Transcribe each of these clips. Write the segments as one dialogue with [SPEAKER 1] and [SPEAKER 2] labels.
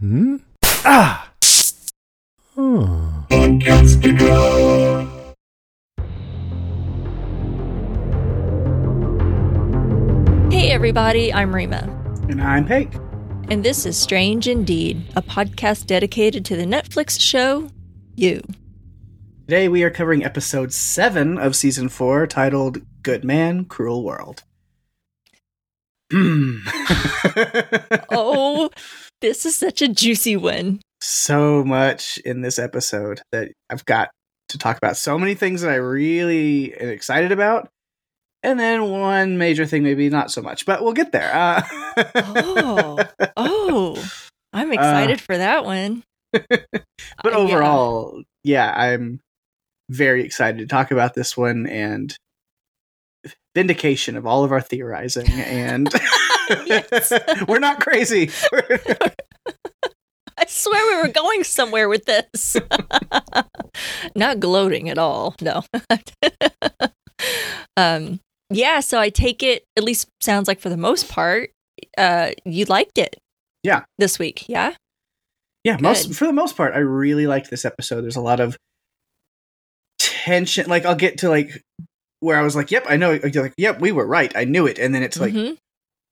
[SPEAKER 1] Hmm? Ah! Oh.
[SPEAKER 2] Hey everybody, I'm Rima.
[SPEAKER 3] And I'm Pake.
[SPEAKER 2] And this is Strange Indeed, a podcast dedicated to the Netflix show You.
[SPEAKER 3] Today we are covering episode 7 of season 4 titled Good Man, Cruel World. Hmm.
[SPEAKER 2] oh, this is such a juicy one.
[SPEAKER 3] So much in this episode that I've got to talk about. So many things that I really am excited about. And then one major thing, maybe not so much, but we'll get there. Uh,
[SPEAKER 2] oh, oh, I'm excited uh, for that one.
[SPEAKER 3] but uh, overall, yeah. yeah, I'm very excited to talk about this one and vindication of all of our theorizing. And we're not crazy.
[SPEAKER 2] I swear we were going somewhere with this. not gloating at all. No. um, yeah, so I take it, at least sounds like for the most part, uh, you liked it.
[SPEAKER 3] Yeah.
[SPEAKER 2] This week. Yeah.
[SPEAKER 3] Yeah, Good. most for the most part, I really liked this episode. There's a lot of tension. Like I'll get to like where I was like, "Yep, I know." You're Like, "Yep, we were right. I knew it." And then it's like, mm-hmm.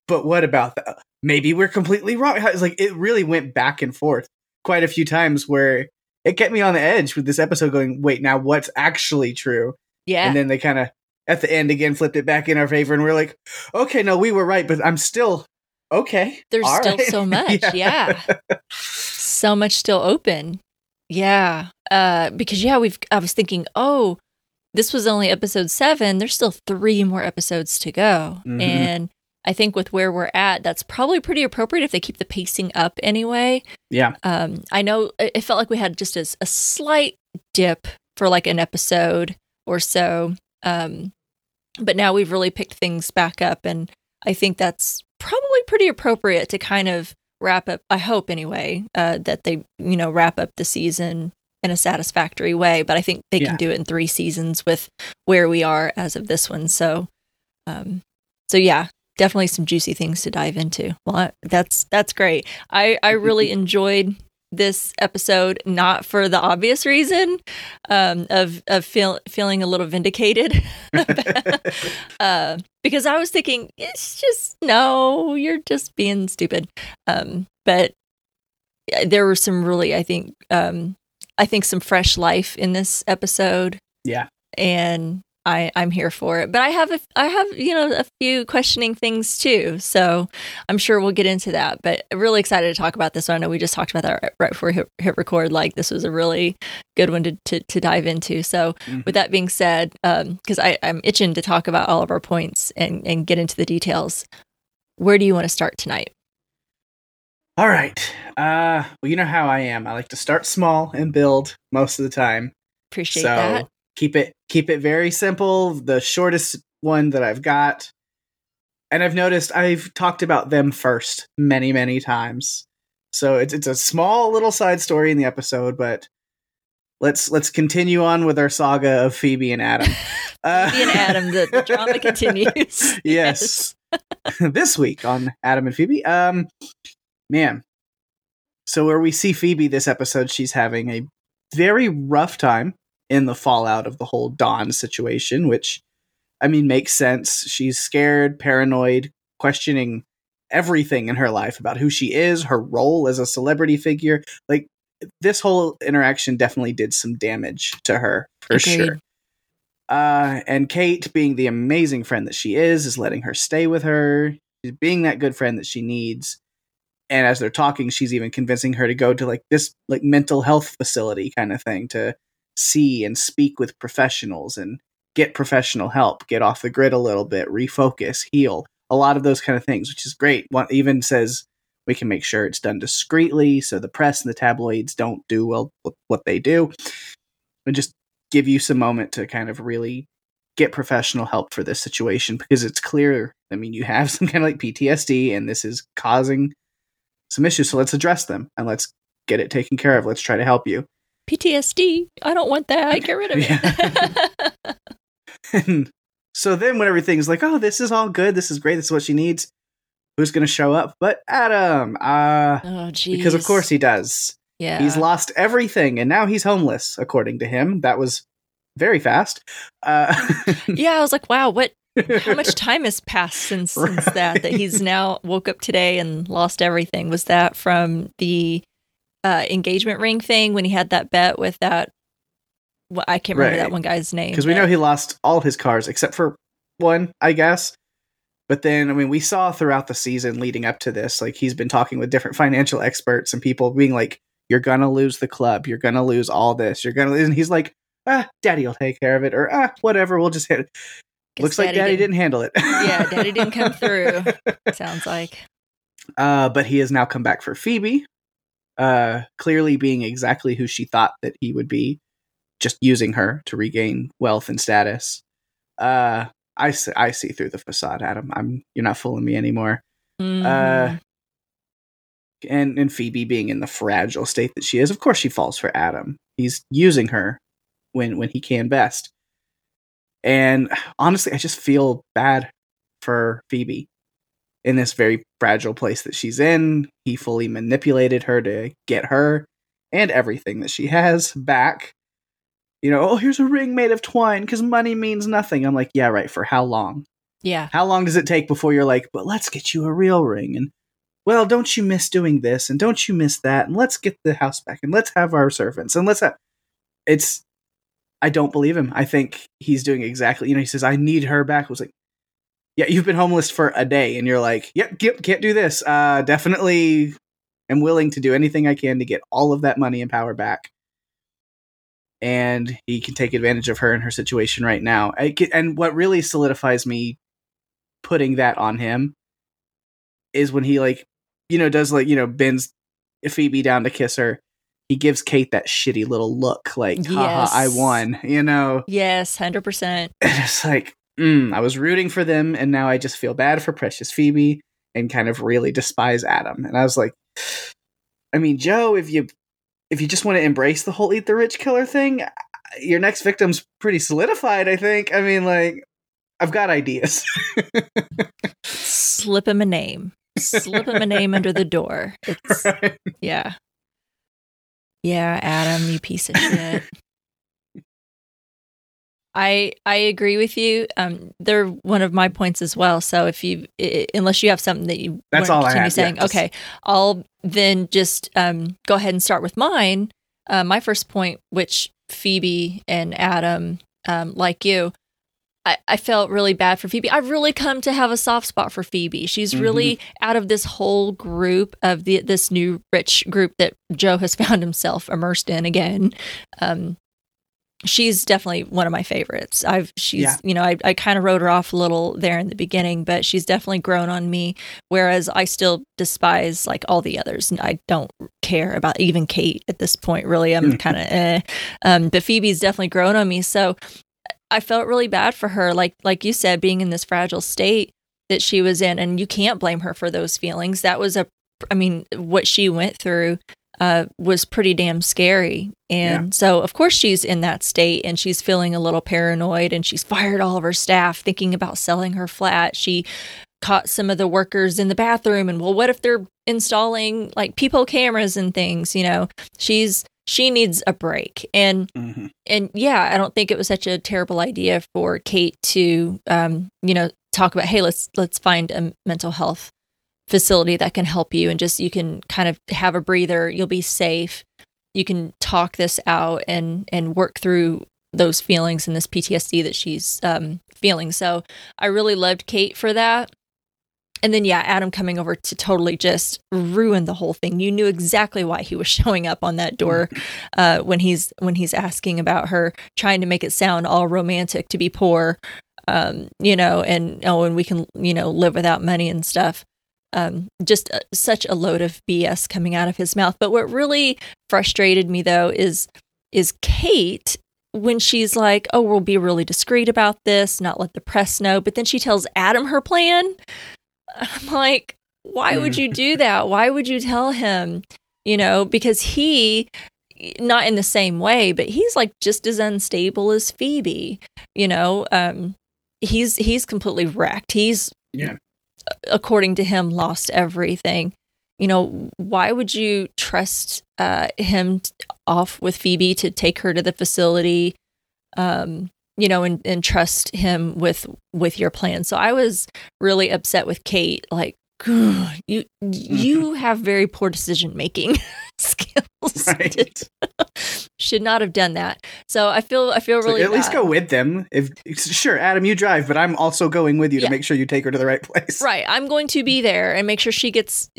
[SPEAKER 3] "But what about that? Maybe we're completely wrong." It's like it really went back and forth quite a few times where it kept me on the edge with this episode going, "Wait, now what's actually true?"
[SPEAKER 2] Yeah.
[SPEAKER 3] And then they kind of at the end again flipped it back in our favor and we're like okay no we were right but i'm still okay
[SPEAKER 2] there's still right. so much yeah. yeah. so much still open yeah uh because yeah we've i was thinking oh this was only episode seven there's still three more episodes to go mm-hmm. and i think with where we're at that's probably pretty appropriate if they keep the pacing up anyway
[SPEAKER 3] yeah
[SPEAKER 2] um i know it felt like we had just a, a slight dip for like an episode or so um but now we've really picked things back up. And I think that's probably pretty appropriate to kind of wrap up, I hope anyway, uh, that they, you know, wrap up the season in a satisfactory way. But I think they yeah. can do it in three seasons with where we are as of this one. So, um, so yeah, definitely some juicy things to dive into. Well, that's that's great. I I really enjoyed this episode not for the obvious reason um, of of feel, feeling a little vindicated uh, because I was thinking it's just no, you're just being stupid. Um, but there were some really, I think, um, I think some fresh life in this episode.
[SPEAKER 3] Yeah,
[SPEAKER 2] and I, I'm here for it. But I have a, I have you know a few questioning things too. So I'm sure we'll get into that. But really excited to talk about this one. I know we just talked about that right before we hit, hit record. Like this was a really good one to to, to dive into. So mm-hmm. with that being said, because um, I'm itching to talk about all of our points and and get into the details. Where do you want to start tonight?
[SPEAKER 3] All right. Uh, well, you know how I am. I like to start small and build most of the time.
[SPEAKER 2] Appreciate so, that
[SPEAKER 3] keep it keep it very simple the shortest one that i've got. And i've noticed i've talked about them first many many times. So it's it's a small little side story in the episode but let's let's continue on with our saga of phoebe and adam.
[SPEAKER 2] Uh, phoebe and adam the, the drama continues.
[SPEAKER 3] Yes, yes. this week on adam and phoebe. Um man. So where we see phoebe this episode she's having a very rough time in the fallout of the whole Dawn situation, which I mean makes sense. She's scared, paranoid, questioning everything in her life about who she is, her role as a celebrity figure. Like this whole interaction definitely did some damage to her for Agreed. sure. Uh, and Kate, being the amazing friend that she is, is letting her stay with her, She's being that good friend that she needs. And as they're talking, she's even convincing her to go to like this like mental health facility kind of thing to see and speak with professionals and get professional help, get off the grid a little bit, refocus, heal, a lot of those kind of things, which is great. One even says we can make sure it's done discreetly so the press and the tabloids don't do well what they do and just give you some moment to kind of really get professional help for this situation because it's clear i mean you have some kind of like ptsd and this is causing some issues so let's address them and let's get it taken care of let's try to help you
[SPEAKER 2] PTSD. I don't want that. I get rid of it.
[SPEAKER 3] and so then when everything's like, oh, this is all good, this is great, this is what she needs, who's going to show up but Adam. Uh,
[SPEAKER 2] Oh, geez.
[SPEAKER 3] because of course he does.
[SPEAKER 2] yeah.
[SPEAKER 3] He's lost everything and now he's homeless, according to him. That was very fast. Uh,
[SPEAKER 2] yeah, I was like, wow, what? How much time has passed since since that? That he's now woke up today and lost everything. Was that from the uh, engagement ring thing when he had that bet with that? Well, I can't remember
[SPEAKER 3] Right.
[SPEAKER 2] that one guy's name.
[SPEAKER 3] because we know he lost all his cars except for one, I guess. But then, I mean, we saw throughout the season leading up to this, like he's been talking with different financial experts and people being like, "You're gonna lose the club. You're gonna lose all this. You're gonna," lose. and he's like, "Ah, Daddy will take care of it," or "Ah, whatever. We'll just hit it." Looks like Daddy didn't handle it.
[SPEAKER 2] Yeah, Daddy didn't come through. Sounds like.
[SPEAKER 3] Uh, but he has now come back for Phoebe, uh, clearly being exactly who she thought that he would be, just using her to regain wealth and status. Uh, I see, I see through the facade, Adam. I'm you're not fooling me anymore.
[SPEAKER 2] Mhm.
[SPEAKER 3] And and Phoebe being in the fragile state that she is, of course she falls for Adam. He's using her when when he can best. And honestly, I just feel bad for Phoebe in this very fragile place that she's in. He fully manipulated her to get her and everything that she has back. You know, oh, here's a ring made of twine because money means nothing. I'm like, yeah, right. For how long?
[SPEAKER 2] yeah.
[SPEAKER 3] How long does it take before you're like, but let's get you a real ring? And, well, don't you miss doing this? And don't you miss that? And let's get the house back and let's have our servants and let's have. It's, I don't believe him. I think he's doing exactly, you know, he says, I need her back. I was like, yeah, you've been homeless for a day and you're like, yep, yep can't do this. Uh, definitely am willing to do anything I can to get all of that money and power back. And he can take advantage of her in her situation right now. And what really solidifies me putting that on him is when he like you know does like you know bends Phoebe down to kiss her. He gives Kate that shitty little look, like "haha, I won," you know.
[SPEAKER 2] Yes, hundred percent.
[SPEAKER 3] And it's like, mm, I was rooting for them, and now I just feel bad for precious Phoebe and kind of really despise Adam. And I was like, I mean, Joe, if you if you just want to embrace the whole eat the rich killer thing, your next victim's pretty solidified. I think. I mean, like, I've got ideas.
[SPEAKER 2] Slip him a name. Slip him a name under the door. It's yeah. Yeah, Adam, you piece of shit. I I agree with you. Um, they're one of my points as well. So if you, i- unless you have something that you
[SPEAKER 3] That's all I
[SPEAKER 2] continue
[SPEAKER 3] have,
[SPEAKER 2] saying,
[SPEAKER 3] just-
[SPEAKER 2] okay, I'll then just um go ahead and start with mine. Uh, my first point, which Phoebe and Adam, um, like you, I, I felt really bad for Phoebe. I've really come to have a soft spot for Phoebe. She's
[SPEAKER 3] Mm-hmm.
[SPEAKER 2] really out of this whole group of the this new rich group that Joe has found himself immersed in again. Um, she's definitely one of my favorites. I've she's
[SPEAKER 3] Yeah.
[SPEAKER 2] you know I I kind of wrote her off a little there in the beginning, but she's definitely grown on me. Whereas I still despise like all the others, and I don't care about even Kate at this point. Really, I'm
[SPEAKER 3] Mm.
[SPEAKER 2] kind of eh. Um, but Phoebe's definitely grown on me, so. I felt really bad for her, like like you said, being in this fragile state that she was in, and you can't blame her for those feelings. That was a, I mean, what she went through uh, was pretty damn scary, and so of course she's in that state, and she's feeling a little paranoid, and she's fired all of her staff, thinking about selling her flat. She caught some of the workers in the bathroom, and well, what if they're installing like people cameras and things? You know, she's she needs a break, and
[SPEAKER 3] Mhm.
[SPEAKER 2] and yeah, I don't think it was such a terrible idea for Kate to, um, you know, talk about, hey, let's let's find a mental health facility that can help you, and just you can kind of have a breather. You'll be safe. You can talk this out and and work through those feelings and this PTSD that she's um, feeling. So I really loved Kate for that. And then yeah, Adam coming over to totally just ruin the whole thing. You knew exactly why he was showing up on that door uh, when he's when he's asking about her, trying to make it sound all romantic to be poor, um, you know, and oh, and we can you know live without money and stuff. Um, just uh, such a load of BS coming out of his mouth. But what really frustrated me though is is Kate when she's like, "Oh, we'll be really discreet about this, not let the press know," but then she tells Adam her plan. I'm like, why would you do that? Why would you tell him? You know, because he, not in the same way, but he's like just as unstable as Phoebe. You know, um, he's he's completely wrecked. He's
[SPEAKER 3] Yeah.
[SPEAKER 2] According to him, lost everything. You know, why would you trust uh, him t- off with Phoebe to take her to the facility? Um, you know, and, and trust him with with your plan. So I was really upset with Kate. Like, "Ugh, you you have very poor decision making skills.
[SPEAKER 3] Right.
[SPEAKER 2] Should not have done that. So I feel I feel
[SPEAKER 3] So
[SPEAKER 2] really
[SPEAKER 3] at least go with them. If sure, Adam, you drive, but I'm also going with you
[SPEAKER 2] Yeah.
[SPEAKER 3] to make sure you take her to the right place.
[SPEAKER 2] Right. I'm going to be there and make sure she gets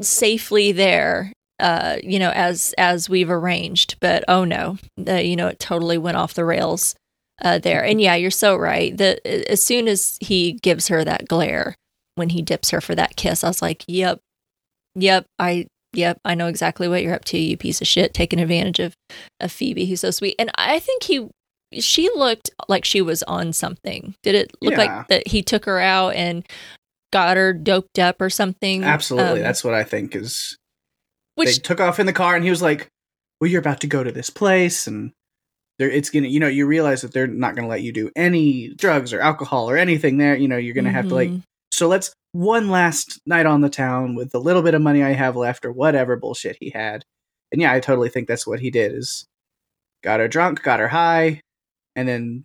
[SPEAKER 2] safely there. Uh, you know, as as we've arranged. But oh no, uh, you know, it totally went off the rails uh, there. And yeah, you're so right. That as soon as he gives her that glare, when he dips her for that kiss, I was like, "Yep, yep, I." Yep, I know exactly what you're up to, you piece of shit, taking advantage of, of Phoebe, who's so sweet. And I think he she looked like she was on something. Did it look
[SPEAKER 3] Yeah.
[SPEAKER 2] like that he took her out and got her doped up or something?
[SPEAKER 3] Absolutely.
[SPEAKER 2] Um,
[SPEAKER 3] That's what I think is
[SPEAKER 2] which
[SPEAKER 3] they took off in the car and he was like, Well, you're about to go to this place and they're it's gonna you know, you realize that they're not gonna let you do any drugs or alcohol or anything there. You know, you're gonna have to like
[SPEAKER 2] Mhm.
[SPEAKER 3] So let's one last night on the town with the little bit of money I have left or whatever bullshit he had. And yeah, I totally think that's what he did is got her drunk, got her high, and then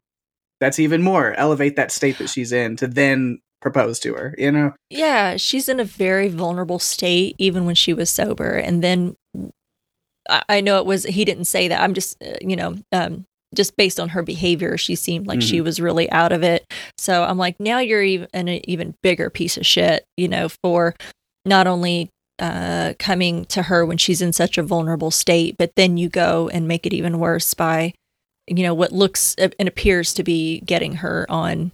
[SPEAKER 3] that's even more elevate that state that she's in to then propose to her, you know?
[SPEAKER 2] yeah, she's in a very vulnerable state even when she was sober. And then I, know it was he didn't say that. I'm just uh, you know um, just based on her behavior, she seemed like she was really out of it. So I'm like, now you're even an even bigger piece of shit, you know, for not only uh, coming to her when she's in such a vulnerable state, but then you go and make it even worse by, you know, what looks and appears to be getting her on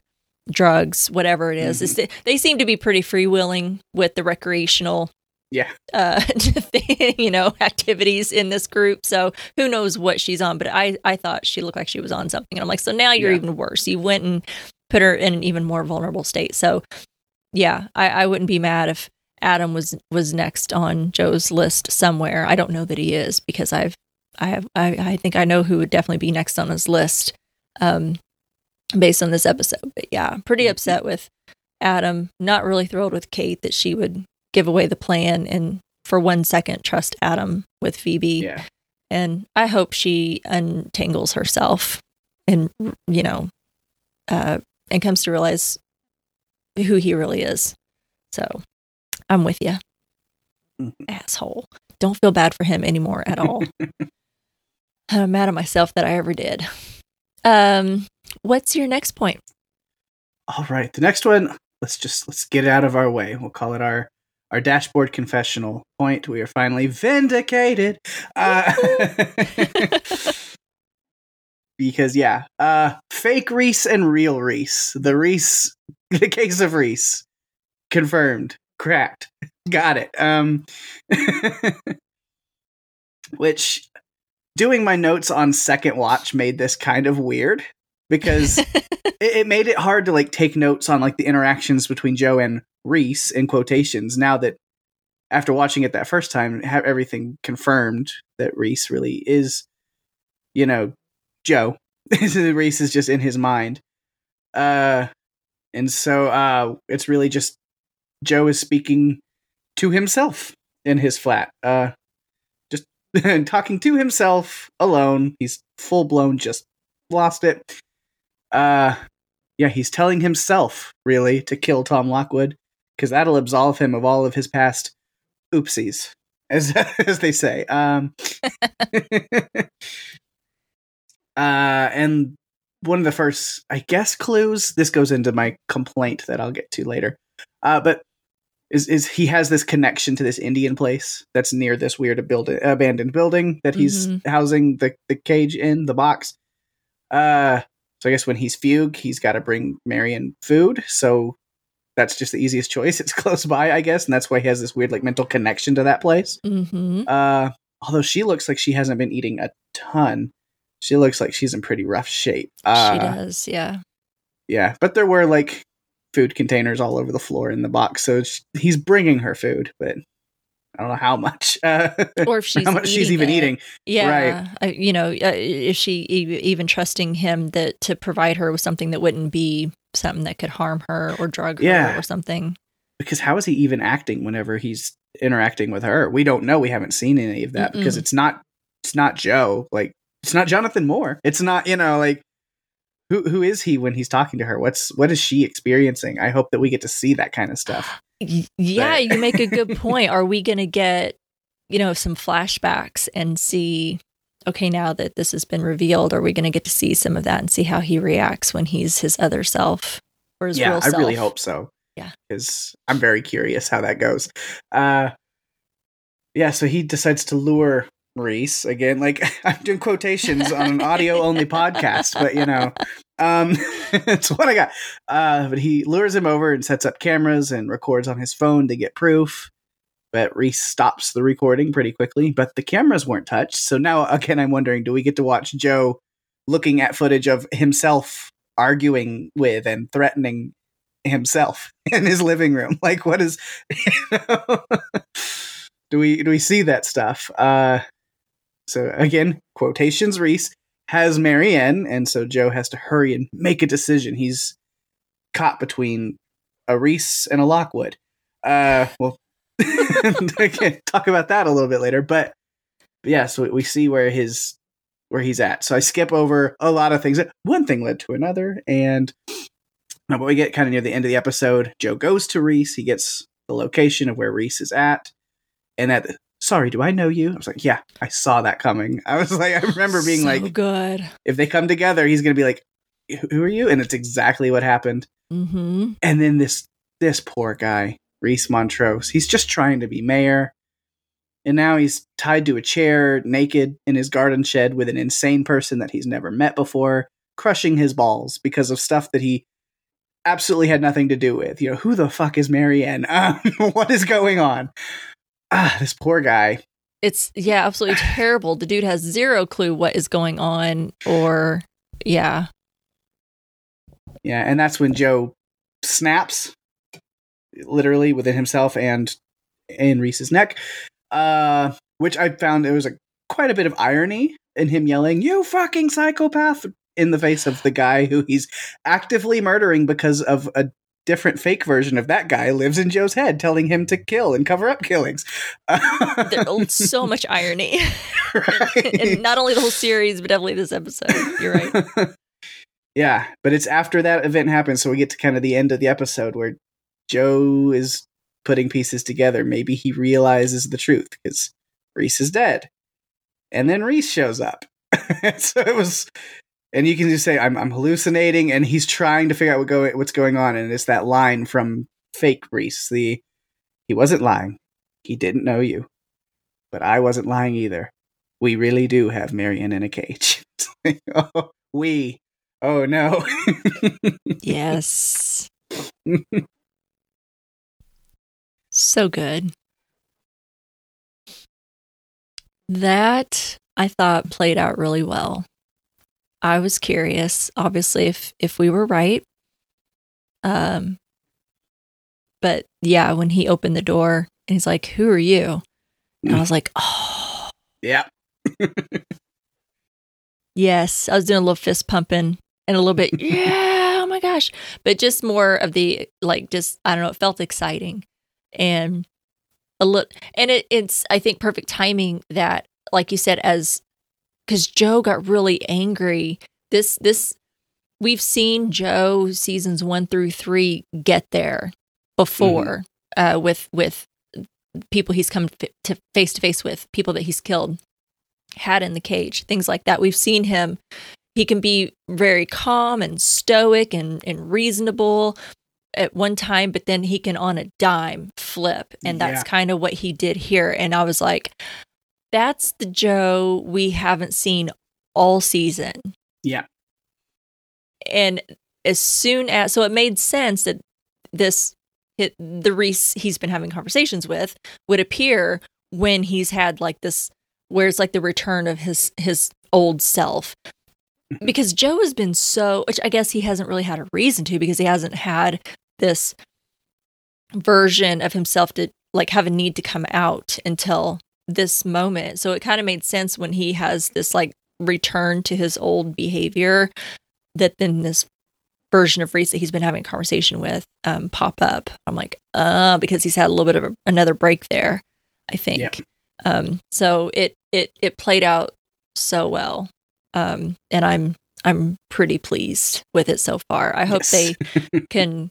[SPEAKER 2] drugs, whatever it is. It's- they seem to be pretty freewheeling with the recreational
[SPEAKER 3] Yeah.
[SPEAKER 2] uh you know activities in this group. So who knows what she's on but i i thought she looked like she was on something. And i'm like so now you're
[SPEAKER 3] Yeah.
[SPEAKER 2] even worse. You went and put her in an even more vulnerable state. So yeah i i wouldn't be mad if adam was was next on joe's list somewhere. I don't know that he is because i've i have i, I think i know who would definitely be next on his list um based on this episode. But yeah pretty
[SPEAKER 3] Mhm.
[SPEAKER 2] upset with adam. Not really thrilled with kate that she would give away the plan and for one second trust Adam with Phoebe.
[SPEAKER 3] Yeah.
[SPEAKER 2] And I hope she untangles herself and, you know, uh, and comes to realize who he really is. So I'm with you.
[SPEAKER 3] Mhm.
[SPEAKER 2] Asshole. Don't feel bad for him anymore at all. I'm mad at myself that I ever did. Um, what's your next point?
[SPEAKER 3] All right. The next one, let's just let's get it out of our way. We'll call it our our dashboard confessional point. We are finally vindicated. Uh, because yeah, uh fake Rhys and real Rhys. The Rhys the case of Rhys. Confirmed. Cracked. Got it. Um which doing my notes on second watch made this kind of weird because it, it made it hard to like take notes on like the interactions between Joe and Rhys in quotations. Now that after watching it that first time, have everything confirmed that Rhys really is, you know, Joe. Rhys is just in his mind. Uh, and so uh, it's really just Joe is speaking to himself in his flat. Uh, just talking to himself alone. He's full blown just lost it. Uh, yeah, he's telling himself really to kill Tom Lockwood because that'll absolve him of all of his past oopsies, as as they say. Um, uh, and one of the first, I guess, clues. This goes into my complaint that I'll get to later. Uh, but is is he has this connection to this Indian place that's near this weird build- abandoned building that he's
[SPEAKER 2] Mhm.
[SPEAKER 3] housing the the cage in the box. Uh, so I guess when he's fugue, he's got to bring Marianne food. So that's just the easiest choice. It's close by, I guess, and that's why he has this weird like mental connection to that place.
[SPEAKER 2] Mm-hmm.
[SPEAKER 3] Uh, although she looks like she hasn't been eating a ton. She looks like she's in pretty rough shape. Uh,
[SPEAKER 2] she does, yeah.
[SPEAKER 3] yeah, but there were like food containers all over the floor in the box, so he's bringing her food, but I don't know how much. Uh,
[SPEAKER 2] Or if she's
[SPEAKER 3] how much she's even
[SPEAKER 2] it.
[SPEAKER 3] eating.
[SPEAKER 2] Yeah, I, you know, uh, is she e- even trusting him that to provide her with something that wouldn't be something that could harm her or drug her or something?
[SPEAKER 3] because how is he even acting whenever he's interacting with her? We don't know. We haven't seen any of that because
[SPEAKER 2] Mm-mm.
[SPEAKER 3] it's not it's not Joe. Like it's not Jonathan Moore. It's not, you know, like who who is he when he's talking to her? What's what is she experiencing? I hope that we get to see that kind of stuff.
[SPEAKER 2] Yeah, you make a good point. Are we going to get, you know, some flashbacks and see, okay, now that this has been revealed, are we going to get to see some of that and see how he reacts when he's his other self or his
[SPEAKER 3] yeah,
[SPEAKER 2] real self?
[SPEAKER 3] I really hope so.
[SPEAKER 2] Yeah.
[SPEAKER 3] Because I'm very curious how that goes. Uh yeah, so he decides to lure Rhys again. Like I'm doing quotations on an audio only podcast, but you know, um it's what I got. Uh but he lures him over and sets up cameras and records on his phone to get proof. But Rhys stops the recording pretty quickly, but the cameras weren't touched. So now again I'm wondering, do we get to watch Joe looking at footage of himself arguing with and threatening himself in his living room. Like, what is? do we do we see that stuff? Uh, so again, quotations. Rhys has Marianne, and so Joe has to hurry and make a decision. He's caught between a Rhys and a Lockwood. Uh, well, again, talk about that a little bit later. But, but yeah, so we see where his where he's at. So I skip over a lot of things. One thing led to another, and but we get kind of near the end of the episode. Joe goes to Rhys. He gets the location of where Rhys is at, and at sorry, do I know you? I was like, yeah, I saw that coming. I was like, I remember being
[SPEAKER 2] So
[SPEAKER 3] like,
[SPEAKER 2] good.
[SPEAKER 3] if they come together, he's gonna be like, who are you? And it's exactly what happened.
[SPEAKER 2] Mm-hmm.
[SPEAKER 3] And then this this poor guy, Rhys Montrose, he's just trying to be mayor. And now he's tied to a chair, naked in his garden shed with an insane person that he's never met before, crushing his balls because of stuff that he absolutely had nothing to do with. You know, who the fuck is Marianne? Um, what is going on? Ah, this poor guy.
[SPEAKER 2] It's yeah, absolutely terrible. The dude has zero clue what is going on, or yeah,
[SPEAKER 3] Yeah, and that's when Joe snaps, literally within himself and in Rhys's neck. Uh, which I found there was a quite a bit of irony in him yelling, "You fucking psychopath!" in the face of the guy who he's actively murdering because of a different fake version of that guy lives in Joe's head, telling him to kill and cover up killings.
[SPEAKER 2] there's so much irony,
[SPEAKER 3] Right.
[SPEAKER 2] and not only the whole series, but definitely this episode. You're right.
[SPEAKER 3] yeah, but it's after that event happens, so we get to kind of the end of the episode where Joe is putting pieces together. Maybe he realizes the truth because Rhys is dead, and then Rhys shows up. so it was, and you can just say, "I'm I'm hallucinating," and he's trying to figure out what go what's going on, and it's that line from fake Rhys. The he wasn't lying. He didn't know you, but I wasn't lying either. We really do have Marianne in a cage. Oh, we. Oh no.
[SPEAKER 2] Yes. so good. That I thought played out really well. I was curious, obviously, if if we were right. Um, but yeah, when he opened the door and he's like, "Who are you?" And I was like, "Oh,
[SPEAKER 3] yeah.
[SPEAKER 2] yes." I was doing a little fist pumping and a little bit, yeah, oh my gosh. But just more of the like, just I don't know, it felt exciting and a little, and it, it's I think perfect timing that, like you said, as because Joe got really angry. This this we've seen Joe seasons one through three get there before uh, with with people he's come to face to face with, people that he's killed, had in the cage, things like that. We've seen him. He can be very calm and stoic and, and reasonable at one time, but then he can on a dime flip. And that's
[SPEAKER 3] Yeah.
[SPEAKER 2] kind of what he did here. And I was like, that's the Joe we haven't seen all season.
[SPEAKER 3] Yeah.
[SPEAKER 2] And as soon as, so it made sense that this, it, the Rhys he's been having conversations with would appear when he's had like this, where it's like the return of his, his old self. Mm-hmm. Because Joe has been so, which I guess he hasn't really had a reason to because he hasn't had this version of himself to like have a need to come out until this moment. So it kind of made sense when he has this like return to his old behavior that then this version of Rhys that he's been having a conversation with um, pop up. I'm like, uh, because he's had a little bit of a, another break there, I think.
[SPEAKER 3] Yep.
[SPEAKER 2] Um, so it it it played out so well, um, and I'm I'm pretty pleased with it so far. I hope
[SPEAKER 3] Yes.
[SPEAKER 2] they can,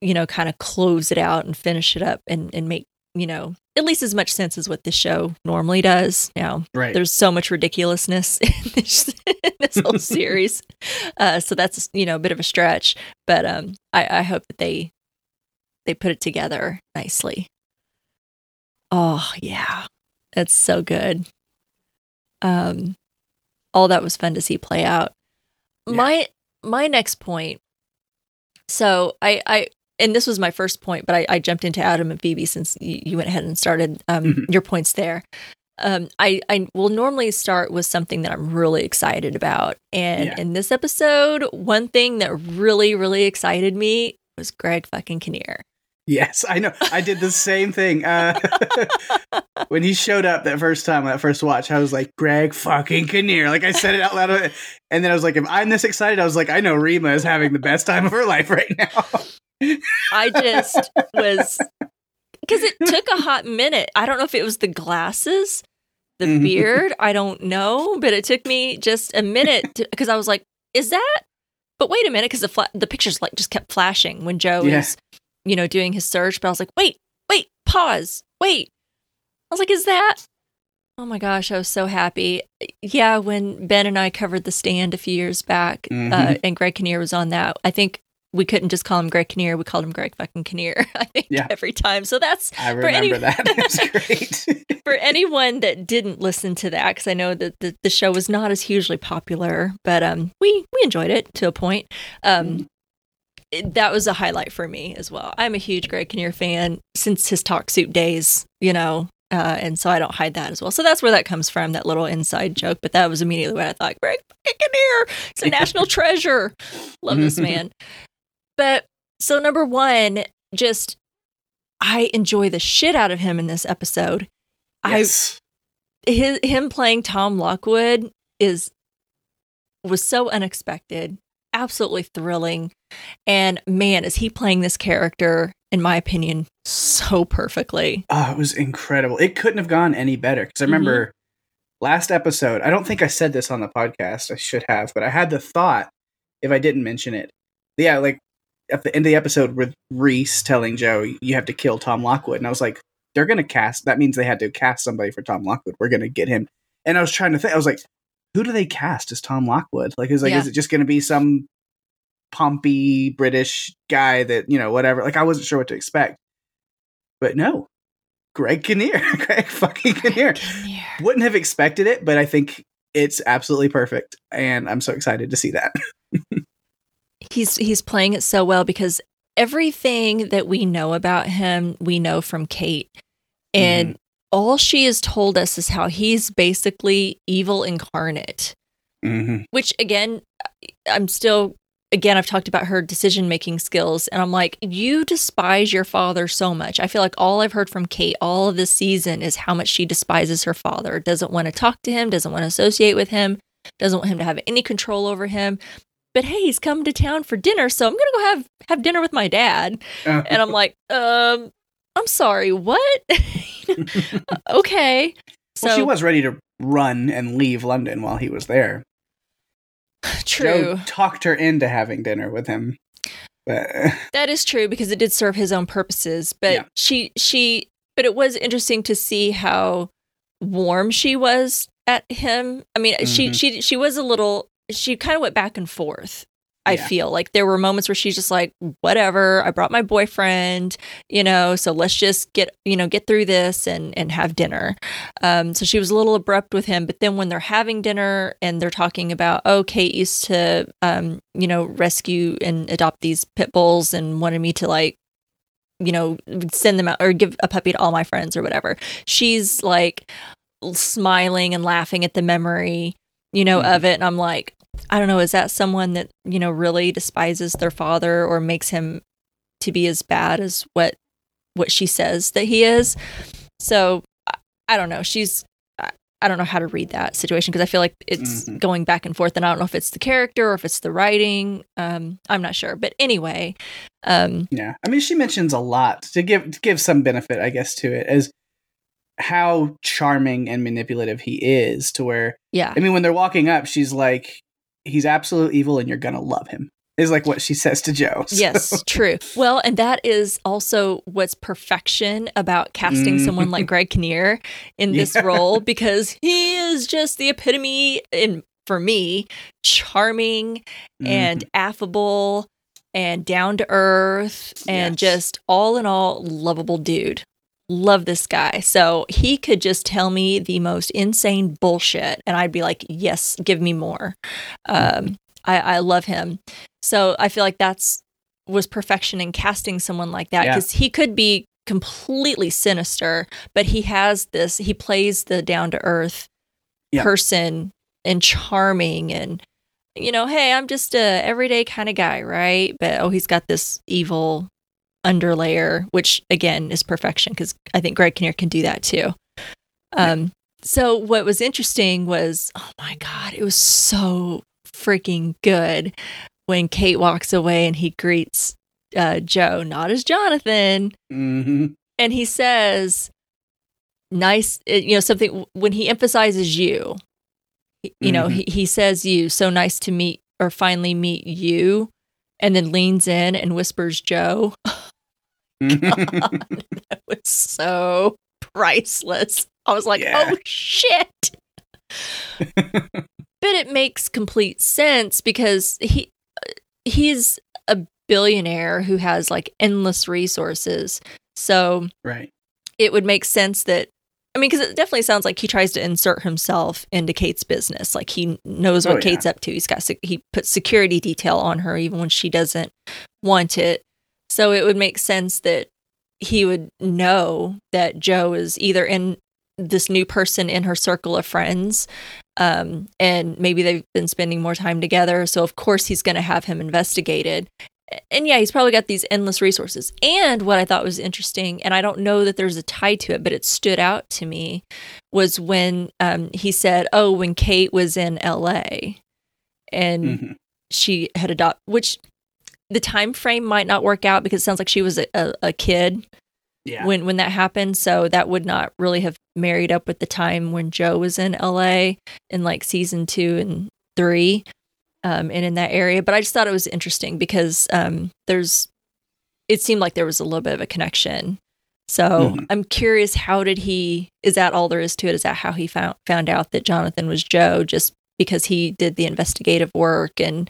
[SPEAKER 2] you know, kind of close it out and finish it up and and make you know at least as much sense as what this show normally does. Now,
[SPEAKER 3] right.
[SPEAKER 2] there's so much ridiculousness in this, in this whole series, uh, so that's you know a bit of a stretch. But um, I, I hope that they they put it together nicely. Oh yeah, that's so good. Um, all that was fun to see play out.
[SPEAKER 3] Yeah.
[SPEAKER 2] My my next point. So I I and this was my first point, but I, I jumped into Adam and Phoebe since you, you went ahead and started um,
[SPEAKER 3] Mhm.
[SPEAKER 2] your points there. Um, I I will normally start with something that I'm really excited about, and
[SPEAKER 3] Yeah.
[SPEAKER 2] in this episode, one thing that really really excited me was Greg fucking Kinnear.
[SPEAKER 3] Yes, I know. I did the same thing. Uh, when he showed up that first time, that first watch, I was like, Greg fucking Kinnear. Like I said it out loud. And then I was like, if I'm this excited, I was like, I know Rima is having the best time of her life right now.
[SPEAKER 2] I just was because it took a hot minute. I don't know if it was the glasses, the
[SPEAKER 3] Mhm.
[SPEAKER 2] beard. I don't know, but it took me just a minute because I was like, "Is that?" But wait a minute, because the fla- the pictures like just kept flashing when Joe
[SPEAKER 3] Yeah.
[SPEAKER 2] was, you know, doing his search. But I was like, "Wait, wait, pause, wait." I was like, "Is that?" Oh my gosh, I was so happy. Yeah, when Ben and I covered the stand a few years back, uh,
[SPEAKER 3] Mhm.
[SPEAKER 2] and Greg Kinnear was on that, I think we couldn't just call him Greg Kinnear. We called him Greg fucking Kinnear, I think,
[SPEAKER 3] Yeah.
[SPEAKER 2] every time. So that's
[SPEAKER 3] I
[SPEAKER 2] For
[SPEAKER 3] remember
[SPEAKER 2] any-
[SPEAKER 3] that. It was great.
[SPEAKER 2] for anyone that didn't listen to that, because I know that the, the show was not as hugely popular, but um, we we enjoyed it to a point. Um, it- that was a highlight for me as well. I'm a huge Greg Kinnear fan since his Talk Soup days, you know, uh, and so I don't hide that as well. So that's where that comes from, that little inside joke. But that was immediately what I thought. Greg Kinnear, it's a national treasure. Love this man. But so number one, just I enjoy the shit out of him in this episode.
[SPEAKER 3] yes.
[SPEAKER 2] I his him playing Tom Lockwood is was so unexpected, absolutely thrilling. And man, is he playing this character, in my opinion, so perfectly.
[SPEAKER 3] Oh, it was incredible. It couldn't have gone any better. Because I remember
[SPEAKER 2] Mm-hmm.
[SPEAKER 3] last episode, I don't think I said this on the podcast. I should have, but I had the thought, if I didn't mention it. Yeah, like at the end of the episode with Rhys telling Joe, you have to kill Tom Lockwood. And I was like, they're going to cast, that means they had to cast somebody for Tom Lockwood. We're going to get him. And I was trying to think, I was like, who do they cast as Tom Lockwood? Like, is like,
[SPEAKER 2] Yeah.
[SPEAKER 3] is it just going to be some pompey British guy that, you know, whatever? Like, I wasn't sure what to expect. But no, Greg Kinnear, Greg fucking Kinnear.
[SPEAKER 2] Kinnear.
[SPEAKER 3] Wouldn't have expected it, but I think it's absolutely perfect, and I'm so excited to see that.
[SPEAKER 2] He's he's playing it so well because everything that we know about him, we know from Kate. And mm-hmm. All she has told us is how he's basically evil incarnate.
[SPEAKER 3] Mm-hmm.
[SPEAKER 2] which again i'm still again i've talked about her decision making skills and i'm like you despise your father so much. I feel like all i've heard from kate all of this season is how much she despises her father. Doesn't want to talk to him doesn't want to associate with him doesn't want him to have any control over him. But hey he's come to town for dinner so i'm gonna go have have dinner with my dad. And i'm like um i'm sorry what okay so
[SPEAKER 3] well, she was ready to run and leave London while he was there.
[SPEAKER 2] true
[SPEAKER 3] Joe talked her into having dinner with him, but
[SPEAKER 2] That is true because it did serve his own purposes. But
[SPEAKER 3] Yeah.
[SPEAKER 2] she she but it was interesting to see how warm she was at him. I mean, she
[SPEAKER 3] Mhm.
[SPEAKER 2] she she was a little she kind of went back and forth. I
[SPEAKER 3] Yeah.
[SPEAKER 2] feel like there were moments where she's just like, whatever, I brought my boyfriend, you know, so let's just get, you know, get through this and and have dinner. Um, so she was a little abrupt with him, but then when they're having dinner and they're talking about, oh, Kate used to, um, you know, rescue and adopt these pit bulls and wanted me to like, you know, send them out or give a puppy to all my friends or whatever. She's like smiling and laughing at the memory, you know,
[SPEAKER 3] Mhm.
[SPEAKER 2] of it. And I'm like, I don't know, is that someone that, you know, really despises their father or makes him to be as bad as what what she says that he is? So I- I don't know. She's I- don't know how to read that situation because I feel like it's
[SPEAKER 3] Mhm.
[SPEAKER 2] going back and forth, and I don't know if it's the character or if it's the writing. Um, I'm not sure, but anyway, um,
[SPEAKER 3] Yeah, I mean, she mentions a lot to give to give some benefit, I guess, to it as how charming and manipulative he is. To where,
[SPEAKER 2] yeah,
[SPEAKER 3] I mean, when they're walking up, she's like, "He's absolute evil, and you're gonna love him." Is like what she says to Joe. So-
[SPEAKER 2] Yes, true. Well, and that is also what's perfection about casting
[SPEAKER 3] Mm.
[SPEAKER 2] someone like Greg Kinnear in this
[SPEAKER 3] Yeah.
[SPEAKER 2] role because he is just the epitome in for me, charming
[SPEAKER 3] Mm-hmm.
[SPEAKER 2] and affable and down to earth and
[SPEAKER 3] Yes.
[SPEAKER 2] just all in all lovable dude. Love this guy. So he could just tell me the most insane bullshit and I'd be like, "Yes, give me more." Um I I love him. So I feel like that's was perfection in casting someone like that
[SPEAKER 3] Yeah.
[SPEAKER 2] because he could be completely sinister, but he has this. He plays the down to earth
[SPEAKER 3] Yeah.
[SPEAKER 2] person and charming, and you know, hey, I'm just a everyday kind of guy, right? But oh, he's got this evil underlayer, which again is perfection because I think Greg Kinnear can do that too. Um, so what was interesting was, oh my god, it was so freaking good when Kate walks away and he greets uh, Joe, not as Jonathan,
[SPEAKER 3] Mhm.
[SPEAKER 2] and he says, "Nice," uh, you know, something when he emphasizes you. You know,
[SPEAKER 3] Mhm.
[SPEAKER 2] he he says you. So nice to meet or finally meet you, and then leans in and whispers, "Joe." That was so priceless. I was like,
[SPEAKER 3] Yeah.
[SPEAKER 2] oh shit. but it makes complete sense because he uh, he's a billionaire who has like endless resources. So
[SPEAKER 3] right.
[SPEAKER 2] it would make sense that I mean, because it definitely sounds like he tries to insert himself into Kate's business. Like he knows oh, what
[SPEAKER 3] Oh, yeah.
[SPEAKER 2] Kate's up to. He's got he puts security detail on her even when she doesn't want it. So it would make sense that he would know that Joe is either in this new person in her circle of friends, um, and maybe they've been spending more time together. So of course he's going to have him investigated. And yeah, he's probably got these endless resources. And what I thought was interesting, and I don't know that there's a tie to it, but it stood out to me, was when um, he said, "Oh, when Kate was in L.A. and
[SPEAKER 3] Mhm.
[SPEAKER 2] she had adopted," which the time frame might not work out because it sounds like she was a, a, a kid
[SPEAKER 3] Yeah.
[SPEAKER 2] when when that happened. So that would not really have married up with the time when Joe was in LA in like season two and three, um, and in that area. But I just thought it was interesting because um, there's it seemed like there was a little bit of a connection. So
[SPEAKER 3] Mhm.
[SPEAKER 2] I'm curious, how did he? Is that all there is to it? Is that how he found found out that Jonathan was Joe? Just because he did the investigative work and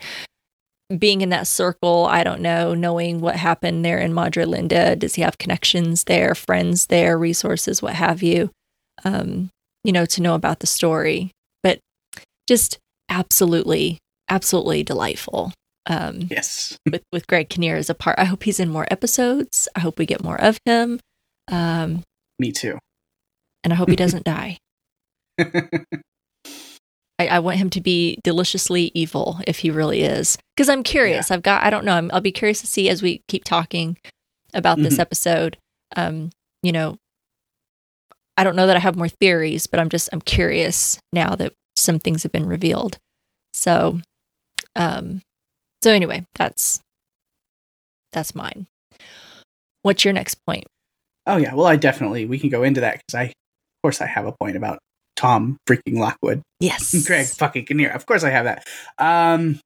[SPEAKER 2] being in that circle, I don't know, knowing what happened there in Madre Linda, does he have connections there, friends there, resources, what have you, um, you know, to know about the story. But just absolutely, absolutely delightful um,
[SPEAKER 3] yes.
[SPEAKER 2] with, with Greg Kinnear as a part. I hope he's in more episodes. I hope we get more of him. Um,
[SPEAKER 3] Me too.
[SPEAKER 2] and I hope he doesn't die. I, I want him to be deliciously evil if he really is. Because I'm curious. I've got, I don't know. I'm, I'll be curious to see as we keep talking about this
[SPEAKER 3] Mhm.
[SPEAKER 2] episode. Um, you know, I don't know that I have more theories, but I'm just, I'm curious now that some things have been revealed. So, um, so anyway, that's, that's mine. What's your next point?
[SPEAKER 3] Oh yeah. Well, I definitely we can go into that because I, of course, I have a point about Tom freaking Lockwood.
[SPEAKER 2] Yes.
[SPEAKER 3] Greg fucking Kinnear. Of course I have that. Um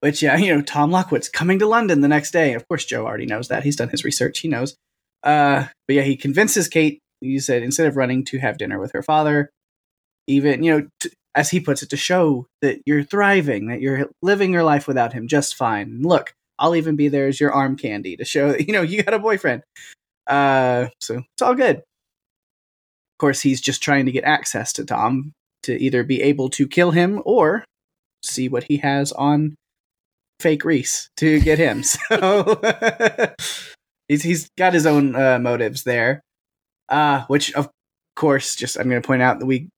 [SPEAKER 3] Which yeah, you know, Tom Lockwood's coming to London the next day. Of course Joe already knows that. He's done his research. He knows. Uh but yeah, he convinces Kate, he said, instead of running to have dinner with her father, even, you know, t- as he puts it, to show that you're thriving, that you're living your life without him just fine. Look, I'll even be there as your arm candy to show that, you know, you got a boyfriend. Uh so it's all good. Of course, he's just trying to get access to Tom to either be able to kill him or see what he has on fake Rhys to get him. So he's he's got his own uh, motives there. Uh, which of course, just I'm going to point out that we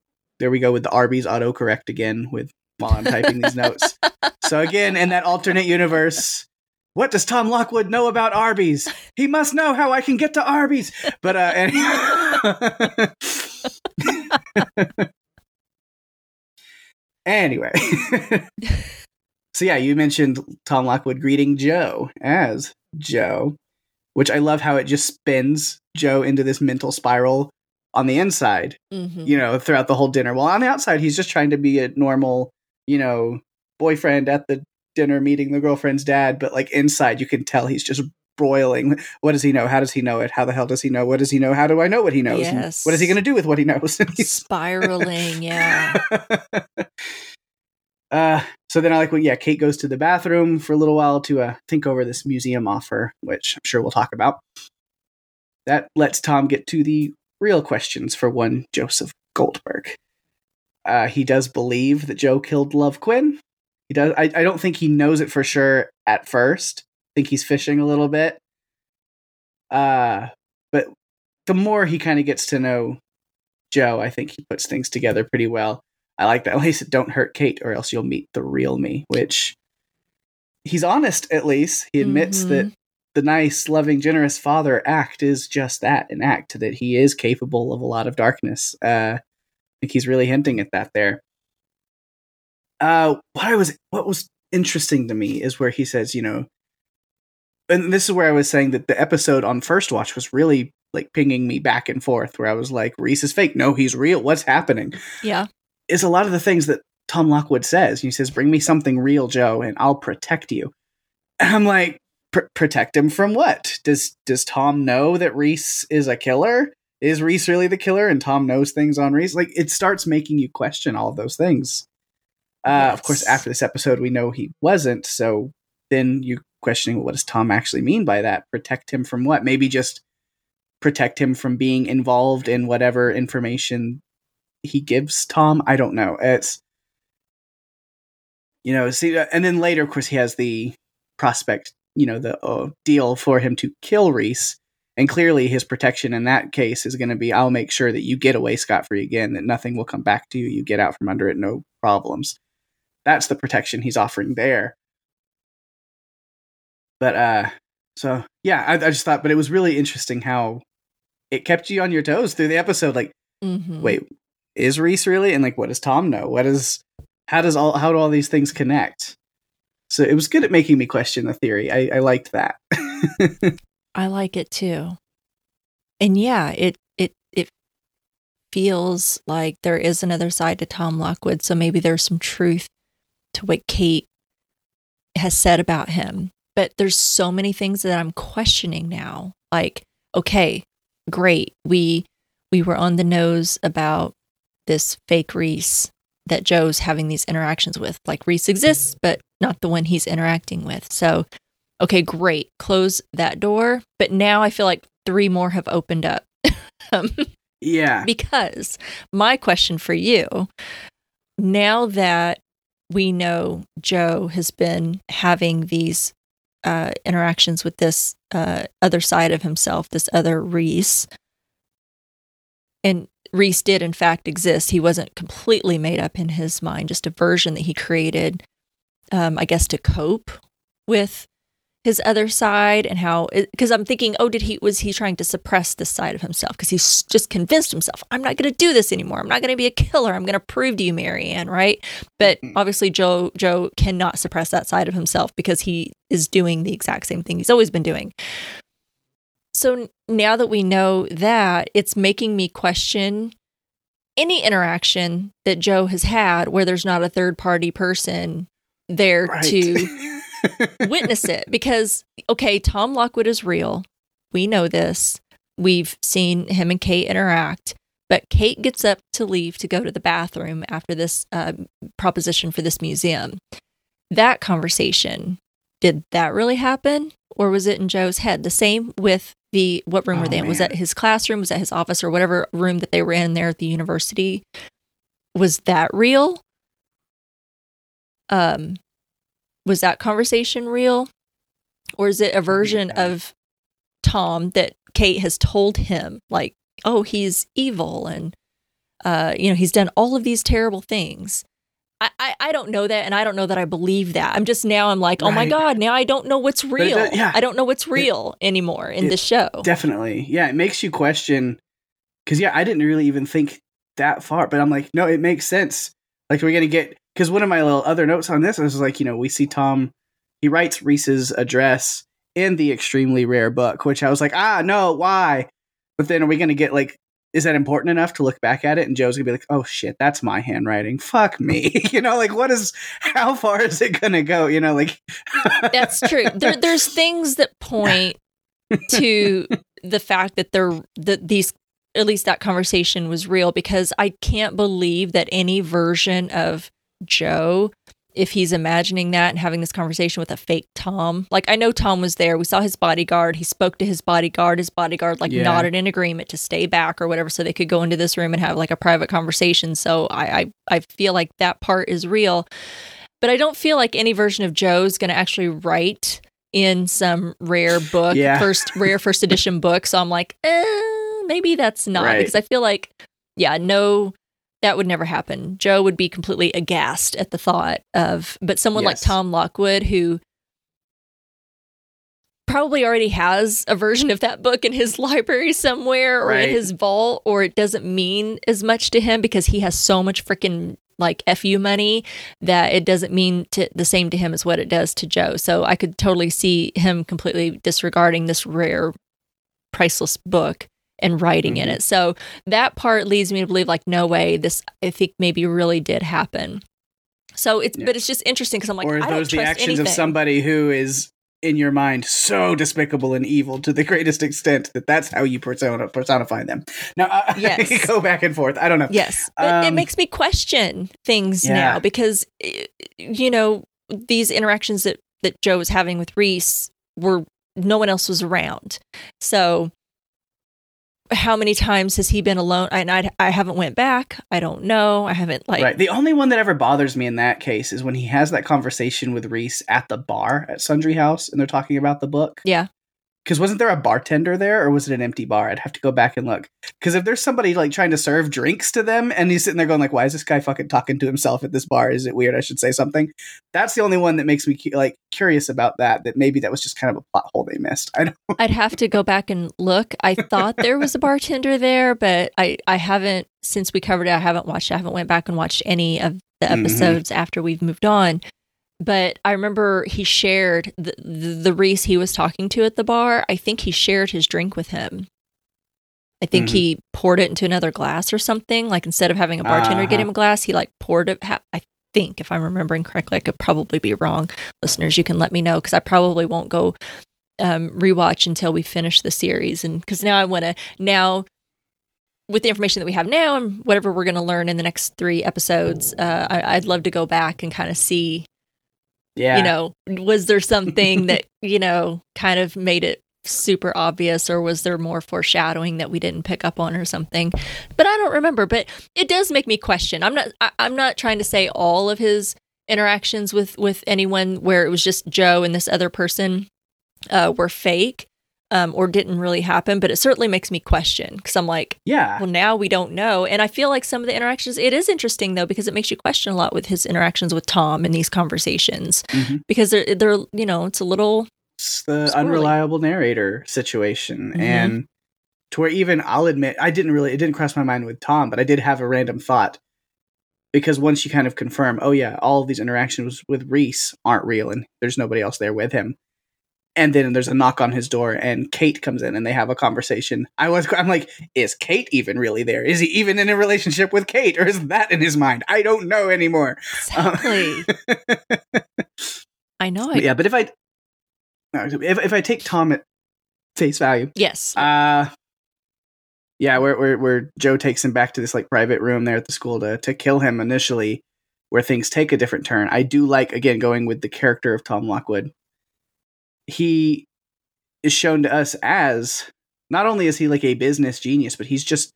[SPEAKER 3] there we go with the Arby's autocorrect again with while I'm typing these notes. So again, in that alternate universe, what does Tom Lockwood know about Arby's? He must know how I can get to Arby's. But uh, and anyway. so yeah, you mentioned Tom Lockwood greeting Joe as Joe, which I love how it just spins Joe into this mental spiral on the inside,
[SPEAKER 2] Mhm.
[SPEAKER 3] you know, throughout the whole dinner. Well, on the outside, he's just trying to be a normal, you know, boyfriend at the dinner meeting the girlfriend's dad, but like inside, you can tell he's just broiling. What does he know? How does he know it? How the hell does he know? What does he know? How do I know what he knows?
[SPEAKER 2] Yes.
[SPEAKER 3] What is he going to do with what he knows?
[SPEAKER 2] Spiraling, yeah.
[SPEAKER 3] uh, so then I like, well, yeah, Kate goes to the bathroom for a little while to uh, think over this museum offer, which I'm sure we'll talk about. That lets Tom get to the real questions for one Joseph Goldberg. Uh, he does believe that Joe killed Love Quinn. He does. I, I don't think he knows it for sure at first. Think he's fishing a little bit. Uh, but the more he kind of gets to know Joe, I think he puts things together pretty well. I like that. At least don't hurt Kate, or else you'll meet the real me. Which he's honest. At least he admits
[SPEAKER 2] Mhm.
[SPEAKER 3] that the nice, loving, generous father act is just that an act that he is capable of a lot of darkness. Uh, I think he's really hinting at that there. Uh, what I was, what was interesting to me is where he says, you know, and this is where I was saying that the episode on first watch was really like pinging me back and forth, where I was like, Rhys is fake. No, he's real. What's happening?
[SPEAKER 2] Yeah.
[SPEAKER 3] is a lot of the things that Tom Lockwood says. He says, "Bring me something real, Joe, and I'll protect you." And I'm like, "Protect him from what? Does does Tom know that Rhys is a killer? Is Rhys really the killer? And Tom knows things on Rhys? Like, it starts making you question all of those things. Uh, Of course, after this episode, we know he wasn't. So then you questioning, what does Tom actually mean by that? Protect him from what? Maybe just protect him from being involved in whatever information he gives Tom. I don't know. It's you know, see, uh, and then later, of course, he has the prospect, you know, the uh, deal for him to kill Rhys, and clearly his protection in that case is going to be, I'll make sure that you get away scot free again, that nothing will come back to you, you get out from under it, no problems. That's the protection he's offering there. But uh, so yeah, I, I just thought, but it was really interesting how it kept you on your toes through the episode. Like,
[SPEAKER 2] Mhm.
[SPEAKER 3] wait, is Rhys really? And like, what does Tom know? What is, how does all, how do all these things connect? So it was good at making me question the theory. I, I liked that.
[SPEAKER 2] I like it too. And yeah, it it it feels like there is another side to Tom Lockwood, so maybe there's some truth to what Kate has said about him. But there's so many things that I'm questioning now. Like, okay, great. We we were on the nose about this fake Rhys that Joe's having these interactions with. Like Rhys exists, but not the one he's interacting with. So okay, great, close that door. But now I feel like three more have opened up. um,
[SPEAKER 3] yeah.
[SPEAKER 2] because my question for you now that we know Joe has been having these uh, interactions with this uh, other side of himself, this other Rhys, and Rhys did in fact exist. He wasn't completely made up in his mind, just a version that he created, um, I guess, to cope with his other side and how because i'm thinking oh did he was he trying to suppress this side of himself? Because he's just convinced himself i'm not going to do this anymore. I'm not going to be a killer. I'm going to prove to you marianne right? But
[SPEAKER 3] Mhm.
[SPEAKER 2] obviously joe joe cannot suppress that side of himself because he is doing the exact same thing he's always been doing. So now that we know that it's making me question any interaction that joe has had where there's not a third party person there
[SPEAKER 3] Right.
[SPEAKER 2] to witness it because okay tom lockwood is real. We know this. We've seen him and kate interact. But kate gets up to leave to go to the bathroom after this uh, proposition for this museum. That conversation did that really happen? Or was it in joe's head? The same with the what room
[SPEAKER 3] Oh,
[SPEAKER 2] were they in? Was that his classroom? Was that his office or whatever room that they were in there at the university? Was that real? Um was that conversation real or is it a version
[SPEAKER 3] man.
[SPEAKER 2] of tom that kate has told him like oh he's evil and uh you know he's done all of these terrible things I, I, I don't know that and I don't know that I believe that. I'm just now I'm like, oh my God, now I don't know what's real.
[SPEAKER 3] yeah.
[SPEAKER 2] I don't know what's real anymore in
[SPEAKER 3] it
[SPEAKER 2] the show.
[SPEAKER 3] Definitely. Yeah, it makes you question because yeah, I didn't really even think that far. But I'm like, no, it makes sense. Like we're gonna get because one of my little other notes on this is like, you know, we see Tom he writes Rhys's address in the extremely rare book, which I was like, ah, no, why? But then are we gonna get like is that important enough to look back at it? And Joe's gonna be like, oh shit, that's my handwriting. Fuck me. you know, like what is how far is it gonna go? You know, like
[SPEAKER 2] That's true. There, there's things that point to the fact that they're that these at least that conversation was real because I can't believe that any version of Joe if he's imagining that and having this conversation with a fake Tom. Like I know Tom was there. We saw his bodyguard. He spoke to his bodyguard. His bodyguard like
[SPEAKER 3] Yeah.
[SPEAKER 2] nodded in agreement to stay back or whatever so they could go into this room and have like a private conversation. So I I, I feel like that part is real. But I don't feel like any version of Joe's going to actually write in some rare book,
[SPEAKER 3] Yeah.
[SPEAKER 2] first rare first edition book. So I'm like, eh, maybe that's not
[SPEAKER 3] Right.
[SPEAKER 2] because I feel like, yeah, no, that would never happen. Joe would be completely aghast at the thought of, but someone like Tom Lockwood who probably already has a version of that book in his library somewhere or
[SPEAKER 3] Right.
[SPEAKER 2] in his vault, or it doesn't mean as much to him because he has so much freaking like fu money that it doesn't mean to, the same to him as what it does to Joe. So I could totally see him completely disregarding this rare, priceless book and writing in
[SPEAKER 3] Mhm.
[SPEAKER 2] it. So that part leads me to believe like no way this I think maybe really did happen. So it's
[SPEAKER 3] Yeah.
[SPEAKER 2] but it's just interesting because I'm like
[SPEAKER 3] or are
[SPEAKER 2] I don't
[SPEAKER 3] those the actions
[SPEAKER 2] anything.
[SPEAKER 3] of somebody who is in your mind so despicable and evil to the greatest extent that that's how you persona personify them. Now, uh,
[SPEAKER 2] Yes.
[SPEAKER 3] go back and forth. I don't know.
[SPEAKER 2] Yes, but it
[SPEAKER 3] Um,
[SPEAKER 2] makes me question things
[SPEAKER 3] Yeah.
[SPEAKER 2] now because eh, you know these interactions that that Joe was having with Rhys were no one else was around. So how many times has he been alone? And I I haven't went back. I don't know. I haven't like
[SPEAKER 3] right. The only one that ever bothers me in that case is when he has that conversation with Rhys at the bar at Sundry House and they're talking about the book.
[SPEAKER 2] yeah.
[SPEAKER 3] Because wasn't there a bartender there or was it an empty bar? I'd have to go back and look. Because if there's somebody like trying to serve drinks to them and he's sitting there going like, why is this guy fucking talking to himself at this bar? Is it weird? I should say something. That's the only one that makes me like curious about that. That maybe that was just kind of a plot hole they missed. I don't.
[SPEAKER 2] I'd have to go back and look. I thought there was a bartender there, but I I haven't since we covered it. I haven't watched. I haven't went back and watched any of the
[SPEAKER 3] Mhm.
[SPEAKER 2] episodes after we've moved on. But I remember he shared the, the the Rhys he was talking to at the bar. I think he shared his drink with him. I think
[SPEAKER 3] Mhm.
[SPEAKER 2] he poured it into another glass or something. Like instead of having a bartender get
[SPEAKER 3] Uh-huh.
[SPEAKER 2] him a glass, he like poured it. ha- I think if I'm remembering correctly, I could probably be wrong. Listeners, you can let me know because I probably won't go um, rewatch until we finish the series. And because now I want to now with the information that we have now and whatever we're going to learn in the next three episodes, uh, I, I'd love to go back and kind of see,
[SPEAKER 3] Yeah.
[SPEAKER 2] you know, was there something that you know kind of made it super obvious, or was there more foreshadowing that we didn't pick up on or something? But I don't remember. But it does make me question. I'm not. I, I'm not trying to say all of his interactions with with anyone where it was just Joe and this other person uh, were fake um, or didn't really happen, but it certainly makes me question because I'm like,
[SPEAKER 3] yeah.
[SPEAKER 2] well, now we don't know. And I feel like some of the interactions, it is interesting though, because it makes you question a lot with his interactions with Tom in these conversations
[SPEAKER 3] Mhm.
[SPEAKER 2] because they're, they're, you know, it's a little,
[SPEAKER 3] It's the
[SPEAKER 2] Squirrely.
[SPEAKER 3] unreliable narrator situation,
[SPEAKER 2] Mhm.
[SPEAKER 3] and to where even I'll admit I didn't really it didn't cross my mind with Tom, but I did have a random thought because once you kind of confirm, oh yeah, all of these interactions with Rhys aren't real, and there's nobody else there with him. And then there's a knock on his door, and Kate comes in, and they have a conversation. I was, I'm like, is Kate even really there? Is he even in a relationship with Kate, or is that in his mind? I don't know anymore.
[SPEAKER 2] exactly. I know. I,
[SPEAKER 3] yeah, but if I, if if I take Tom at face value,
[SPEAKER 2] Yes.
[SPEAKER 3] uh yeah, where where where Joe takes him back to this like private room there at the school to to kill him initially, where things take a different turn. I do like again going with the character of Tom Lockwood. He is shown to us as not only is he like a business genius, but he's just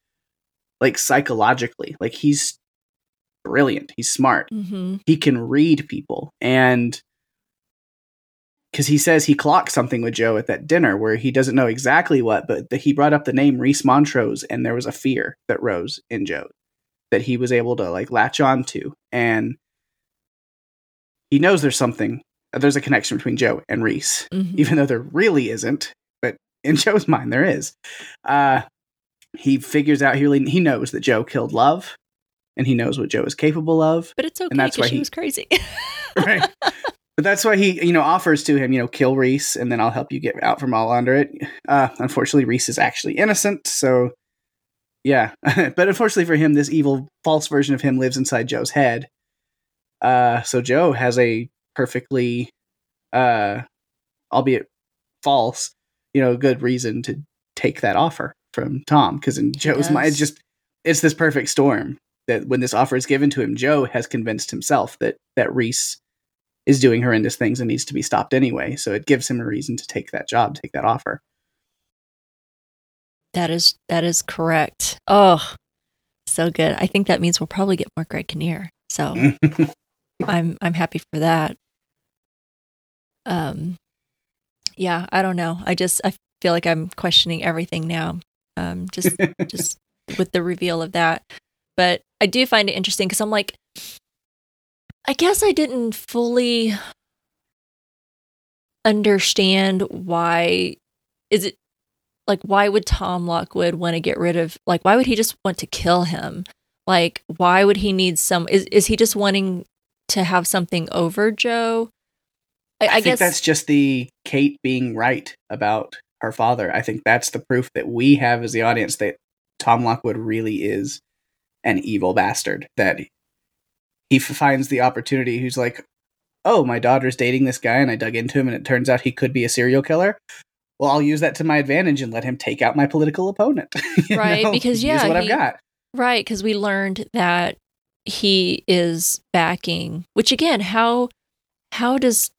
[SPEAKER 3] like psychologically like he's brilliant. He's smart
[SPEAKER 2] hmm
[SPEAKER 3] he can read people and because he says he clocked something with joe at that dinner where he doesn't know exactly what but the, he brought up the name rhys montrose and there was a fear that rose in joe that he was able to like latch on to and he knows there's something there's a connection between joe and rhys
[SPEAKER 2] hmm
[SPEAKER 3] even though there really isn't but in joe's mind there is uh he figures out he really he knows that Joe killed Love, and he knows what Joe is capable of.
[SPEAKER 2] But it's okay
[SPEAKER 3] that's why
[SPEAKER 2] because she
[SPEAKER 3] he-
[SPEAKER 2] was crazy.
[SPEAKER 3] right. But that's why he, you know, offers to him, you know, kill Rhys, and then I'll help you get out from all under it. Uh, unfortunately, Rhys is actually innocent, so yeah. but unfortunately for him, this evil, false version of him lives inside Joe's head. Uh, so Joe has a perfectly, uh, albeit false, you know, good reason to take that offer from Tom because in Joe's mind, it's just it's this perfect storm that when this offer is given to him, Joe has convinced himself that that Rhys is doing horrendous things and needs to be stopped anyway. So it gives him a reason to take that job, take that offer.
[SPEAKER 2] that is that is correct. Oh, so good. I think that means we'll probably get more Greg Kinnear. So I'm I'm happy for that. Um, yeah, I don't know. I just I feel like I'm questioning everything now. Um, just just with the reveal of that, but I do find it interesting because I'm like, I guess I didn't fully understand why. Is it like why would Tom Lockwood want to get rid of like why would he just want to kill him? Like why would he need some? Is is he just wanting to have something over Joe? I,
[SPEAKER 3] I,
[SPEAKER 2] I,
[SPEAKER 3] think
[SPEAKER 2] guess
[SPEAKER 3] that's just the Kate being right about her father. I think that's the proof that we have as the audience that Tom Lockwood really is an evil bastard. That he finds the opportunity. Who's like, oh, my daughter's dating this guy, and I dug into him, and it turns out he could be a serial killer. Well, I'll use that to my advantage and let him take out my political opponent.
[SPEAKER 2] Right,
[SPEAKER 3] know?
[SPEAKER 2] because,
[SPEAKER 3] Use
[SPEAKER 2] yeah,
[SPEAKER 3] what I've got.
[SPEAKER 2] right because we learned that he is backing. Which again, how how does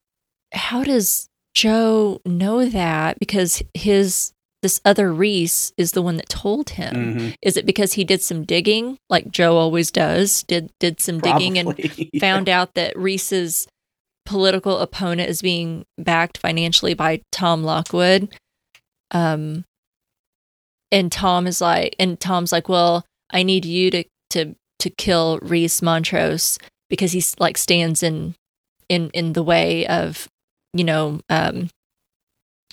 [SPEAKER 2] how does Joe know that? Because his this other Rhys is the one that told him.
[SPEAKER 3] Mhm.
[SPEAKER 2] Is it because he did some digging, like Joe always does? Did did some digging and
[SPEAKER 3] Probably.
[SPEAKER 2] found out that Rhys's political opponent is being backed financially by Tom Lockwood. Um, and Tom is like, and Tom's like, well, I need you to to to kill Rhys Montrose because he's like stands in in in the way of you know um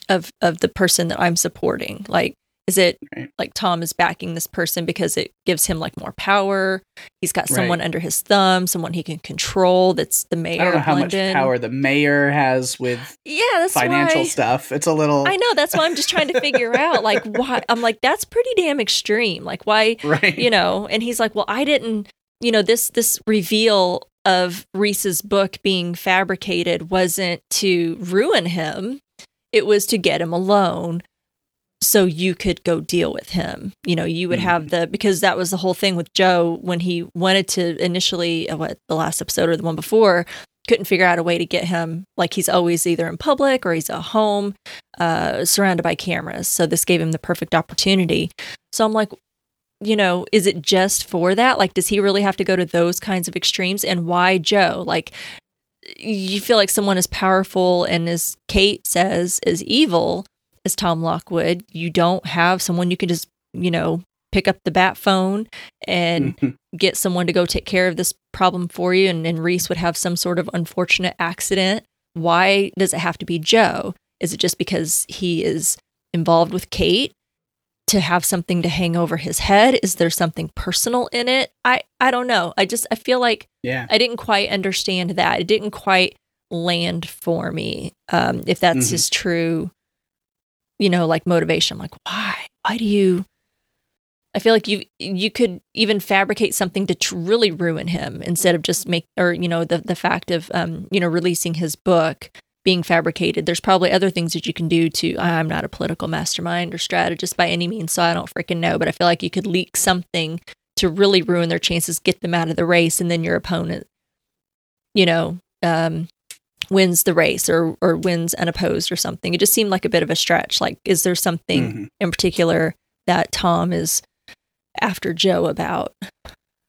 [SPEAKER 2] of of the person that I'm supporting. Like, is it
[SPEAKER 3] Right.
[SPEAKER 2] like Tom is backing this person because it gives him like more power? He's got
[SPEAKER 3] Right.
[SPEAKER 2] someone under his thumb, someone he can control. That's the mayor
[SPEAKER 3] I don't know how much power the mayor has with
[SPEAKER 2] Yeah, that's
[SPEAKER 3] financial
[SPEAKER 2] why.
[SPEAKER 3] stuff. It's a little
[SPEAKER 2] I know. That's why I'm just trying to figure out, like, why. I'm like, that's pretty damn extreme. Like, why?
[SPEAKER 3] right.
[SPEAKER 2] You know? And he's like, well, I didn't. You know, this this reveal of Rhys's book being fabricated wasn't to ruin him. It was to get him alone, so you could go deal with him. You know, you would have the because that was the whole thing with Joe when he wanted to initially uh, what the last episode or the one before couldn't figure out a way to get him like he's always either in public or he's at home uh, surrounded by cameras. So this gave him the perfect opportunity. So I'm like, you know, is it just for that? Like, does he really have to go to those kinds of extremes? And why Joe? Like, you feel like someone as powerful and as Kate says is evil as Tom Lockwood, you don't have someone you can just, you know, pick up the bat phone and
[SPEAKER 3] Mhm.
[SPEAKER 2] get someone to go take care of this problem for you and, and Rhys would have some sort of unfortunate accident. Why does it have to be Joe? Is it just because he is involved with Kate to have something to hang over his head? Is there something personal in it? I I don't know. I just I feel like
[SPEAKER 3] yeah.
[SPEAKER 2] I didn't quite understand that. It didn't quite land for me. Um, if that's
[SPEAKER 3] Mhm.
[SPEAKER 2] his true, you know, like motivation. I'm like, why? Why do you? I feel like you you could even fabricate something to tr- really ruin him instead of just make or you know the the fact of um you know releasing his book being fabricated. There's probably other things that you can do to. I'm not a political mastermind or strategist by any means, so I don't freaking know. But I feel like you could leak something to really ruin their chances, get them out of the race, and then your opponent, you know, um, wins the race or or wins unopposed or something. It just seemed like a bit of a stretch. Like, is there something
[SPEAKER 3] Mhm.
[SPEAKER 2] in particular that Tom is after Joe about?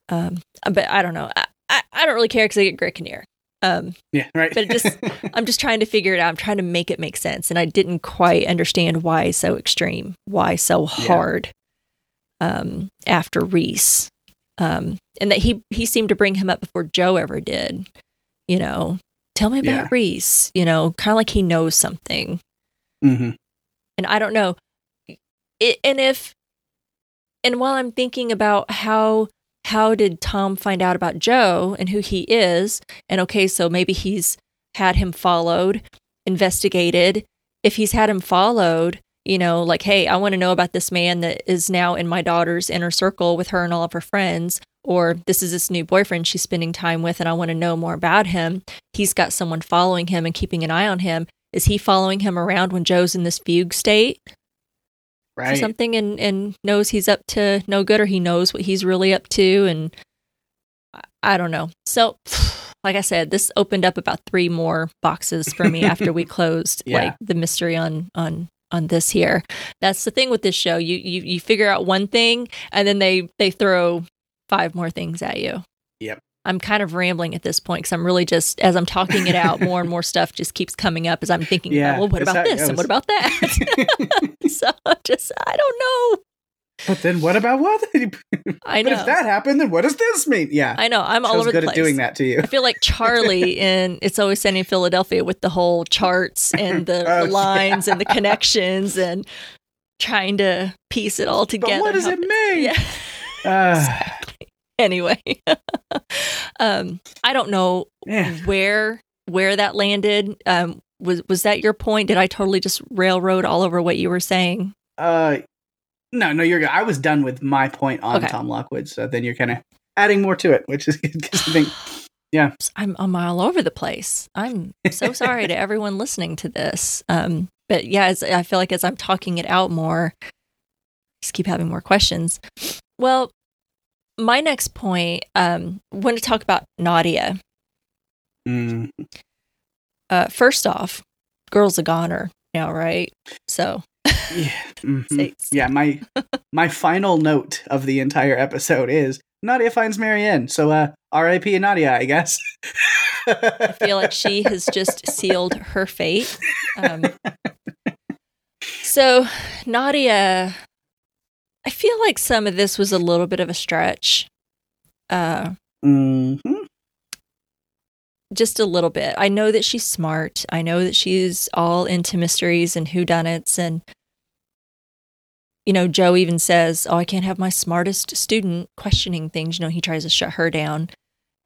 [SPEAKER 2] Um, but I don't know. I, I, I don't really care because I get Greg Kinnear. Um,
[SPEAKER 3] Yeah, right.
[SPEAKER 2] But it just- I'm just trying to figure it out. I'm trying to make it make sense, and I didn't quite understand why so extreme, why so
[SPEAKER 3] Yeah.
[SPEAKER 2] hard. Um, after Rhys, um, and that he he seemed to bring him up before Joe ever did. You know, tell me about
[SPEAKER 3] Yeah.
[SPEAKER 2] Rhys. You know, kind of like he knows something,
[SPEAKER 3] Mhm.
[SPEAKER 2] and I don't know. It, and if and while I'm thinking about how how did Tom find out about Joe and who he is, and okay, so maybe he's had him followed, investigated. If he's had him followed, you know, like, hey, I want to know about this man that is now in my daughter's inner circle with her and all of her friends, or this is this new boyfriend she's spending time with, and I want to know more about him. He's got someone following him and keeping an eye on him. Is he following him around when Joe's in this fugue state?
[SPEAKER 3] Right.
[SPEAKER 2] something and and knows he's up to no good or he knows what he's really up to and I, I don't know. So like I said, this opened up about three more boxes for me after we closed
[SPEAKER 3] Yeah.
[SPEAKER 2] like the mystery on on on this here. That's the thing with this show. You you you figure out one thing and then they they throw five more things at you. I'm kind of rambling at this point because I'm really just as I'm talking it out, more and more stuff just keeps coming up as I'm thinking,
[SPEAKER 3] Yeah,
[SPEAKER 2] about, well, what about this and what about that? so just I don't know.
[SPEAKER 3] but then what about what?
[SPEAKER 2] I know.
[SPEAKER 3] But if that happened, then what does this mean? Yeah.
[SPEAKER 2] I know. I'm all over
[SPEAKER 3] good
[SPEAKER 2] the
[SPEAKER 3] at doing that to you.
[SPEAKER 2] I feel like Charlie in It's Always Sunny in Philadelphia with the whole charts and the,
[SPEAKER 3] Oh,
[SPEAKER 2] the lines and the connections and trying to piece it all together.
[SPEAKER 3] But what does it mean?
[SPEAKER 2] Yeah.
[SPEAKER 3] Uh,
[SPEAKER 2] Anyway, um, I don't know
[SPEAKER 3] yeah.
[SPEAKER 2] where where that landed. Um, was was that your point? Did I totally just railroad all over what you were saying?
[SPEAKER 3] Uh, no, no, you're good. I was done with my point on
[SPEAKER 2] Okay.
[SPEAKER 3] Tom Lockwood, so then you're kind of adding more to it, which is good because I think yeah,
[SPEAKER 2] I'm I'm all over the place. I'm so sorry to everyone listening to this. Um, but yeah, as, I feel like as I'm talking it out more, I just keep having more questions. Well, my next point, um, want to talk about Nadia.
[SPEAKER 3] mm,
[SPEAKER 2] Uh, first off, girl's a goner now, right? So
[SPEAKER 3] yeah, mhm. yeah. My my final note of the entire episode is Nadia finds Marianne. So, uh, R.I.P. Nadia, I guess.
[SPEAKER 2] I feel like she has just sealed her fate. Um, so, Nadia, I feel like some of this was a little bit of a stretch. Uh,
[SPEAKER 3] Mhm.
[SPEAKER 2] just a little bit. I know that she's smart. I know that she's all into mysteries and whodunits. And, you know, Joe even says, Oh, I can't have my smartest student questioning things. You know, he tries to shut her down.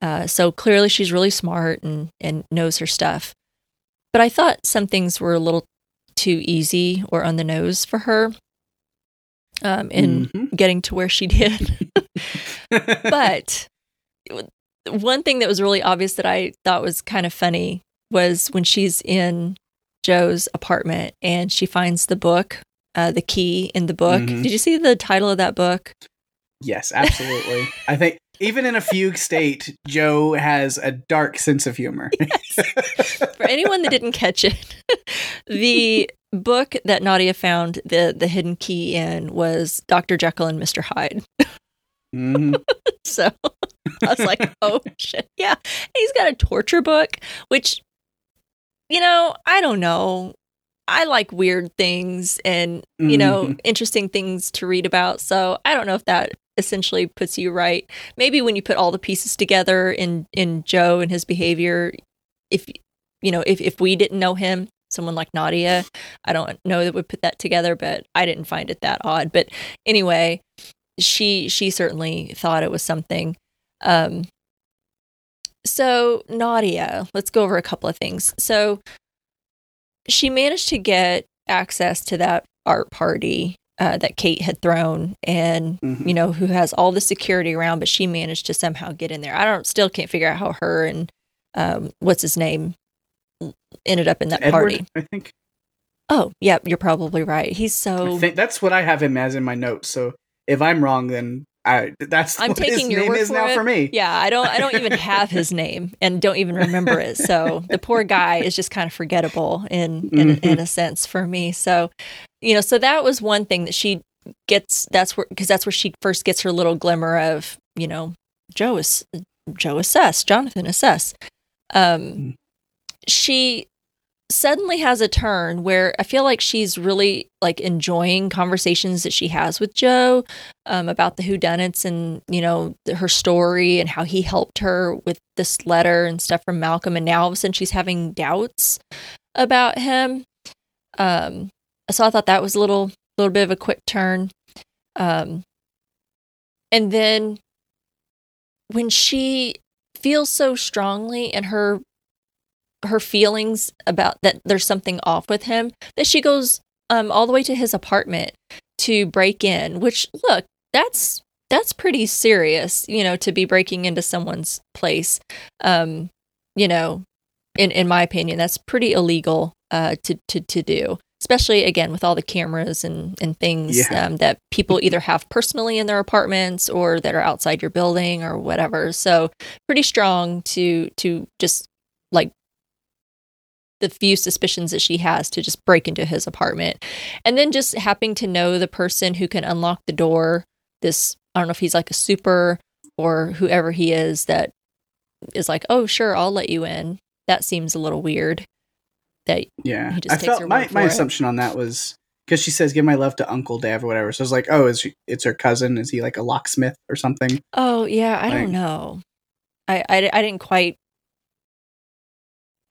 [SPEAKER 2] Uh, so clearly she's really smart and, and knows her stuff. But I thought some things were a little too easy or on the nose for her um, in
[SPEAKER 3] Mhm.
[SPEAKER 2] getting to where she did. but one thing that was really obvious that I thought was kind of funny was when she's in Joe's apartment and she finds the book, uh, the key in the book.
[SPEAKER 3] Mhm.
[SPEAKER 2] Did you see the title of that book?
[SPEAKER 3] yes, absolutely. I think even in a fugue state, Joe has a dark sense of humor.
[SPEAKER 2] For anyone that didn't catch it, the book that Nadia found the the hidden key in was Dr. Jekyll and Mr. Hyde.
[SPEAKER 3] Mhm.
[SPEAKER 2] So I was like, oh shit. Yeah. And he's got a torture book, which, you know, I don't know. I like weird things and, you know,
[SPEAKER 3] Mhm.
[SPEAKER 2] interesting things to read about. So I don't know if that essentially puts you right. Maybe when you put all the pieces together in in Joe and his behavior, if you know, if, if we didn't know him, someone like Nadia, I don't know that would put that together, but I didn't find it that odd. But anyway, she she certainly thought it was something. Um, so Nadia, let's go over a couple of things. So she managed to get access to that art party uh, that Kate had thrown, and
[SPEAKER 3] Mhm.
[SPEAKER 2] you know who has all the security around, but she managed to somehow get in there. I don't still can't figure out how her and um, what's his name ended up in that
[SPEAKER 3] Edward,
[SPEAKER 2] party.
[SPEAKER 3] I think.
[SPEAKER 2] Oh, yeah, you're probably right. He's so
[SPEAKER 3] I think that's what I have him as in my notes. So if I'm wrong, then I that's
[SPEAKER 2] I'm taking your
[SPEAKER 3] name
[SPEAKER 2] word
[SPEAKER 3] is
[SPEAKER 2] for
[SPEAKER 3] now
[SPEAKER 2] it.
[SPEAKER 3] for me.
[SPEAKER 2] Yeah, I don't I don't even have his name and don't even remember it. So the poor guy is just kind of forgettable in in,
[SPEAKER 3] Mhm.
[SPEAKER 2] in a sense for me. So, you know, so that was one thing that she gets that's where because that's where she first gets her little glimmer of, you know, Joe is Joe assess, Jonathan assess. Um
[SPEAKER 3] Mm.
[SPEAKER 2] she suddenly has a turn where I feel like she's really like enjoying conversations that she has with Joe um, about the whodunits and you know her story and how he helped her with this letter and stuff from Malcolm. And now all of a sudden she's having doubts about him. Um, so I thought that was a little little bit of a quick turn. Um, And then when she feels so strongly in her her feelings about that there's something off with him that she goes um all the way to his apartment to break in, which look, that's that's pretty serious, you know, to be breaking into someone's place. Um, you know, in in my opinion, that's pretty illegal uh to to to do especially again with all the cameras and and things
[SPEAKER 3] Yeah.
[SPEAKER 2] um, that people either have personally in their apartments or that are outside your building or whatever. So pretty strong to to just like the few suspicions that she has to just break into his apartment and then just happening to know the person who can unlock the door this i don't know if he's like a super or whoever he is that is like oh sure i'll let you in that seems a little weird that
[SPEAKER 3] Yeah, I felt my my
[SPEAKER 2] it.
[SPEAKER 3] assumption on that was because she says, "Give my love to Uncle Dave" or whatever. So I was like, "Oh, is she, it's her cousin? Is he like a locksmith or something?"
[SPEAKER 2] Oh yeah, I
[SPEAKER 3] Like-
[SPEAKER 2] don't know. I, I I didn't quite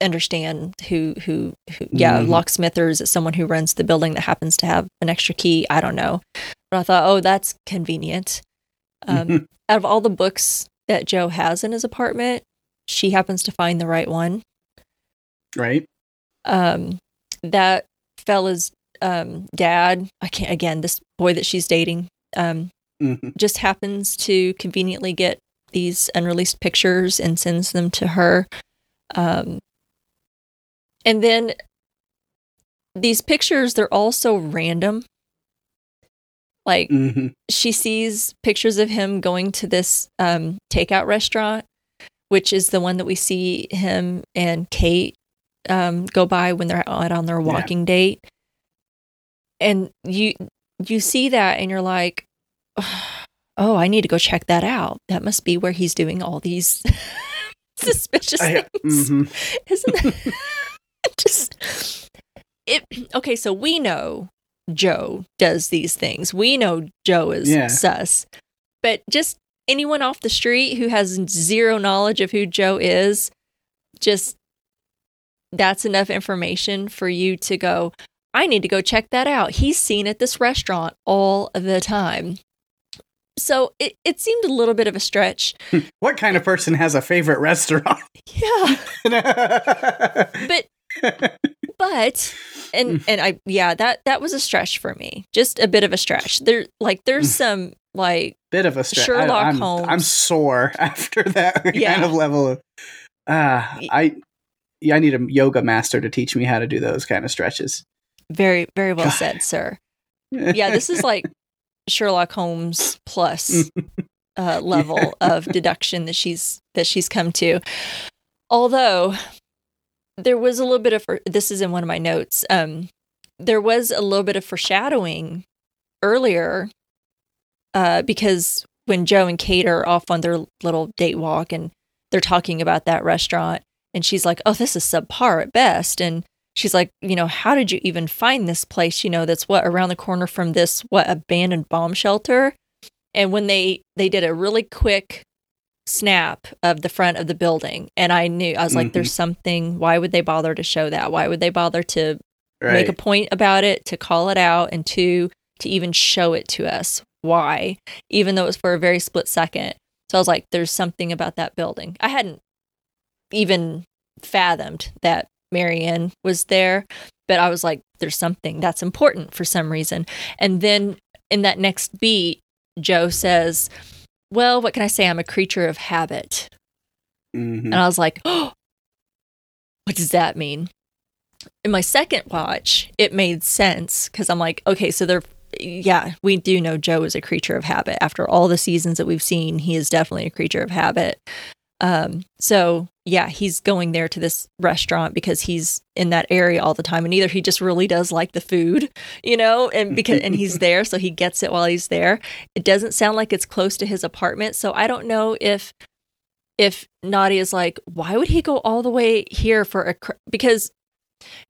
[SPEAKER 2] understand who who, who yeah
[SPEAKER 3] Mhm.
[SPEAKER 2] locksmith or is it someone who runs the building that happens to have an extra key? I don't know. But I thought, oh, that's convenient. Um, out of all the books that Joe has in his apartment, she happens to find the right one.
[SPEAKER 3] right?
[SPEAKER 2] Um, that fella's um, dad, I can't again. This boy that she's dating, um,
[SPEAKER 3] hmm
[SPEAKER 2] just happens to conveniently get these unreleased pictures and sends them to her. Um, and then these pictures, they're all so random. Like
[SPEAKER 3] hmm
[SPEAKER 2] she sees pictures of him going to this um, takeout restaurant, which is the one that we see him and Kate um, go by when they're out on their
[SPEAKER 3] Yeah.
[SPEAKER 2] walking date. And you you see that and you're like, oh, I need to go check that out. That must be where he's doing all these suspicious
[SPEAKER 3] I,
[SPEAKER 2] things
[SPEAKER 3] hmm
[SPEAKER 2] isn't that just it okay so we know joe does these things. We know joe is
[SPEAKER 3] Yeah.
[SPEAKER 2] sus. But just anyone off the street who has zero knowledge of who joe is just that's enough information for you to go i need to go check that out. He's seen at this restaurant all the time. So it, it seemed a little bit of a stretch.
[SPEAKER 3] What kind of person has a favorite restaurant?
[SPEAKER 2] yeah. But but and and I yeah that that was a stretch for me just a bit of a stretch there like there's some like
[SPEAKER 3] Bit of a stretch.
[SPEAKER 2] Sherlock
[SPEAKER 3] I'm,
[SPEAKER 2] Holmes.
[SPEAKER 3] I'm sore after that
[SPEAKER 2] Yeah.
[SPEAKER 3] kind of level of. Ah, I. Yeah, I need a yoga master to teach me how to do those kind of stretches.
[SPEAKER 2] very very well
[SPEAKER 3] God.
[SPEAKER 2] said sir yeah this is like Sherlock Holmes plus uh, level of deduction that she's that she's come to although there was a little bit of this is in one of my notes um there was a little bit of foreshadowing earlier uh because when Joe and Kate are off on their little date walk and they're talking about that restaurant and she's like oh this is subpar at best. And she's like you know how did you even find this place? You know that's what around the corner from this what abandoned bomb shelter? And when they they did a really quick snap of the front of the building. And i knew i was like
[SPEAKER 3] Mhm.
[SPEAKER 2] there's something why would they bother to show that? Why would they bother to
[SPEAKER 3] Right.
[SPEAKER 2] make a point about it to call it out and to to even show it to us? Why? Even though it was for a very split second. So i was like there's something about that building. I hadn't even fathomed that marianne was there but i was like there's something that's important for some reason. And then in that next beat joe says well what can i say i'm a creature of habit
[SPEAKER 3] Mhm.
[SPEAKER 2] and I was like, oh, what does that mean? In my second watch, it made sense because I'm like, okay, so they're, yeah, we do know Joe is a creature of habit. After all the seasons that we've seen, he is definitely a creature of habit. Um, so yeah, he's going there to this restaurant because he's in that area all the time, and either he just really does like the food, you know, and because and he's there, so he gets it while he's there. It doesn't sound like it's close to his apartment, so I don't know if if Nadia's like, why would he go all the way here for a because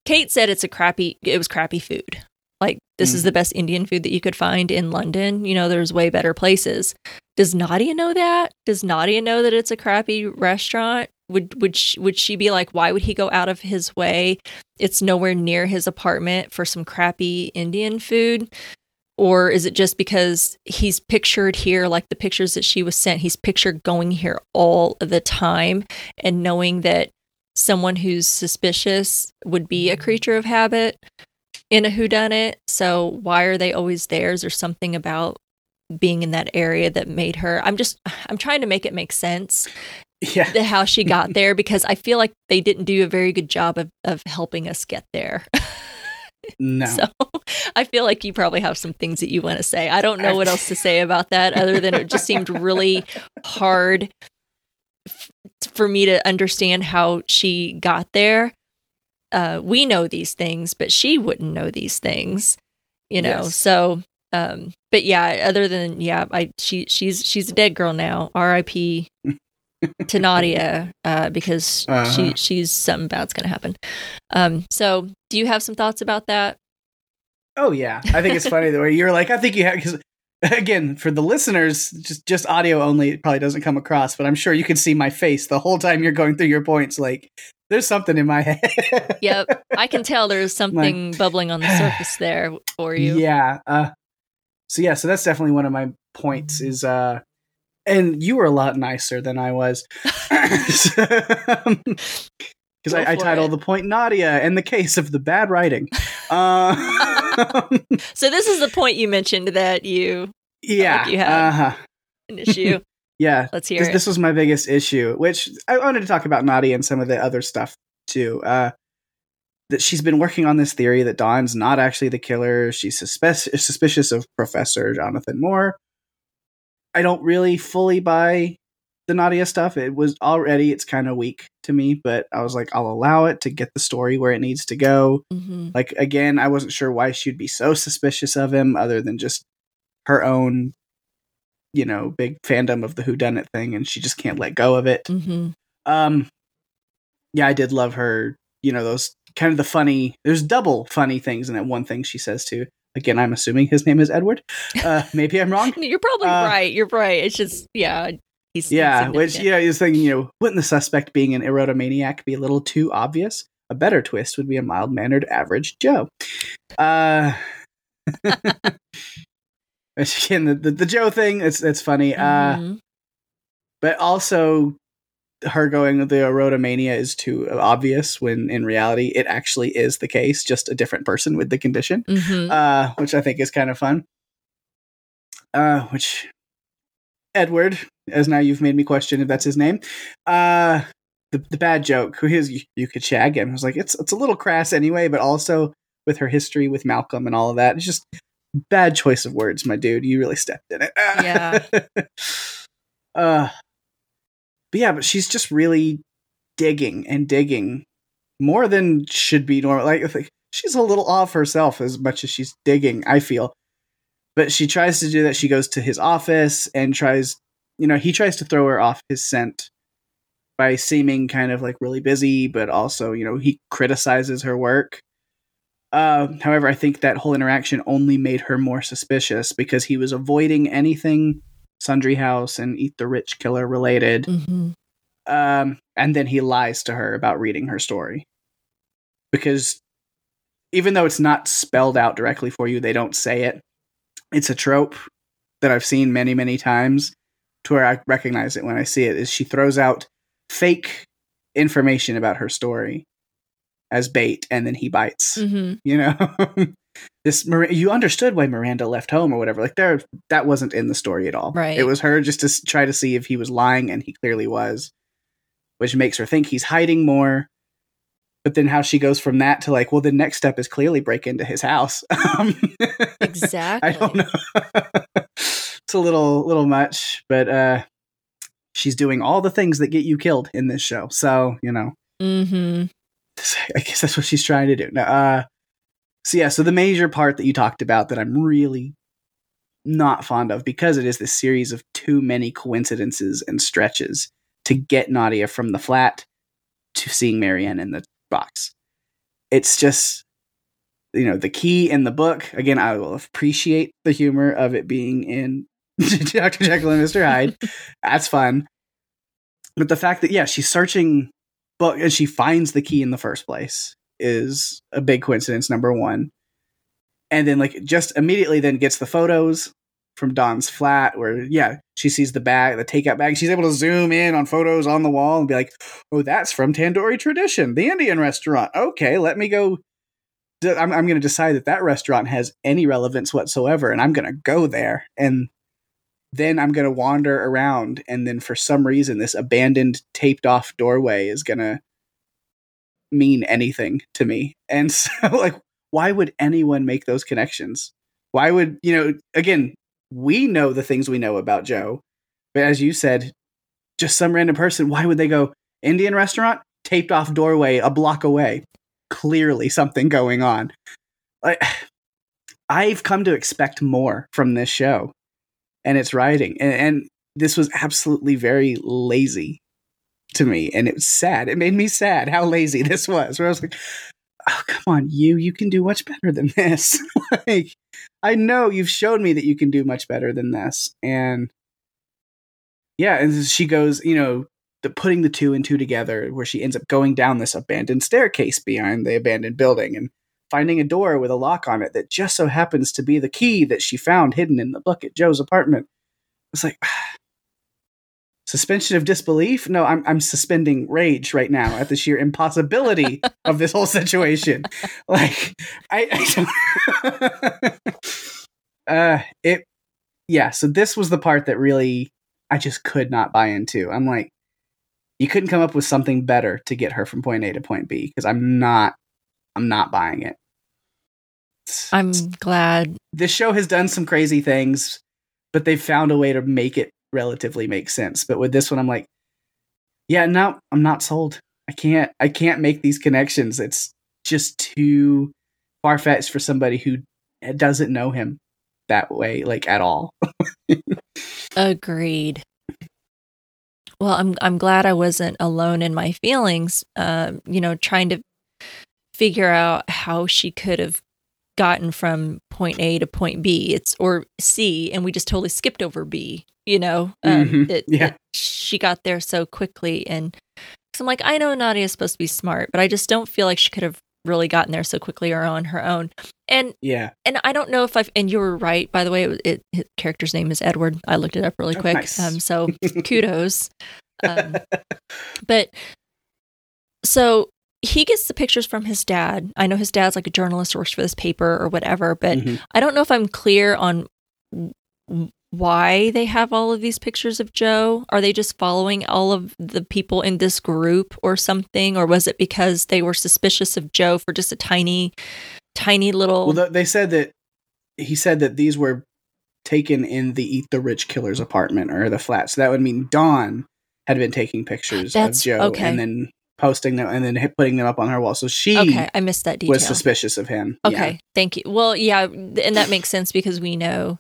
[SPEAKER 2] Kate said it's a crappy it was crappy food. Like this is
[SPEAKER 3] Mm.
[SPEAKER 2] the best Indian food that you could find in London. You know, there's way better places. Does Nadia know that? Does Nadia know that it's a crappy restaurant? Would would she, would she be like, why would he go out of his way? It's nowhere near his apartment for some crappy Indian food. or is it just because he's pictured here, like the pictures that she was sent, he's pictured going here all the time and knowing that someone who's suspicious would be a creature of habit in a whodunit. So why are they always there? Is there something about being in that area that made her? I'm just, I'm trying to make it make sense
[SPEAKER 3] Yeah.
[SPEAKER 2] the how she got there because I feel like they didn't do a very good job of, of helping us get there.
[SPEAKER 3] No.
[SPEAKER 2] So I feel like you probably have some things that you want to say. I don't know what else to say about that other than it just seemed really hard f- for me to understand how she got there. Uh, we know these things, but she wouldn't know these things, you know.
[SPEAKER 3] Yes.
[SPEAKER 2] So, um, but yeah, other than yeah, I she she's she's a dead girl now. R.I.P. to Nadia uh, because
[SPEAKER 3] Uh-huh.
[SPEAKER 2] she she's something bad's gonna happen. Um, so do you have some thoughts about that?
[SPEAKER 3] Oh yeah, I think it's funny the way you're like. I think you have because again for the listeners, just just audio only, it probably doesn't come across. But I'm sure you can see my face the whole time you're going through your points. Like there's something in my head.
[SPEAKER 2] Yep, I can tell there's something bubbling on the surface there for you.
[SPEAKER 3] Yeah. Uh, so yeah, so that's definitely one of my points. Is uh, and you were a lot nicer than I was. Because I, I titled
[SPEAKER 2] it.
[SPEAKER 3] the point Nadia and the case of the bad writing. Uh,
[SPEAKER 2] So this is the point you mentioned that you
[SPEAKER 3] yeah.
[SPEAKER 2] you had.
[SPEAKER 3] Uh-huh.
[SPEAKER 2] an issue.
[SPEAKER 3] Yeah.
[SPEAKER 2] Let's hear
[SPEAKER 3] this,
[SPEAKER 2] it.
[SPEAKER 3] this was my biggest issue, which I wanted to talk about Nadia and some of the other stuff too. Uh, that she's been working on this theory that Dawn's not actually the killer. She's suspe- suspicious of Professor Jonathan Moore. I don't really fully buy the Nadia stuff. It was already, it's kind of weak to me, but I was like, I'll allow it to get the story where it needs to go.
[SPEAKER 2] Mm-hmm.
[SPEAKER 3] Like, again, I wasn't sure why she'd be so suspicious of him other than just her own, you know, big fandom of the whodunit thing, and she just can't let go of it.
[SPEAKER 2] hmm
[SPEAKER 3] Um, yeah, I did love her. You know, those kind of the funny. There's double funny things in that one thing she says too. Again, I'm assuming his name is Edward. Uh, maybe I'm wrong.
[SPEAKER 2] You're probably
[SPEAKER 3] Uh,
[SPEAKER 2] right. You're right. It's just yeah. He's
[SPEAKER 3] Yeah, which you know, is thinking, you know, wouldn't the suspect being an erotomaniac be a little too obvious? A better twist would be a mild mannered average Joe. Uh, again, the, the the Joe thing, it's it's funny. Uh,
[SPEAKER 2] Mhm.
[SPEAKER 3] but also her going the erotomania is too obvious when in reality it actually is the case just a different person with the condition
[SPEAKER 2] Mhm.
[SPEAKER 3] uh which i think is kind of fun uh which edward as now you've made me question if that's his name uh the, the bad joke who is you, you could shag him i was like it's it's a little crass anyway but also with her history with malcolm and all of that it's just bad choice of words my dude you really stepped in it
[SPEAKER 2] Yeah.
[SPEAKER 3] uh but yeah, but she's just really digging and digging more than should be normal. Like, like she's a little off herself as much as she's digging, I feel. But she tries to do that. She goes to his office and tries, you know, he tries to throw her off his scent by seeming kind of like really busy, but also, you know, he criticizes her work. Uh, however, I think that whole interaction only made her more suspicious because he was avoiding anything Sundry House and Eat the Rich Killer related.
[SPEAKER 2] Mm-hmm.
[SPEAKER 3] Um, and then he lies to her about reading her story. Because even though it's not spelled out directly for you, they don't say it. It's a trope that I've seen many, many times to where I recognize it when I see it is she throws out fake information about her story as bait and then he bites
[SPEAKER 2] Mhm.
[SPEAKER 3] you know? This Mir- you understood why miranda left home or whatever like there that wasn't in the story at all.
[SPEAKER 2] Right.
[SPEAKER 3] it was her just to s- try to see if he was lying and he clearly was which makes her think he's hiding more. But then how she goes from that to like well the next step is clearly break into his house. Um,
[SPEAKER 2] Exactly.
[SPEAKER 3] i don't know. It's a little little much but uh she's doing all the things that get you killed in this show so you know.
[SPEAKER 2] Hmm
[SPEAKER 3] I guess that's what she's trying to do. Now, uh, so yeah, so the major part that you talked about that I'm really not fond of because it is this series of too many coincidences and stretches to get Nadia from the flat to seeing Marianne in the box. It's just, you know, the key in the book. Again, I will appreciate the humor of it being in Dr. Jekyll and Mr. Hyde. That's fun. But the fact that, yeah, she's searching but and she finds the key in the first place is a big coincidence number one. And then like just immediately then gets the photos from Don's flat where yeah she sees the bag the takeout bag. She's able to zoom in on photos on the wall and be like oh that's from Tandoori Tradition the Indian restaurant. Okay let me go I'm, I'm going to decide that that restaurant has any relevance whatsoever and I'm going to go there. And then I'm going to wander around and then for some reason this abandoned taped off doorway is going to mean anything to me and so like why would anyone make those connections why would you know again we know the things we know about Joe. But as you said, just some random person, why would they go Indian restaurant, taped off doorway a block away? Clearly something going on. Like I've come to expect more from this show and its writing. And, and this was absolutely very lazy to me. And it was sad. It made me sad how lazy this was. Where I was like, oh come on you you can do much better than this like i know you've shown me that you can do much better than this and yeah and she goes you know the putting the two and two together where she ends up going down this abandoned staircase behind the abandoned building and finding a door with a lock on it that just so happens to be the key that she found hidden in the book at joe's apartment. It's like suspension of disbelief? No i'm i'm suspending rage right now at the sheer impossibility of this whole situation. Like i, I uh it yeah so this was the part that really i just could not buy into. I'm like you couldn't come up with something better to get her from point a to point b because i'm not i'm not buying it
[SPEAKER 2] i'm glad
[SPEAKER 3] this show has done some crazy things but they've found a way to make it relatively make sense. But with this one, I'm like, yeah, no, I'm not sold. I can't, I can't make these connections. It's just too far fetched for somebody who doesn't know him that way, like at all.
[SPEAKER 2] Agreed. Well, I'm I'm glad I wasn't alone in my feelings. Um, you know, trying to figure out how she could have gotten from point A to point B. It's or C, and we just totally skipped over B you know um, mm-hmm. it,
[SPEAKER 3] yeah.
[SPEAKER 2] It, she got there so quickly and so i'm like i know nadia is supposed to be smart but i just don't feel like she could have really gotten there so quickly or on her own and
[SPEAKER 3] yeah
[SPEAKER 2] and i don't know if i've and you were right by the way it, it his character's name is edward i looked it up really oh, quick nice. um so kudos um, but so he gets the pictures from his dad. I know his dad's like a journalist, works for this paper or whatever, but mm-hmm. I don't know if I'm clear on why they have all of these pictures of Joe? Are they just following all of the people in this group or something? Or was it because they were suspicious of Joe for just a tiny, tiny little.
[SPEAKER 3] Well, they said that he said that these were taken in the Eat the Rich Killer's apartment or the flat. So that would mean Dawn had been taking pictures That's, of Joe okay. and then posting them and then putting them up on her wall. So she
[SPEAKER 2] okay, I missed that detail.
[SPEAKER 3] Was suspicious of him.
[SPEAKER 2] Okay, yeah. thank you. Well, yeah, and that makes sense because we know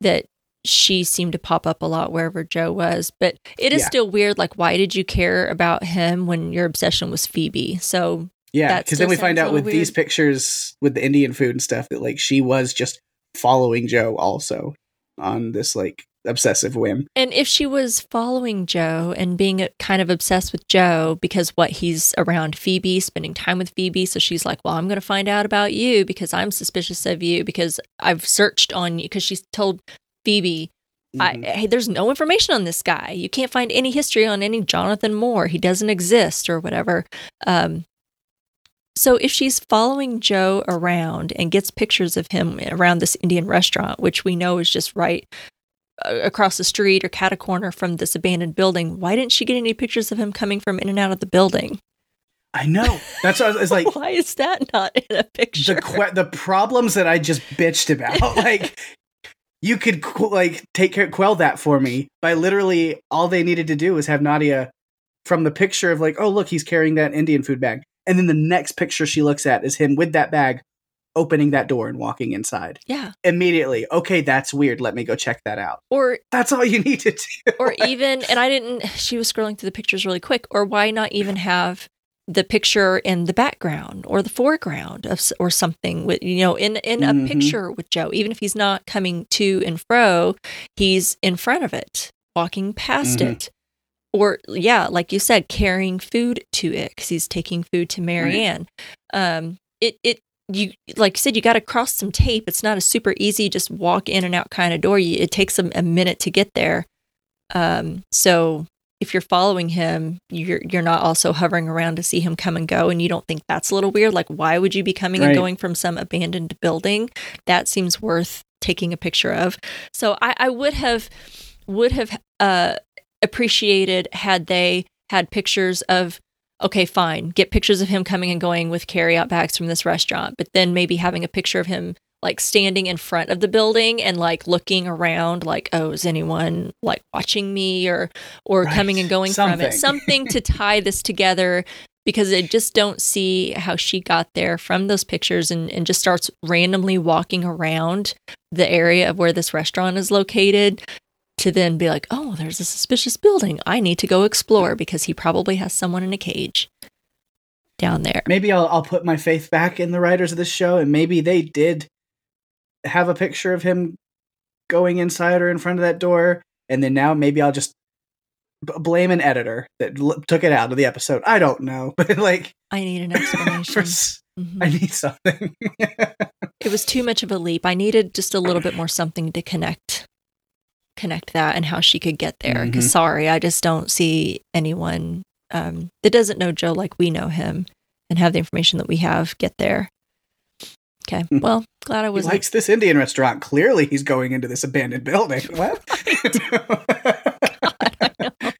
[SPEAKER 2] that she seemed to pop up a lot wherever Joe was. But it is yeah. still weird. Like, why did you care about him when your obsession was Phoebe? So
[SPEAKER 3] yeah, because then we find out with weird. these pictures with the Indian food and stuff that like she was just following Joe also on this like obsessive whim.
[SPEAKER 2] And if she was following Joe and being kind of obsessed with Joe because what he's around Phoebe, spending time with Phoebe, so she's like, "Well, I'm going to find out about you because I'm suspicious of you because I've searched on you because she's told Phoebe, mm-hmm. I, hey, there's no information on this guy. You can't find any history on any Jonathan Moore. He doesn't exist or whatever. Um, so if she's following Joe around and gets pictures of him around this Indian restaurant, which we know is just right Uh, across the street or cat a corner from this abandoned building, why didn't she get any pictures of him coming from in and out of the building?
[SPEAKER 3] I know. That's what I was like.
[SPEAKER 2] Why is that not in a picture?
[SPEAKER 3] The que- the problems that I just bitched about, like you could like take care quell that for me by literally all they needed to do was have Nadia from the picture of like, oh look, he's carrying that Indian food bag, and then the next picture she looks at is him with that bag opening that door and walking inside.
[SPEAKER 2] Yeah.
[SPEAKER 3] Immediately. Okay, that's weird. Let me go check that out.
[SPEAKER 2] Or
[SPEAKER 3] that's all you need to do.
[SPEAKER 2] or even and I didn't she was scrolling through the pictures really quick. Or why not even have the picture in the background or the foreground of or something with you know in in a mm-hmm. picture with Joe even if he's not coming to and fro he's in front of it walking past mm-hmm. it or yeah like you said carrying food to it cuz he's taking food to Marianne right. um it it you like you said you got to cross some tape. It's not a super easy just walk in and out kind of door. You, it takes a, a minute to get there. Um so if you're following him you're you're not also hovering around to see him come and go and you don't think that's a little weird. Like why would you be coming
[SPEAKER 3] Right.
[SPEAKER 2] and going from some abandoned building? That seems worth taking a picture of. So i i would have would have uh appreciated had they had pictures of okay, fine, get pictures of him coming and going with carryout bags from this restaurant, but then maybe having a picture of him like standing in front of the building and like looking around like oh is anyone like watching me or or
[SPEAKER 3] Right.
[SPEAKER 2] coming and going from
[SPEAKER 3] Something.
[SPEAKER 2] it something to tie this together because I just don't see how she got there from those pictures and, and just starts randomly walking around the area of where this restaurant is located to then be like, oh, there's a suspicious building. I need to go explore because he probably has someone in a cage down there.
[SPEAKER 3] maybe I'll I'll put my faith back in the writers of this show, and maybe they did have a picture of him going inside or in front of that door, and then now maybe I'll just b- blame an editor that l- took it out of the episode. I don't know, but like
[SPEAKER 2] I need an explanation.
[SPEAKER 3] s-
[SPEAKER 2] Mhm.
[SPEAKER 3] I need something.
[SPEAKER 2] It was too much of a leap. I needed just a little bit more something to connect connect that and how she could get there. Because
[SPEAKER 3] Mhm.
[SPEAKER 2] sorry, I just don't see anyone um, that doesn't know Joe like we know him and have the information that we have get there. Okay.
[SPEAKER 3] Hmm.
[SPEAKER 2] Well, glad I
[SPEAKER 3] he
[SPEAKER 2] was
[SPEAKER 3] likes this Indian restaurant. Clearly, he's going into this abandoned building. What?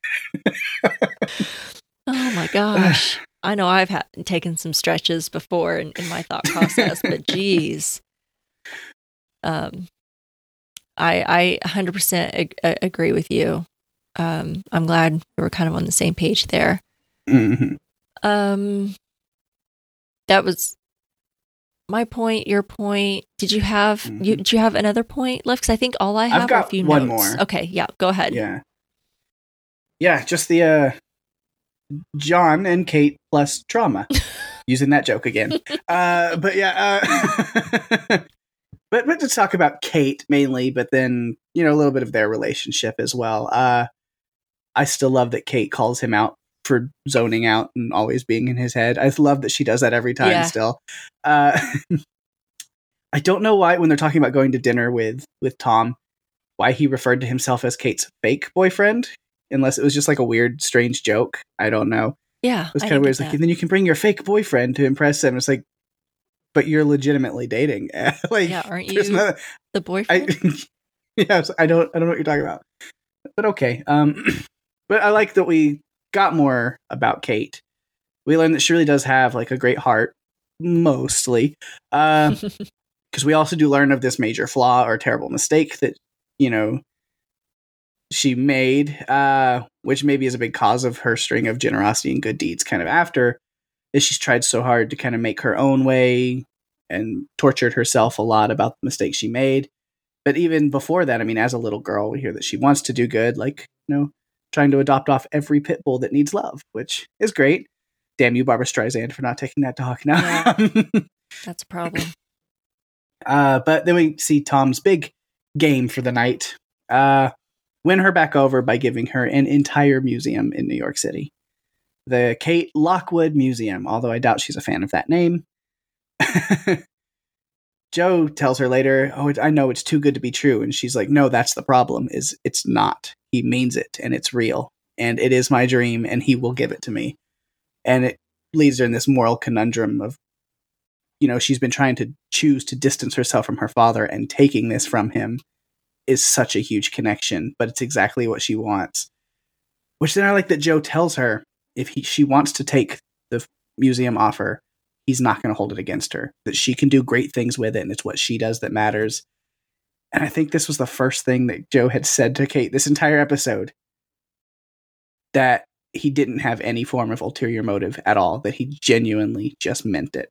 [SPEAKER 2] Oh my gosh. I know I've had taken some stretches before in, in my thought process, but geez. Um, I I 100% ag- agree with you. Um, I'm glad we were kind of on the same page there.
[SPEAKER 3] Mhm.
[SPEAKER 2] Um, that was my point. Your point. Did you have you?
[SPEAKER 3] Mhm.
[SPEAKER 2] Did you have another point left? Because I think all I have are a few
[SPEAKER 3] one
[SPEAKER 2] notes.
[SPEAKER 3] more.
[SPEAKER 2] Okay, yeah, go ahead.
[SPEAKER 3] Yeah. Yeah, just the uh John and Kate plus trauma. Using that joke again. Uh but yeah, uh But but to talk about Kate mainly, but then, you know, a little bit of their relationship as well. Uh I still love that Kate calls him out for zoning out and always being in his head. I love that she does that every time
[SPEAKER 2] Yeah.
[SPEAKER 3] still. Uh I don't know why when they're talking about going to dinner with with Tom, why he referred to himself as Kate's fake boyfriend, unless it was just like a weird, strange joke. I don't know.
[SPEAKER 2] Yeah,
[SPEAKER 3] It was kind of weird. It's like, and then you can bring your fake boyfriend to impress him. It's like, but you're legitimately dating. like,
[SPEAKER 2] yeah, aren't you
[SPEAKER 3] no-
[SPEAKER 2] the
[SPEAKER 3] I,
[SPEAKER 2] boyfriend?
[SPEAKER 3] yes, I don't, I don't know what you're talking about. But okay. Um, but I like that we got more about Kate. We learned that she really does have like a great heart, mostly. Uh, because we also do learn of this major flaw or terrible mistake that you know she made uh which maybe is a big cause of her string of generosity and good deeds kind of after is she's tried so hard to kind of make her own way and tortured herself a lot about the mistakes she made but even before that i mean as a little girl we hear that she wants to do good like you know trying to adopt off every pit bull that needs love which is great damn you barbra streisand for not taking that dog now
[SPEAKER 2] That's a problem.
[SPEAKER 3] Uh, but then we see Tom's big game for the night. Uh, win her back over by giving her an entire museum in New York City. The Kate Lockwood Museum, although I doubt she's a fan of that name. Joe tells her later, "Oh, I know it's too good to be true," and she's like, "No, that's the problem. Is it's not. He means it, and it's real, and it is my dream, and he will give it to me." And it leads her in this moral conundrum of you know she's been trying to choose to distance herself from her father and taking this from him is such a huge connection but it's exactly what she wants which then i like that joe tells her if he, she wants to take the museum offer he's not going to hold it against her that she can do great things with it and it's what she does that matters and i think this was the first thing that joe had said to kate this entire episode that he didn't have any form of ulterior motive at all that he genuinely just meant it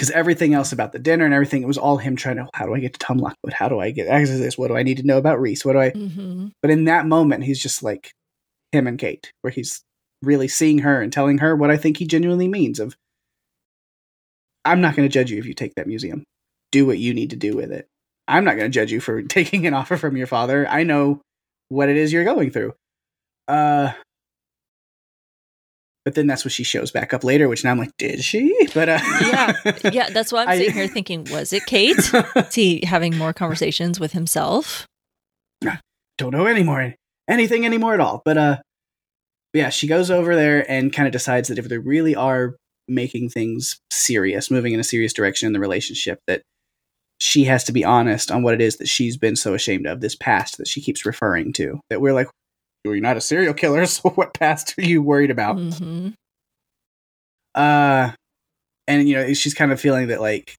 [SPEAKER 3] because everything else about the dinner and everything, it was all him trying to, how do I get to Tom Lockwood? How do I get access to this? What do I need to know about Rhys? What do I?
[SPEAKER 2] Mm-hmm.
[SPEAKER 3] But in that moment, he's just like him and Kate, where he's really seeing her and telling her what I think he genuinely means of, I'm not going to judge you if you take that museum. Do what you need to do with it. I'm not going to judge you for taking an offer from your father. I know what it is you're going through. Uh, but then that's what she shows back up later, which now I'm like, did she? But uh,
[SPEAKER 2] yeah, yeah, that's why I'm
[SPEAKER 3] I-
[SPEAKER 2] sitting here thinking, was it Kate? Is he having more conversations with himself?
[SPEAKER 3] don't know anymore, anything anymore at all. But uh, yeah, she goes over there and kind of decides that if they really are making things serious, moving in a serious direction in the relationship, that she has to be honest on what it is that she's been so ashamed of, this past that she keeps referring to. That we're like, you're not a serial killer, so what past are you worried about?
[SPEAKER 2] hmm
[SPEAKER 3] uh and you know she's kind of feeling that like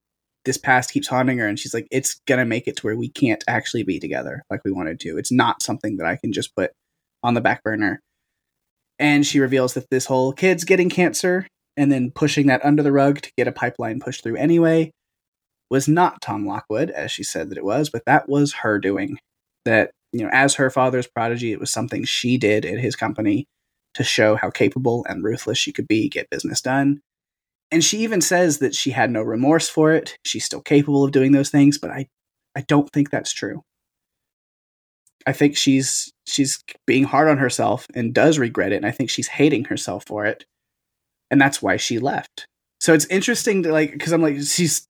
[SPEAKER 3] this past keeps haunting her and she's like it's gonna make it to where we can't actually be together like we wanted to it's not something that i can just put on the back burner and she reveals that this whole kid's getting cancer and then pushing that under the rug to get a pipeline pushed through anyway was not tom lockwood as she said that it was but that was her doing that you know as her father's prodigy it was something she did at his company to show how capable and ruthless she could be, get business done. And she even says that she had no remorse for it. She's still capable of doing those things, but I I don't think that's true. I think she's she's being hard on herself and does regret it, and I think she's hating herself for it. And that's why she left. So it's interesting to like because I'm like she's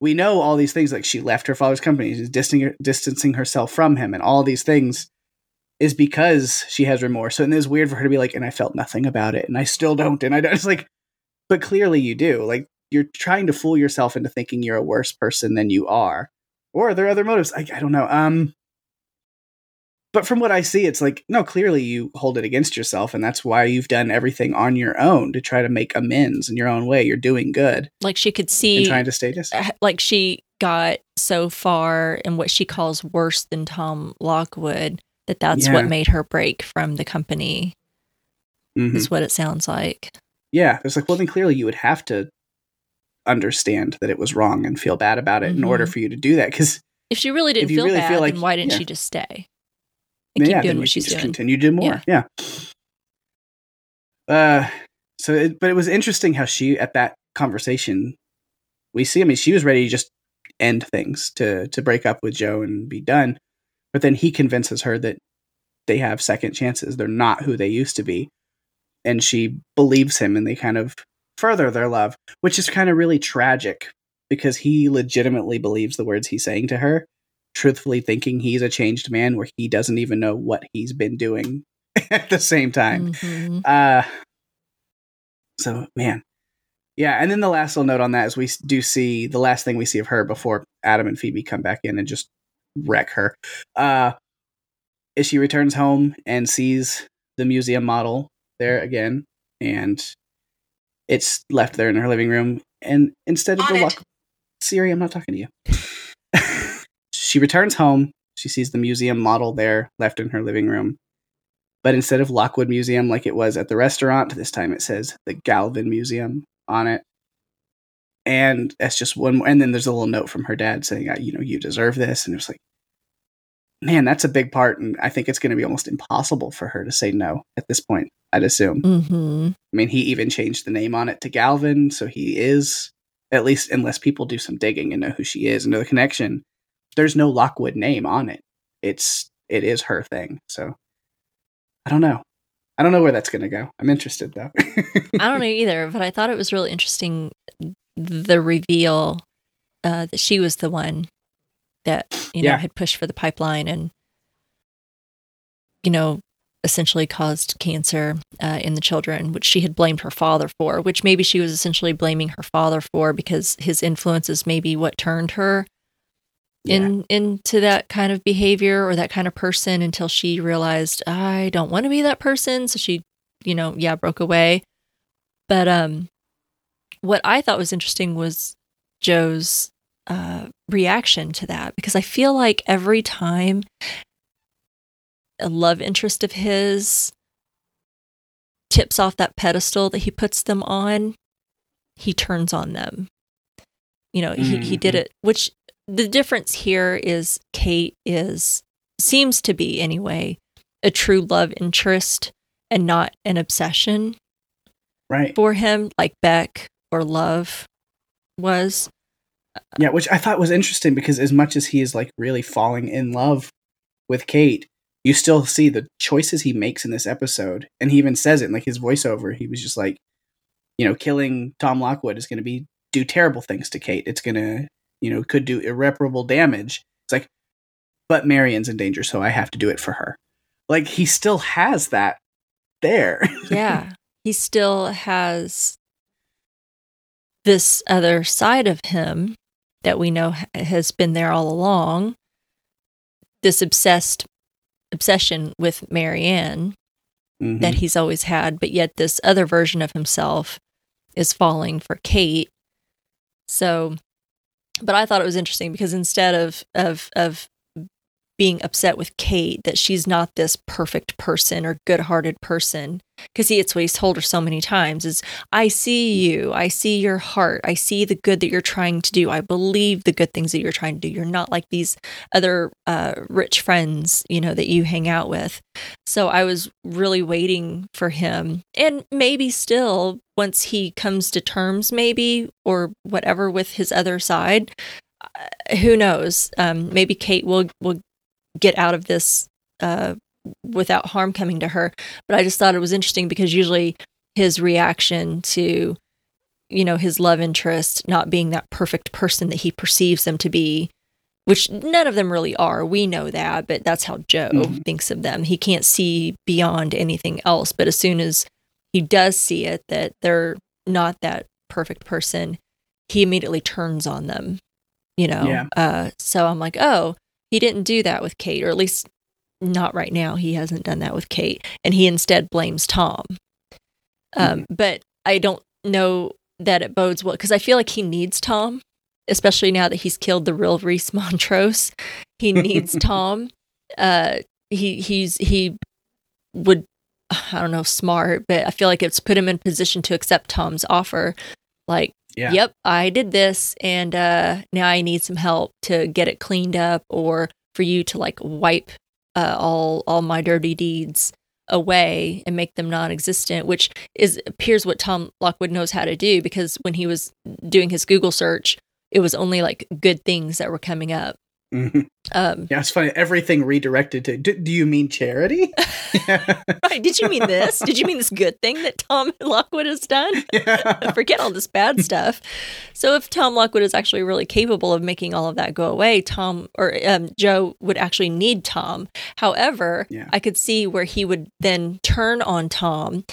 [SPEAKER 3] we know all these things like she left her father's company, she's distancing herself from him, and all these things is because she has remorse. And it's weird for her to be like, and I felt nothing about it, and I still don't, and I don't. It's like, but clearly you do. Like you're trying to fool yourself into thinking you're a worse person than you are, or are there other motives? I, I don't know. Um, but from what I see, it's like no, clearly you hold it against yourself, and that's why you've done everything on your own to try to make amends in your own way. You're doing good
[SPEAKER 2] Like she could
[SPEAKER 3] and
[SPEAKER 2] see,
[SPEAKER 3] trying to stay distant.
[SPEAKER 2] uh, like she got so far in what she calls worse than Tom Lockwood that that's
[SPEAKER 3] Yeah.
[SPEAKER 2] what made her break from the company.
[SPEAKER 3] Mhm.
[SPEAKER 2] Is what it sounds like.
[SPEAKER 3] Yeah, it's like, well, then clearly you would have to understand that it was wrong and feel bad about it in order
[SPEAKER 2] Mhm.
[SPEAKER 3] for you to do that. Because
[SPEAKER 2] If she really didn't feel
[SPEAKER 3] really
[SPEAKER 2] bad,
[SPEAKER 3] feel like-
[SPEAKER 2] then why didn't
[SPEAKER 3] yeah.
[SPEAKER 2] she just stay and keep
[SPEAKER 3] yeah,
[SPEAKER 2] doing
[SPEAKER 3] then
[SPEAKER 2] what she's
[SPEAKER 3] just
[SPEAKER 2] doing?
[SPEAKER 3] continue to do more. Yeah. Uh, so, it, but it was interesting how she at that conversation, we see. I mean, she was ready to just end things to to break up with Joe and be done. But then he convinces her that they have second chances. They're not who they used to be, and she believes him, and they kind of further their love, which is kind of really tragic because he legitimately believes the words he's saying to her, truthfully thinking he's a changed man where he doesn't even know what he's been doing at the same time.
[SPEAKER 2] Mhm.
[SPEAKER 3] Uh so man. Yeah, and then the last little note on that is we do see the last thing we see of her before Adam and Phoebe come back in and just wreck her. Uh is she returns home and sees the museum model there again and it's left there in her living room and instead of the lock Siri, I'm not talking to you. she returns home. She sees the museum model there left in her living room. But instead of Lockwood Museum like it was at the restaurant, this time it says the Galvin Museum on it. And that's just one more. And then there's a little note from her dad saying, "Uh, you know, you deserve this. And it's like, man, that's a big part. And I think it's going to be almost impossible for her to say no at this point, I'd assume.
[SPEAKER 2] Mhm.
[SPEAKER 3] I mean, he even changed the name on it to Galvin, so he is at least unless people do some digging and know who she is and know the connection. There's no Lockwood name on it. It's it is her thing. So I don't know. I don't know where that's going to go. I'm interested though.
[SPEAKER 2] I don't know either, but I thought it was really interesting the reveal uh, that she was the one that you know
[SPEAKER 3] Yeah.
[SPEAKER 2] had pushed for the pipeline and you know essentially caused cancer uh, in the children, which she had blamed her father for. Which maybe she was essentially blaming her father for because his influence is maybe what turned her in into that kind of behavior or that kind of person until she realized I don't want to be that person. So she, you know, yeah, broke away. But um, what I thought was interesting was Joe's uh, reaction to that because I feel like every time a love interest of his tips off that pedestal that he puts them on, he turns on them. You know, he, he did
[SPEAKER 3] Mhm.
[SPEAKER 2] it, which the difference here is Kate is, seems to be anyway, a true love interest and not an obsession
[SPEAKER 3] right.
[SPEAKER 2] for him like Beck or Love was.
[SPEAKER 3] Yeah, which I thought was interesting because as much as he is like really falling in love with Kate, you still see the choices he makes in this episode, and he even says it in like his voiceover. He was just like, you know, killing Tom Lockwood is going to be do terrible things to Kate. It's going to, you know, could do irreparable damage. It's like, but Marianne's in danger, so I have to do it for her. Like he still has that there.
[SPEAKER 2] yeah. He still has this other side of him that we know has been there all along. This obsessed obsession with Marianne mm-hmm. that he's always had, but yet this other version of himself is falling for Kate. So, but I thought it was interesting because instead of of of being upset with Kate that she's not this perfect person or good-hearted person. Because he it's what he's told her so many times is I see you. I see your heart. I see the good that you're trying to do. I believe the good things that you're trying to do. You're not like these other uh, rich friends you know that you hang out with. So I was really waiting for him. And maybe still once he comes to terms maybe or whatever with his other side uh, who knows? Um, maybe Kate will will get out of this uh, without harm coming to her. But I just thought it was interesting because usually his reaction to, you know, his love interest not being that perfect person that he perceives them to be, which none of them really are. We know that, but that's how Joe mm-hmm. thinks of them. He can't see beyond anything else. But as soon as he does see it, that they're not that perfect person, he immediately turns on them, you know?
[SPEAKER 3] Yeah.
[SPEAKER 2] Uh, so I'm like, oh, he didn't do that with Kate, or at least not right now. He hasn't done that with Kate, and he instead blames Tom. Um, mm-hmm. But I don't know that it bodes well because I feel like he needs Tom, especially now that he's killed the real Rhys Montrose. He needs Tom. Uh, he he's he would I don't know smart, but I feel like it's put him in position to accept Tom's offer. Like yeah. Yep, I did this and uh now I need some help to get it cleaned up or for you to like wipe uh, all all my dirty deeds away and make them non-existent which is appears what Tom Lockwood knows how to do because when he was doing his Google search it was only like good things that were coming up
[SPEAKER 3] Mm-hmm. Um, yeah, it's funny. Everything redirected to. Do, do you mean charity?
[SPEAKER 2] right. Did you mean this? Did you mean this good thing that Tom Lockwood has done? Yeah. Forget all this bad stuff. So, if Tom Lockwood is actually really capable of making all of that go away, Tom or um, Joe would actually need Tom. However, yeah. I could see where he would then turn on Tom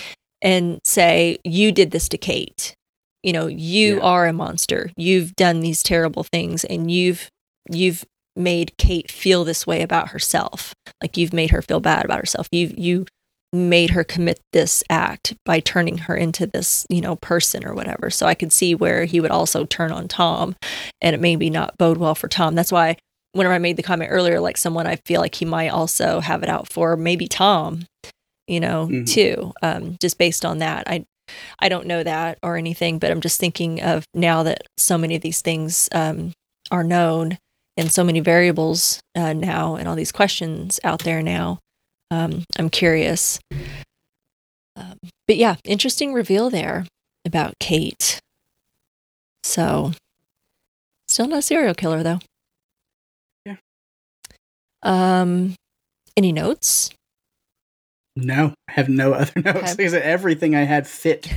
[SPEAKER 2] and say, "You did this to Kate." You know, you are a monster. You've done these terrible things, and you've you've made Kate feel this way about herself. Like you've made her feel bad about herself. You you made her commit this act by turning her into this, you know, person or whatever. So I could see where he would also turn on Tom and it maybe not bode well for Tom. That's why whenever I made the comment earlier, like someone I feel like he might also have it out for, maybe Tom, you know, mm-hmm. too. Um, just based on that. I I don't know that or anything, but I'm just thinking of now that so many of these things um, are known and so many variables uh, now and all these questions out there now. Um, I'm curious. Um, but yeah, interesting reveal there about Kate. So, still not a serial killer though.
[SPEAKER 3] Yeah.
[SPEAKER 2] Um, any notes?
[SPEAKER 3] No, I have no other notes have... because everything I had fit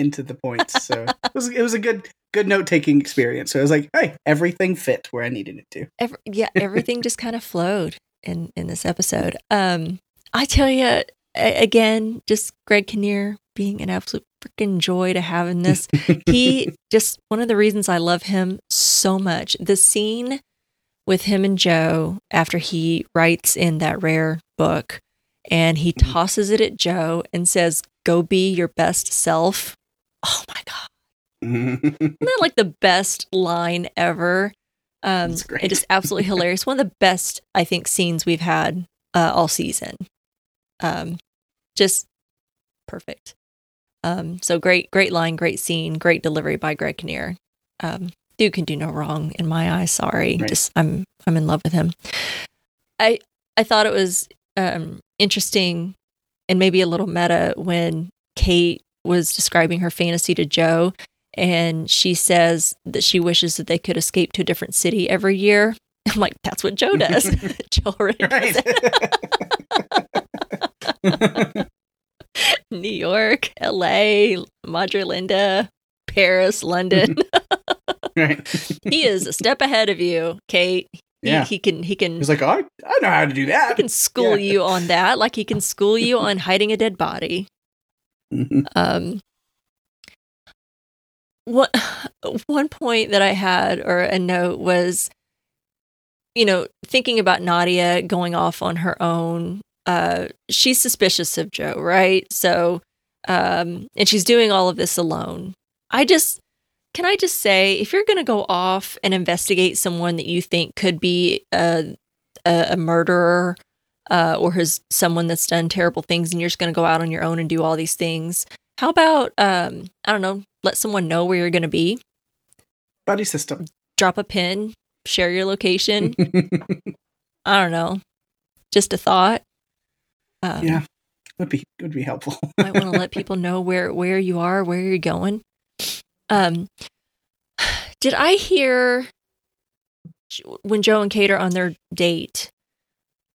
[SPEAKER 3] into the points. So it was it was a good good note taking experience. So I was like, hey, everything fit where I needed it to.
[SPEAKER 2] Every, yeah, everything just kind of flowed in in this episode. Um, I tell you again, just Greg Kinnear being an absolute freaking joy to have in this. he just one of the reasons I love him so much. The scene with him and Joe after he writes in that rare book and he mm-hmm. tosses it at Joe and says, "Go be your best self." Oh my god. Isn't that like the best line ever? Um, it is absolutely hilarious. One of the best, I think, scenes we've had uh, all season. Um, just perfect. Um, so great, great line, great scene, great delivery by Greg Kinnear. Um, dude can do no wrong in my eyes. Sorry, right. just I'm I'm in love with him. I I thought it was um, interesting and maybe a little meta when Kate was describing her fantasy to Joe and she says that she wishes that they could escape to a different city every year I'm like, that's what Joe does. Joe
[SPEAKER 3] Right.
[SPEAKER 2] New York, LA, Madre Linda, Paris, London. Mm-hmm.
[SPEAKER 3] right.
[SPEAKER 2] he is a step ahead of you, Kate. He,
[SPEAKER 3] Yeah.
[SPEAKER 2] he can he can
[SPEAKER 3] He's like, oh, I, I know how to do that.
[SPEAKER 2] he can school
[SPEAKER 3] Yeah.
[SPEAKER 2] you on that, like he can school you on hiding a dead body. Um, what one point that I had or a note was, you know, thinking about Nadia going off on her own. Uh, she's suspicious of Joe, right? So, um, and she's doing all of this alone. I just can I just say, if you're going to go off and investigate someone that you think could be a a, a murderer. Uh, or has someone that's done terrible things and you're just going to go out on your own and do all these things how about um i don't know let someone know where you're going to be
[SPEAKER 3] Buddy system.
[SPEAKER 2] drop a pin share your location i don't know just a thought um,
[SPEAKER 3] yeah. Would be would be helpful.
[SPEAKER 2] I want to let people know where where you are where you're going um did i hear when joe and kate are on their date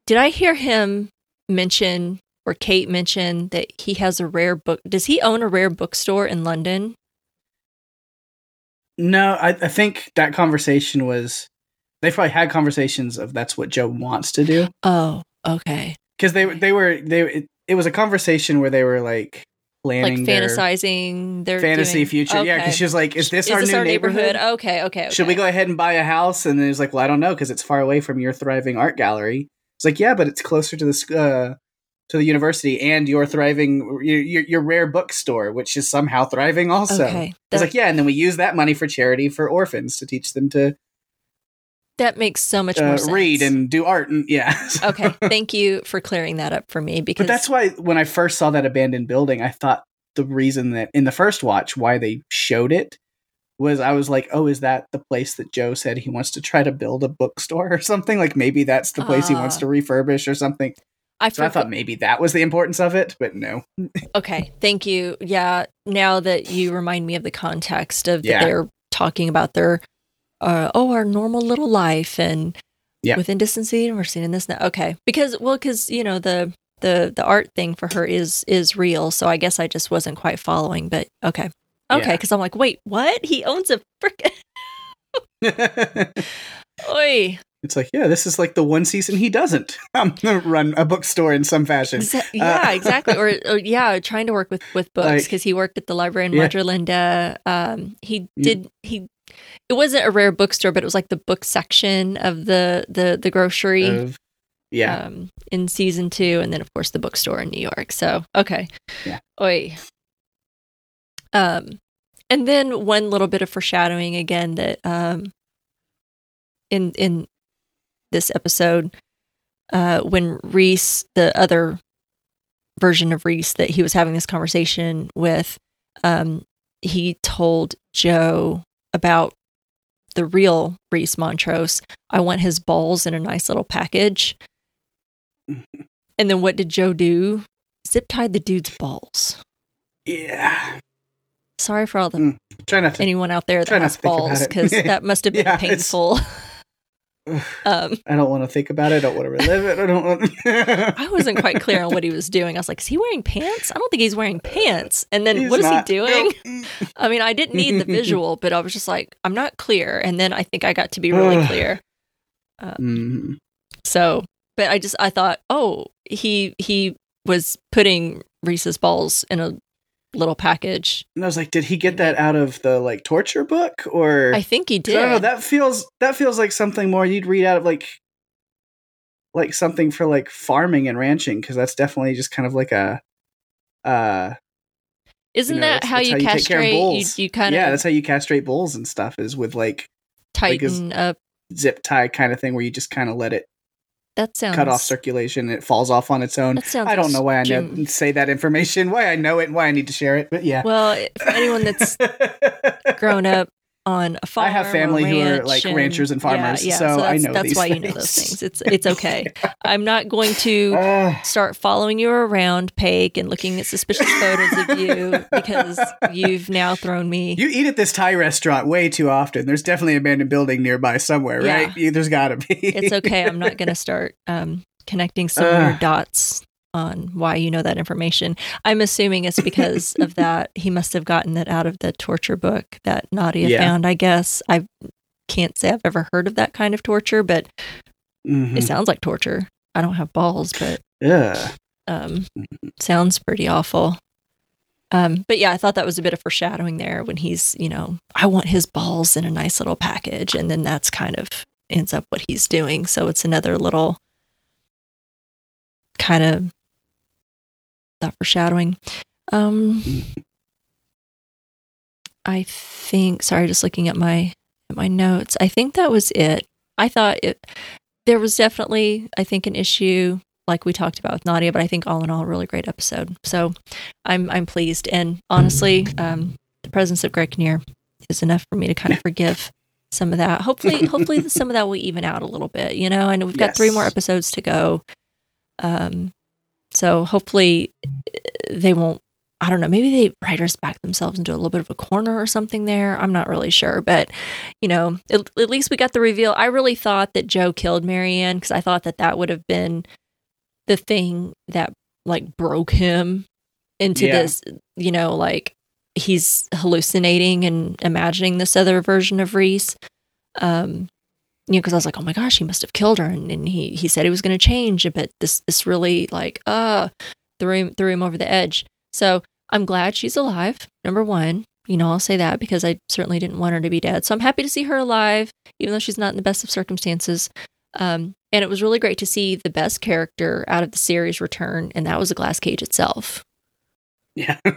[SPEAKER 2] did i hear him mention or kate mention that he has a rare book does he own a rare bookstore in london
[SPEAKER 3] No, I, I think that conversation was. They probably had conversations of that's what Joe wants to do
[SPEAKER 2] oh okay
[SPEAKER 3] because they they were they it, it was a conversation where they were like
[SPEAKER 2] like
[SPEAKER 3] planning their
[SPEAKER 2] fantasizing their
[SPEAKER 3] fantasy
[SPEAKER 2] doing-
[SPEAKER 3] future. Yeah, because she was like, "Is this
[SPEAKER 2] Is
[SPEAKER 3] our
[SPEAKER 2] this
[SPEAKER 3] new
[SPEAKER 2] our
[SPEAKER 3] neighborhood?
[SPEAKER 2] Okay, okay,
[SPEAKER 3] Should we go ahead and buy a house?" And then was like, "Well, I don't know because it's far away from your thriving art gallery." It's like, "Yeah, but it's closer to the uh, to the university and your thriving your, your your rare bookstore, which is somehow thriving also."
[SPEAKER 2] Okay,
[SPEAKER 3] It's
[SPEAKER 2] that,
[SPEAKER 3] like, yeah, and then we use that money for charity for orphans to teach them to
[SPEAKER 2] that makes so much more
[SPEAKER 3] uh,
[SPEAKER 2] sense.
[SPEAKER 3] read and do art and yeah.
[SPEAKER 2] okay, thank you for clearing that up for me because
[SPEAKER 3] But that's why when I first saw that abandoned building, I thought the reason that in the first watch why they showed it was I was like, oh, is that the place that Joe said he wants to try to build a bookstore or something? Like maybe that's the place he wants
[SPEAKER 2] Ah.
[SPEAKER 3] to refurbish or something.
[SPEAKER 2] I
[SPEAKER 3] So I thought maybe that was the importance of it, but no.
[SPEAKER 2] Okay, thank you. Yeah, now that you remind me of the context of
[SPEAKER 3] Yeah.
[SPEAKER 2] they're talking about their uh, oh our normal little life and
[SPEAKER 3] Yeah.
[SPEAKER 2] within distance of the university and this and that. Okay, because well, because you know the the the art thing for her is is real. So I guess I just wasn't quite following. But okay, okay,
[SPEAKER 3] Yeah.
[SPEAKER 2] because I'm like, wait, what? He owns a frickin' Oi,
[SPEAKER 3] it's like, yeah, this is like the one season he doesn't um, run a bookstore in some fashion.
[SPEAKER 2] Exa- yeah, exactly. Or, or yeah, trying to work with with books
[SPEAKER 3] Like-
[SPEAKER 2] because he worked at the library in
[SPEAKER 3] Yeah.
[SPEAKER 2] Madre Linda. Um, he
[SPEAKER 3] Yeah.
[SPEAKER 2] did he. It wasn't a rare bookstore, but it was like the book section of the the the grocery.
[SPEAKER 3] Of- yeah.
[SPEAKER 2] Um, in season two, and then of course the bookstore in New York. So okay.
[SPEAKER 3] Yeah.
[SPEAKER 2] Oi. Um, and then one little bit of foreshadowing again that um, in in this episode, uh, when Rhys, the other version of Rhys that he was having this conversation with, um, he told Joe about the real Rhys Montrose. I want his balls in a nice little package. And then what did Joe do? Zip tied the dude's balls.
[SPEAKER 3] yeah.
[SPEAKER 2] Sorry for all the
[SPEAKER 3] Mm, Try not to.
[SPEAKER 2] anyone out there that has balls because that must have been
[SPEAKER 3] Yeah,
[SPEAKER 2] painful. um,
[SPEAKER 3] I don't want to think about it. I don't want to relive it. I don't want.
[SPEAKER 2] I wasn't quite clear on what he was doing. I was like, is he wearing pants? I don't think he's wearing pants. And then
[SPEAKER 3] He's
[SPEAKER 2] what is
[SPEAKER 3] not.
[SPEAKER 2] he doing?
[SPEAKER 3] Nope.
[SPEAKER 2] I mean, I didn't need the visual, but I was just like, I'm not clear. And then I think I got to be really clear.
[SPEAKER 3] Mhm.
[SPEAKER 2] So, but I just I thought, oh, he he was putting Rhys's balls in a little package.
[SPEAKER 3] And I was like, did he get that out of the like torture book or?
[SPEAKER 2] I think he did.
[SPEAKER 3] I don't know. That feels that feels like something more you'd read out of like like something for like farming and ranching because that's definitely just kind of like a uh
[SPEAKER 2] Isn't
[SPEAKER 3] you know,
[SPEAKER 2] that
[SPEAKER 3] that's-
[SPEAKER 2] how
[SPEAKER 3] that's
[SPEAKER 2] you
[SPEAKER 3] take care
[SPEAKER 2] castrate? You,
[SPEAKER 3] bulls.
[SPEAKER 2] you kind
[SPEAKER 3] yeah
[SPEAKER 2] of
[SPEAKER 3] that's how you castrate bulls and stuff is with like
[SPEAKER 2] tighten up.
[SPEAKER 3] zip tie kind of thing where you just kind of let it
[SPEAKER 2] That sounds
[SPEAKER 3] cut off circulation it falls off on its own.
[SPEAKER 2] That sounds
[SPEAKER 3] i don't know why i know say that information why i know it and why i need to share it but yeah.
[SPEAKER 2] Well, for anyone that's grown up on a farm.
[SPEAKER 3] I have family who are like
[SPEAKER 2] and-
[SPEAKER 3] ranchers and farmers,
[SPEAKER 2] Yeah, yeah.
[SPEAKER 3] so, I
[SPEAKER 2] that's,
[SPEAKER 3] know
[SPEAKER 2] that's
[SPEAKER 3] these
[SPEAKER 2] why
[SPEAKER 3] things.
[SPEAKER 2] you know those things. It's it's okay. I'm not going to
[SPEAKER 3] Uh,
[SPEAKER 2] start following you around, Pake, and looking at suspicious photos of you because you've now thrown me.
[SPEAKER 3] you eat at this Thai restaurant way too often. There's definitely an abandoned building nearby somewhere, right? There's got to be.
[SPEAKER 2] it's okay. I'm not going to start um, connecting some weird dots on why you know that information. I'm assuming it's because of that. He must have gotten it out of the torture book that Nadia
[SPEAKER 3] Yeah.
[SPEAKER 2] found. I guess I can't say I've ever heard of that kind of torture, but
[SPEAKER 3] Mhm.
[SPEAKER 2] it sounds like torture. I don't have balls, but
[SPEAKER 3] yeah.
[SPEAKER 2] um, sounds pretty awful. Um, but yeah, I thought that was a bit of foreshadowing there when he's, you know, I want his balls in a nice little package, and then that's kind of ends up what he's doing. So it's another little kind of that foreshadowing. Um, I think. Sorry, just looking at my at my notes. I think that was it. I thought it. There was definitely, I think, an issue like we talked about with Nadia, but I think all in all, a really great episode. So I'm I'm pleased, and honestly, um, the presence of Greg Kinnear is enough for me to kind of forgive some of that. Hopefully, hopefully some of that will even out a little bit. You know, And we've got three more episodes to go. Um, so hopefully they won't. I don't know. Maybe the writers back themselves into a little bit of a corner or something there. I'm not really sure, but you know, at, at least we got the reveal. I really thought that Joe killed Marianne because I thought that that would have been the thing that like broke him into
[SPEAKER 3] Yeah.
[SPEAKER 2] this. You know, like he's hallucinating and imagining this other version of Rhys. Um, you know, because I was like, oh my gosh, he must have killed her, and, and he he said he was going to change, but this this really like uh threw him threw him over the edge. So I'm glad she's alive. Number one, you know, I'll say that because I certainly didn't want her to be dead. So I'm happy to see her alive, even though she's not in the best of circumstances. Um, and it was really great to see the best character out of the series return, and that was the glass cage itself.
[SPEAKER 3] Yeah.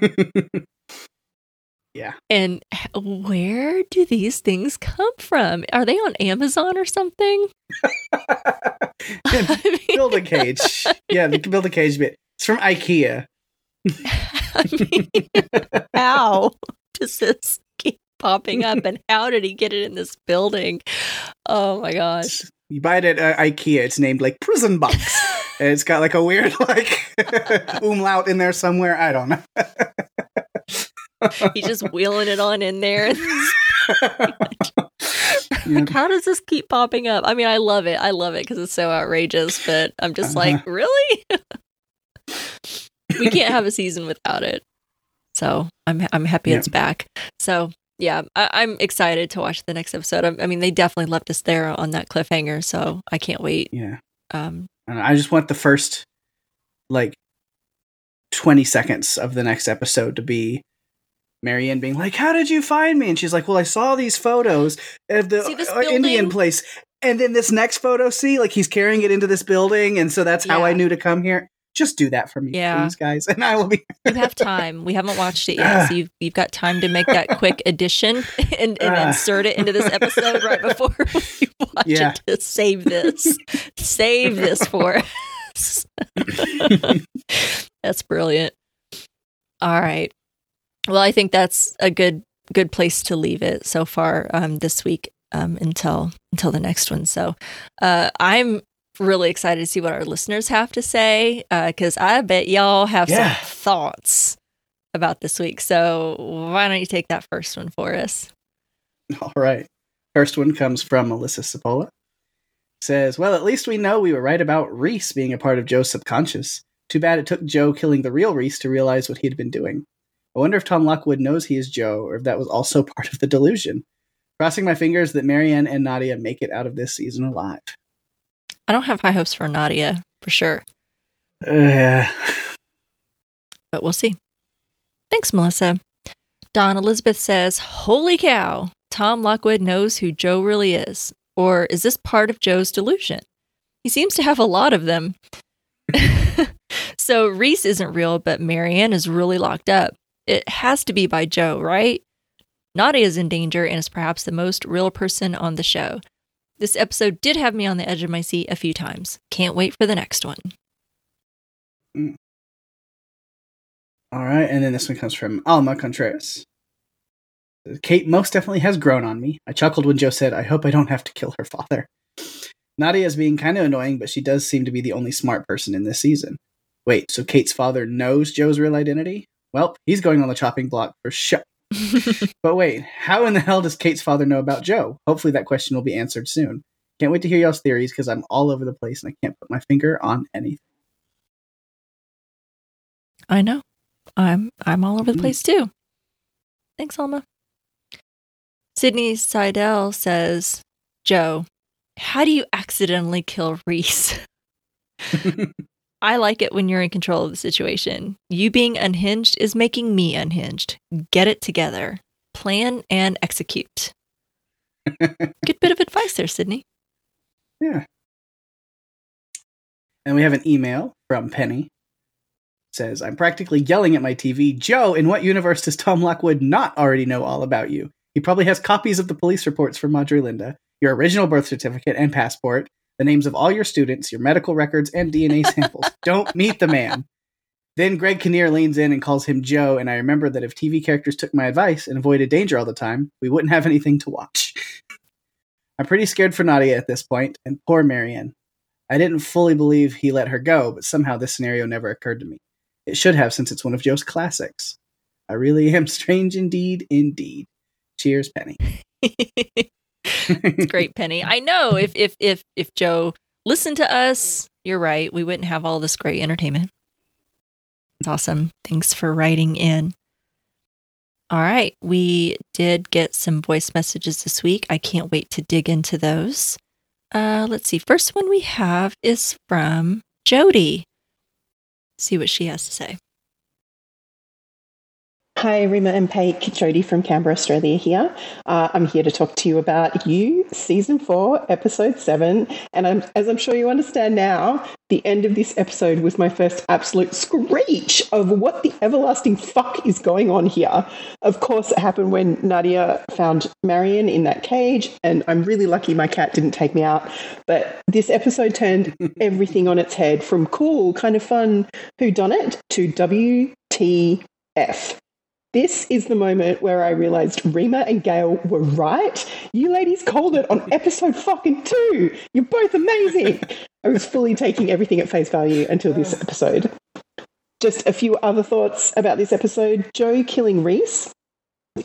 [SPEAKER 2] Yeah. And where do these things come from? Are they on Amazon or something? I mean-
[SPEAKER 3] build a cage. Yeah, build a cage bit. From IKEA.
[SPEAKER 2] I mean, how does this keep popping up, and how did he get it in this building? Oh my gosh!
[SPEAKER 3] You buy it at uh, IKEA. It's named like Prison Box. and it's got like a weird like umlaut in there somewhere. I don't know.
[SPEAKER 2] He's just wheeling it on in there. Like, how does this keep popping up? I mean, I love it. I love it because it's so outrageous. But I'm just
[SPEAKER 3] Uh-huh.
[SPEAKER 2] like, really? We can't have a season without it. So I'm I'm happy
[SPEAKER 3] Yeah.
[SPEAKER 2] it's back. So yeah, I, I'm excited to watch the next episode. I, I mean, they definitely left us there on that cliffhanger, so I can't wait.
[SPEAKER 3] Yeah.
[SPEAKER 2] Um,
[SPEAKER 3] And I just want the first like 20 seconds of the next episode to be Marianne being like, How did you find me? And she's like, Well, I saw these photos of the uh, Indian place. And then this next photo, see, like he's carrying it into this building. And so that's how I knew to come here. Just do that for me,
[SPEAKER 2] Yeah.
[SPEAKER 3] please, guys. And I will be.
[SPEAKER 2] you have time. We haven't watched it yet, so you've you've got time to make that quick addition and, and
[SPEAKER 3] Ah.
[SPEAKER 2] insert it into this episode right before we watch
[SPEAKER 3] Yeah.
[SPEAKER 2] it to save this. save this for us. that's brilliant. All right. Well, I think that's a good good place to leave it so far um, this week um, until until the next one. So uh, I'm really excited to see what our listeners have to say uh, because I bet y'all have
[SPEAKER 3] Yeah.
[SPEAKER 2] some thoughts about this week. So why don't you take that first one for us?
[SPEAKER 3] All right. First one comes from Melissa Cipolla. Says, Well, at least we know we were right about Rhys being a part of Joe's subconscious. Too bad it took Joe killing the real Rhys to realize what he'd been doing. I wonder if Tom Lockwood knows he is Joe, or if that was also part of the delusion. Crossing my fingers that Marianne and Nadia make it out of this season alive.
[SPEAKER 2] I don't have high hopes for Nadia for sure,
[SPEAKER 3] Uh,
[SPEAKER 2] but we'll see. Thanks, Melissa. Don Elizabeth says, Holy cow, Tom Lockwood knows who Joe really is. Or is this part of Joe's delusion? He seems to have a lot of them. so Rhys isn't real, but Marianne is really locked up. It has to be by Joe, right? Nadia is in danger and is perhaps the most real person on the show. This episode did have me on the edge of my seat a few times. Can't wait for the next one. Mm.
[SPEAKER 3] all right, and then this one comes from Alma Contreras. Kate most definitely has grown on me. I chuckled when Joe said, I hope I don't have to kill her father. Nadia is being kind of annoying, but she does seem to be the only smart person in this season. Wait, so Kate's father knows Joe's real identity? Well, he's going on the chopping block for sure. but wait, how in the hell does Kate's father know about Joe? Hopefully that question will be answered soon. Can't wait to hear y'all's theories because I'm all over the place and I can't put my finger on anything.
[SPEAKER 2] I know. I'm I'm all over the
[SPEAKER 3] Mm.
[SPEAKER 2] place too. Thanks, Alma. Sydney Seidel says, Joe, how do you accidentally kill Rhys? I like it when you're in control of the situation. You being unhinged is making me unhinged. Get it together. Plan and execute. Good bit of advice there, Sydney.
[SPEAKER 3] Yeah. And we have an email from Penny. It says, I'm practically yelling at my TV. Joe, in what universe does Tom Lockwood not already know all about you? He probably has copies of the police reports from Madre Linda, your original birth certificate and passport, the names of all your students, your medical records, and DNA samples. Don't meet the man. Then Greg Kinnear leans in and calls him Joe, and I remember that if TV characters took my advice and avoided danger all the time, we wouldn't have anything to watch. I'm pretty scared for Nadia at this point, and poor Marianne. I didn't fully believe he let her go, but somehow this scenario never occurred to me. It should have, since it's one of Joe's classics. I really am strange indeed, indeed. Cheers, Penny.
[SPEAKER 2] It's great, Penny. I know if if if if Joe listened to us, you're right. We wouldn't have all this great entertainment. It's awesome. Thanks for writing in. All right, we did get some voice messages this week. I can't wait to dig into those. Uh, let's see. First one we have is from Jody. See what she has to say.
[SPEAKER 4] Hi, Rima and Pake. Jodie from Canberra, Australia here. Uh, I'm here to talk to you about You, Season 4, Episode 7. And I'm, as I'm sure you understand now, the end of this episode was my first absolute screech of what the everlasting fuck is going on here. Of course, it happened when Nadia found Marianne in that cage, and I'm really lucky my cat didn't take me out. But this episode turned everything on its head from cool, kind of fun, who done it to WTF. This is the moment where I realized Rima and Gail were right. You ladies called it on episode fucking two. You're both amazing. I was fully taking everything at face value until this episode. Just a few other thoughts about this episode. Joe killing Rhys.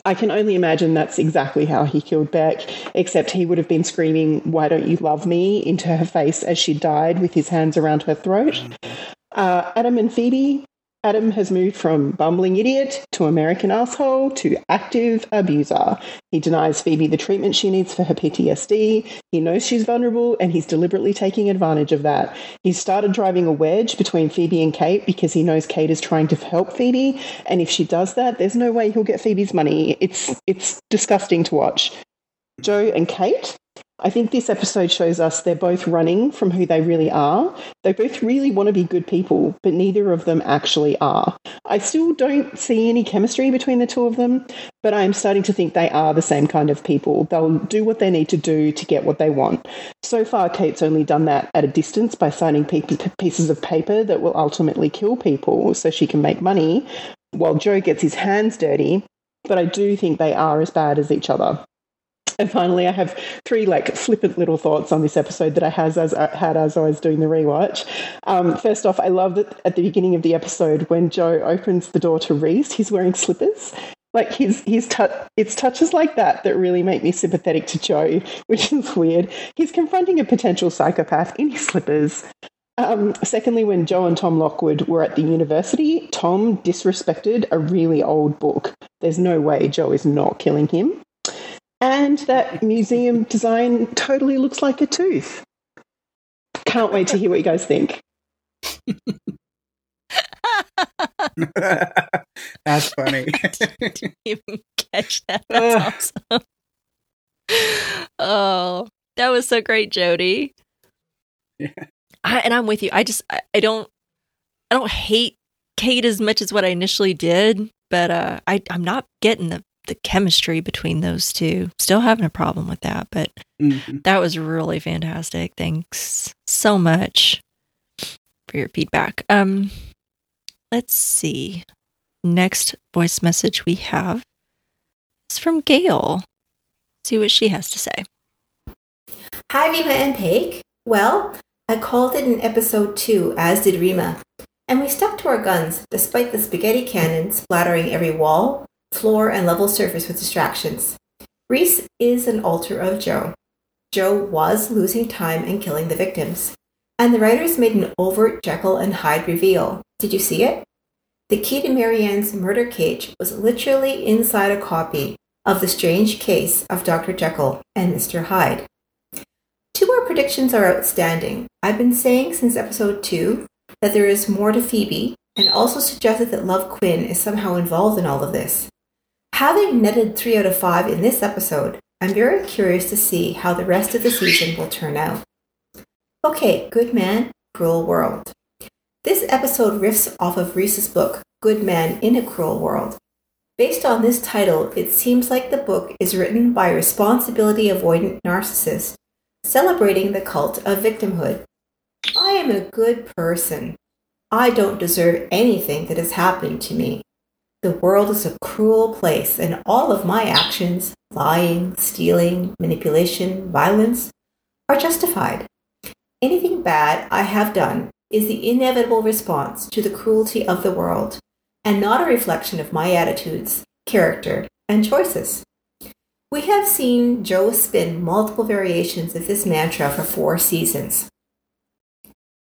[SPEAKER 4] I can only imagine that's exactly how he killed Beck, except he would have been screaming, Why don't you love me? into her face as she died with his hands around her throat. Uh, Adam and Phoebe. Adam has moved from bumbling idiot to American asshole to active abuser. He denies Phoebe the treatment she needs for her PTSD. He knows she's vulnerable and he's deliberately taking advantage of that. He's started driving a wedge between Phoebe and Kate because he knows Kate is trying to help Phoebe, and if she does that, there's no way he'll get Phoebe's money. It's it's disgusting to watch. Joe and Kate. I think this episode shows us they're both running from who they really are. They both really want to be good people, but neither of them actually are. I still don't see any chemistry between the two of them, but I am starting to think they are the same kind of people. They'll do what they need to do to get what they want. So far, Kate's only done that at a distance by signing pieces of paper that will ultimately kill people so she can make money, while Joe gets his hands dirty. But I do think they are as bad as each other. And finally, I have three like flippant little thoughts on this episode that I has as I had as I was doing the rewatch. Um, first off, I love that at the beginning of the episode when Joe opens the door to Rhys, he's wearing slippers. Like his his touch, it's touches like that that really make me sympathetic to Joe, which is weird. He's confronting a potential psychopath in his slippers. Um, secondly, when Joe and Tom Lockwood were at the university, Tom disrespected a really old book. There's no way Joe is not killing him. And that museum design totally looks like a tooth. Can't wait to hear what you guys think.
[SPEAKER 3] That's funny.
[SPEAKER 2] Didn't even catch that. That's awesome. Oh, that was so great, Jody.
[SPEAKER 3] Yeah.
[SPEAKER 2] I, and I'm with you. I just I, I don't I don't hate Kate as much as what I initially did, but uh, I I'm not getting the the chemistry between those two. Still having a problem with that, but
[SPEAKER 3] Mhm.
[SPEAKER 2] that was really fantastic. Thanks so much for your feedback. Um let's see. Next voice message we have is from Gail. See what she has to say.
[SPEAKER 5] Hi, Rima and Pake. Well, I called it in episode 2, as did Rima. And we stuck to our guns, despite the spaghetti cannon splattering every wall, floor, and level surface with distractions. Rhys is an alter of Joe. Joe was losing time and killing the victims. And the writers made an overt Jekyll and Hyde reveal. Did you see it? The key to Marianne's murder cage was literally inside a copy of the strange case of Dr. Jekyll and Mr. Hyde. Two more predictions are outstanding. I've been saying since episode 2 that there is more to Phoebe, and also suggested that Love Quinn is somehow involved in all of this. Having netted 3 out of 5 in this episode, I'm very curious to see how the rest of the season will turn out. Okay, Good Man, Cruel World. This episode riffs off of Rhys's book, Good Man in a Cruel World. Based on this title, it seems like the book is written by a responsibility avoidant narcissist celebrating the cult of victimhood. I am a good person. I don't deserve anything that has happened to me. The world is a cruel place, and all of my actions lying, stealing, manipulation, violence are justified. Anything bad I have done is the inevitable response to the cruelty of the world, and not a reflection of my attitudes, character, and choices. We have seen Joe spin multiple variations of this mantra for four seasons.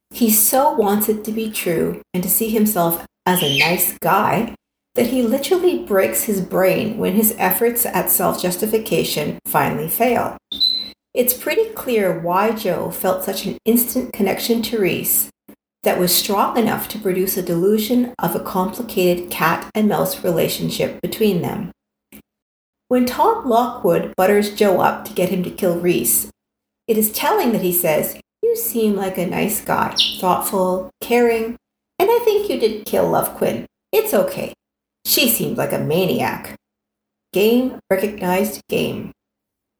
[SPEAKER 5] He so wants it to be true and to see himself as a nice guy that he literally breaks his brain when his efforts at self justification finally fail. It's pretty clear why Joe felt such an instant connection to Rhys that was strong enough to produce a delusion of a complicated cat and mouse relationship between them. When Tom Lockwood butters Joe up to get him to kill Rhys, it is telling that he says, You seem like a nice guy, thoughtful, caring, and I think you did kill Love Quinn. It's okay. She seemed like a maniac. Game recognized game.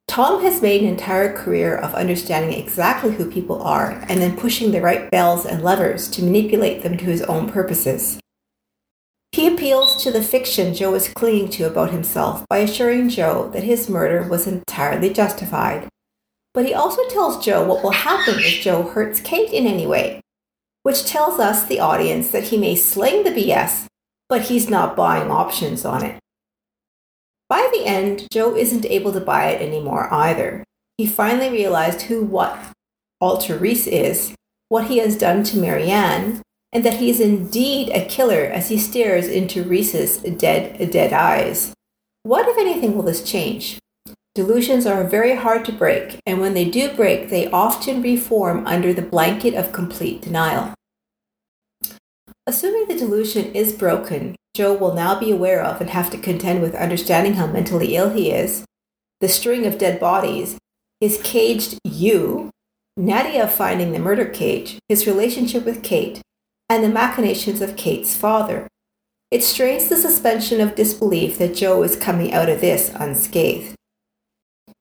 [SPEAKER 5] Tom has made an entire career of understanding exactly who people are and then pushing the right bells and levers to manipulate them to his own purposes. He appeals to the fiction Joe is clinging to about himself by assuring Joe that his murder was entirely justified. But he also tells Joe what will happen if Joe hurts Kate in any way, which tells us, the audience, that he may sling the BS but he's not buying options on it. By the end, Joe isn't able to buy it anymore either. He finally realized who what Alter Rhys is, what he has done to Marianne, and that he is indeed a killer as he stares into Rhys's dead, dead eyes. What, if anything, will this change? Delusions are very hard to break, and when they do break, they often reform under the blanket of complete denial. Assuming the delusion is broken, Joe will now be aware of and have to contend with understanding how mentally ill he is, the string of dead bodies, his caged you, Nadia finding the murder cage, his relationship with Kate, and the machinations of Kate's father. It strains the suspension of disbelief that Joe is coming out of this unscathed.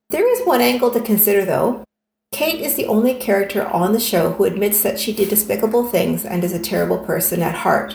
[SPEAKER 5] There is one angle to consider, though. Kate is the only character on the show who admits that she did despicable things and is a terrible person at heart.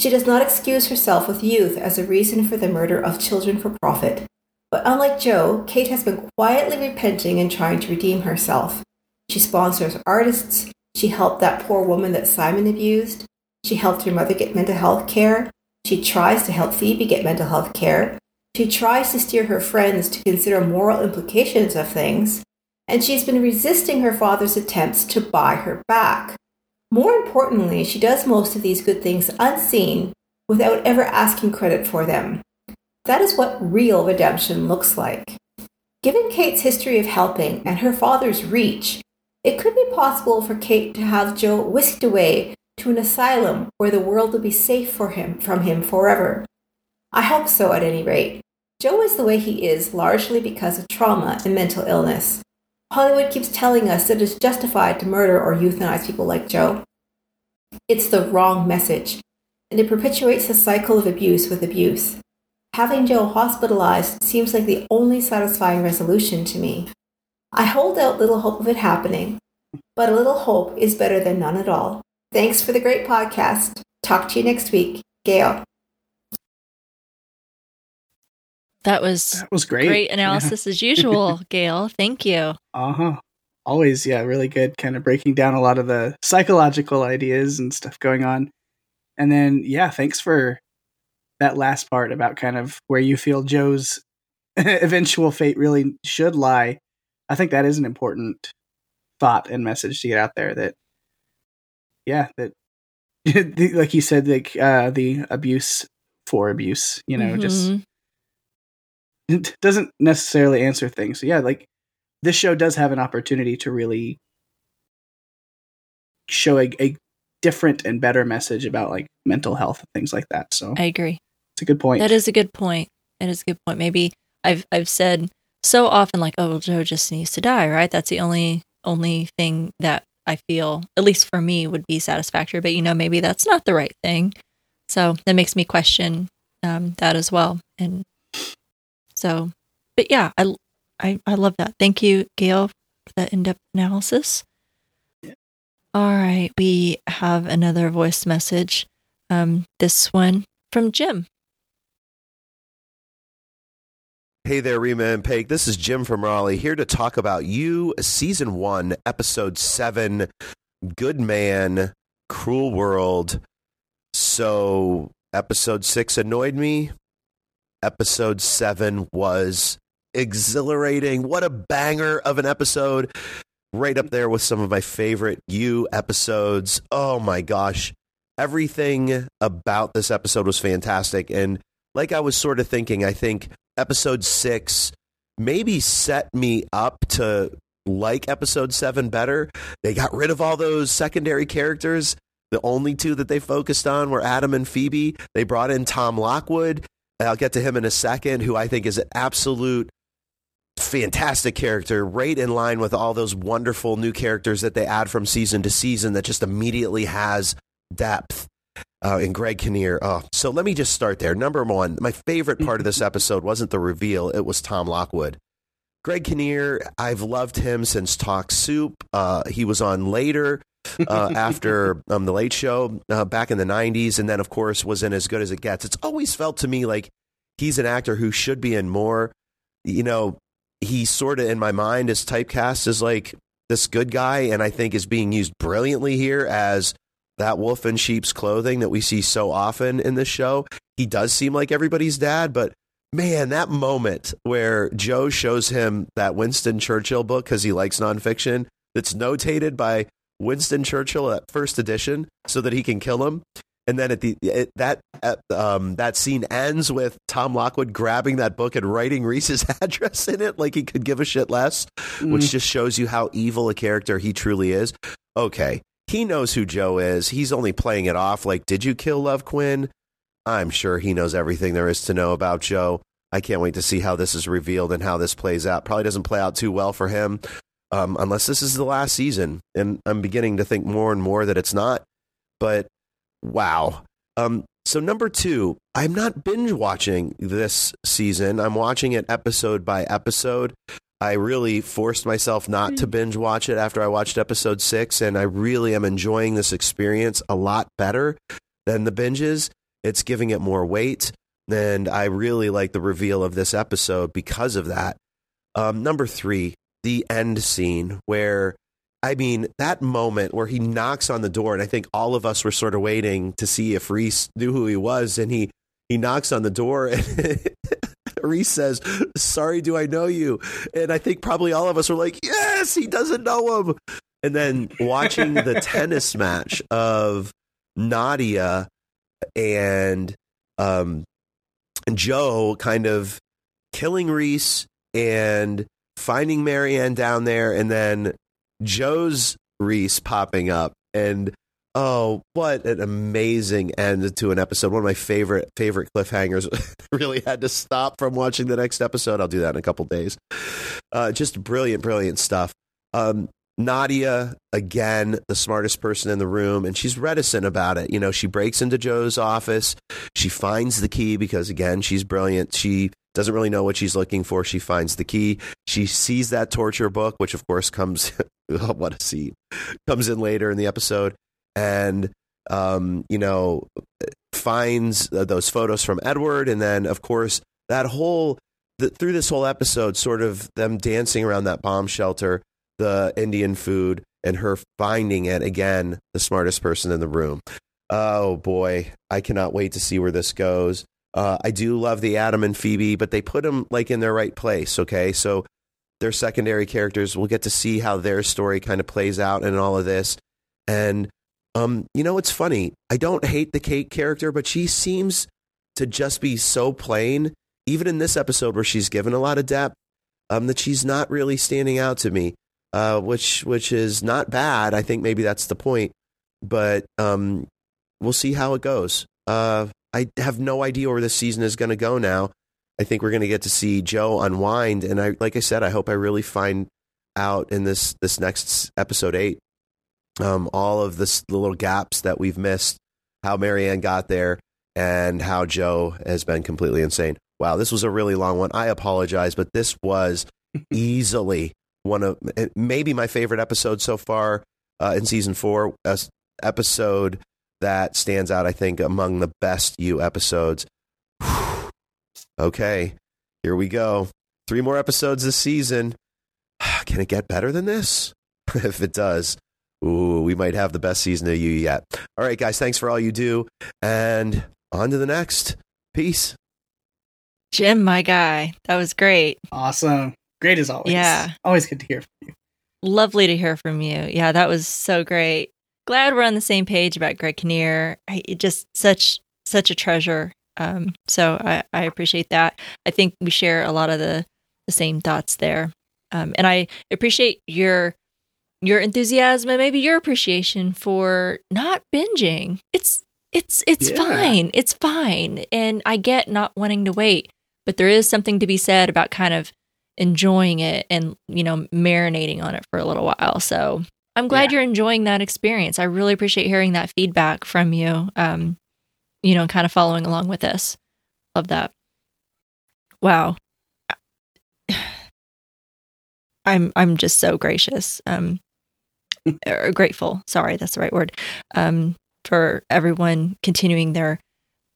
[SPEAKER 5] She does not excuse herself with youth as a reason for the murder of children for profit. But unlike Joe, Kate has been quietly repenting and trying to redeem herself. She sponsors artists. She helped that poor woman that Simon abused. She helped her mother get mental health care. She tries to help Phoebe get mental health care. She tries to steer her friends to consider moral implications of things and she's been resisting her father's attempts to buy her back. More importantly, she does most of these good things unseen without ever asking credit for them. That is what real redemption looks like. Given Kate's history of helping and her father's reach, it could be possible for Kate to have Joe whisked away to an asylum where the world will be safe for him from him forever. I hope so at any rate. Joe is the way he is largely because of trauma and mental illness. Hollywood keeps telling us that it's justified to murder or euthanize people like Joe. It's the wrong message, and it perpetuates a cycle of abuse with abuse. Having Joe hospitalized seems like the only satisfying resolution to me. I hold out little hope of it happening, but a little hope is better than none at all. Thanks for the great podcast. Talk to you next week. Gail.
[SPEAKER 2] That was
[SPEAKER 3] That was great.
[SPEAKER 2] great, analysis as usual, Gail. Thank you.
[SPEAKER 3] Uh huh. Always, yeah, really good. Kind of breaking down a lot of the psychological ideas and stuff going on. And then, yeah, thanks for that last part about kind of where you feel Joe's eventual fate really should lie. I think that is an important thought and message to get out there that, yeah, that, like you said, like uh, the abuse for abuse, you know, just
[SPEAKER 2] Mhm.
[SPEAKER 3] It doesn't necessarily answer things. So yeah, like this show does have an opportunity to really show a, a different and better message about like mental health and things like that. So
[SPEAKER 2] I agree.
[SPEAKER 3] it's a good point.
[SPEAKER 2] That is a good point. That is a good point. Maybe I've I've said so often like, oh, well, Joe just needs to die, right? That's the only only thing that I feel, at least for me, would be satisfactory. But you know, maybe that's not the right thing. So that makes me question um, that as well. And so, but yeah, I I I love that. Thank you, Gail, for that in depth analysis. All right, we have another voice message. Um, this one from Jim.
[SPEAKER 1] Hey there, Rima and Pake. This is Jim from Raleigh here to talk about you, season one, episode seven, Good Man, Cruel World. So, episode six annoyed me. Episode seven was exhilarating. What a banger of an episode. Right up there with some of my favorite you episodes. Oh my gosh. Everything about this episode was fantastic. And like I was sort of thinking, I think episode six maybe set me up to like episode seven better. They got rid of all those secondary characters. The only two that they focused on were Adam and Phoebe. They brought in Tom Lockwood. I'll get to him in a second, who I think is an absolute fantastic character, right in line with all those wonderful new characters that they add from season to season that just immediately has depth. Uh, and Greg Kinnear. Oh, so let me just start there. Number one, my favorite part of this episode wasn't the reveal; it was Tom Lockwood. Greg Kinnear, I've loved him since Talk Soup. Uh, he was on later uh, after um, the Late Show uh, back in the '90s, and then of course was in As Good as It Gets. It's always felt to me like he's an actor who should be in more. You know, he sort of in my mind is typecast as like this good guy, and I think is being used brilliantly here as that wolf in sheep's clothing that we see so often in this show. He does seem like everybody's dad, but man, that moment where Joe shows him that Winston Churchill book because he likes nonfiction that's notated by Winston Churchill at first edition so that he can kill him. And then at the it, that at, um, that scene ends with Tom Lockwood grabbing that book and writing Rhys's address in it, like he could give a shit less, which just shows you how evil a character he truly is. Okay, he knows who Joe is. He's only playing it off like, did you kill Love Quinn? I'm sure he knows everything there is to know about Joe. I can't wait to see how this is revealed and how this plays out. Probably doesn't play out too well for him um, unless this is the last season. And I'm beginning to think more and more that it's not. But wow. Um, so, number two, I'm not binge watching this season. I'm watching it episode by episode. I really forced myself not to binge watch it after I watched episode six, and I really am enjoying this experience a lot better than the binges. It's giving it more weight, and I really like the reveal of this episode because of that. Um, number three, the end scene where I mean, that moment where he knocks on the door, and I think all of us were sort of waiting to see if Rhys knew who he was, and he he knocks on the door, and Rhys says, "Sorry, do I know you?" And I think probably all of us were like, "Yes, he doesn't know him." And then watching the tennis match of Nadia and um, Joe kind of killing Rhys and finding Marianne down there, and then Joe's Rhys popping up, and oh, what an amazing end to an episode! One of my favorite favorite cliffhangers. really had to stop from watching the next episode. I'll do that in a couple days. Uh, just brilliant, brilliant stuff. Um, Nadia, again, the smartest person in the room, and she's reticent about it. You know, she breaks into Joe's office. She finds the key because, again, she's brilliant. She doesn't really know what she's looking for. She finds the key. She sees that torture book, which, of course, comes, what a scene, comes in later in the episode. And, um, you know, finds uh, those photos from Edward. And then, of course, that whole the, through this whole episode, sort of them dancing around that bomb shelter, the Indian food, and her finding it again, the smartest person in the room. Oh boy, I cannot wait to see where this goes. Uh, I do love the Adam and Phoebe, but they put them like in their right place. Okay, so they're secondary characters. We'll get to see how their story kind of plays out in all of this. And um, you know, it's funny. I don't hate the Kate character, but she seems to just be so plain, even in this episode where she's given a lot of depth, um, that she's not really standing out to me. Uh, which which is not bad. I think maybe that's the point. But um, we'll see how it goes. Uh, I have no idea where this season is going to go now. I think we're going to get to see Joe unwind, and I, like I said, I hope I really find out in this this next episode eight, um, all of this the little gaps that we've missed, how Marianne got there, and how Joe has been completely insane. Wow, this was a really long one. I apologize, but this was easily one of maybe my favorite episode so far uh, in season four. A episode that stands out, I think, among the best you episodes. okay, here we go. Three more episodes this season. Can it get better than this? if it does, ooh, we might have the best season of you yet. All right, guys, thanks for all you do. And on to the next. Peace.
[SPEAKER 2] Jim, my guy. That was great.
[SPEAKER 3] Awesome. Great as always.
[SPEAKER 2] Yeah.
[SPEAKER 3] Always good to hear from you.
[SPEAKER 2] Lovely to hear from you. Yeah, that was so great. Glad we're on the same page about Greg Kinnear. I, just such such a treasure. Um, so I, I appreciate that. I think we share a lot of the the same thoughts there. Um, and I appreciate your your enthusiasm and maybe your appreciation for not binging. It's it's it's
[SPEAKER 3] Yeah.
[SPEAKER 2] fine. It's fine. And I get not wanting to wait, but there is something to be said about kind of enjoying it and, you know, marinating on it for a little while. So I'm glad
[SPEAKER 3] Yeah.
[SPEAKER 2] you're enjoying that experience. I really appreciate hearing that feedback from you. Um, you know, kind of following along with this. Love that. Wow. I'm I'm just so gracious. Um or grateful. Sorry, that's the right word. Um for everyone continuing their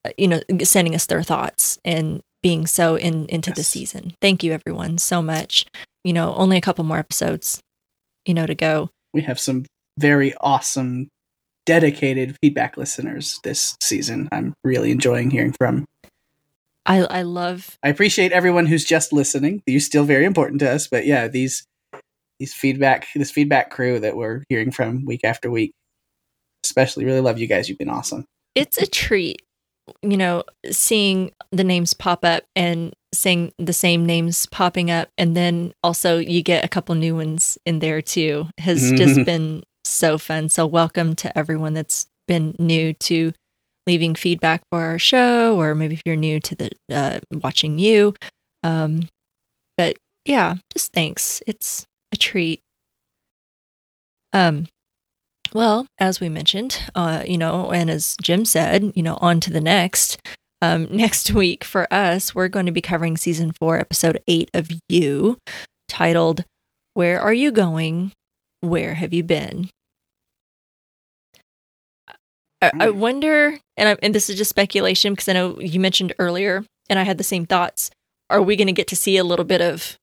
[SPEAKER 2] uh, you know sending us their thoughts and being so in into the season. Thank you everyone so much. You know, only a couple more episodes you know to go.
[SPEAKER 3] We have some very awesome, dedicated feedback listeners this season. I'm really enjoying hearing from.
[SPEAKER 2] I I love
[SPEAKER 3] I appreciate everyone who's just listening. You're still very important to us, but yeah, these these feedback this feedback crew that we're hearing from week after week, especially really love you guys. You've been awesome.
[SPEAKER 2] it's a treat you know seeing the names pop up and seeing the same names popping up and then also you get a couple new ones in there too has just been so fun. So welcome to everyone that's been new to leaving feedback for our show or maybe if you're new to the uh, watching you. Um but yeah just thanks. It's a treat. Um well, as we mentioned, uh, you know, and as Jim said, you know, on to the next. Um, next week for us, we're going to be covering season four, episode eight of You, titled "Where Are You Going? Where Have You Been?" I, I
[SPEAKER 3] Mm.
[SPEAKER 2] wonder, and I, and this is just speculation because I know you mentioned earlier, and I had the same thoughts. Are we going to get to see a little bit of,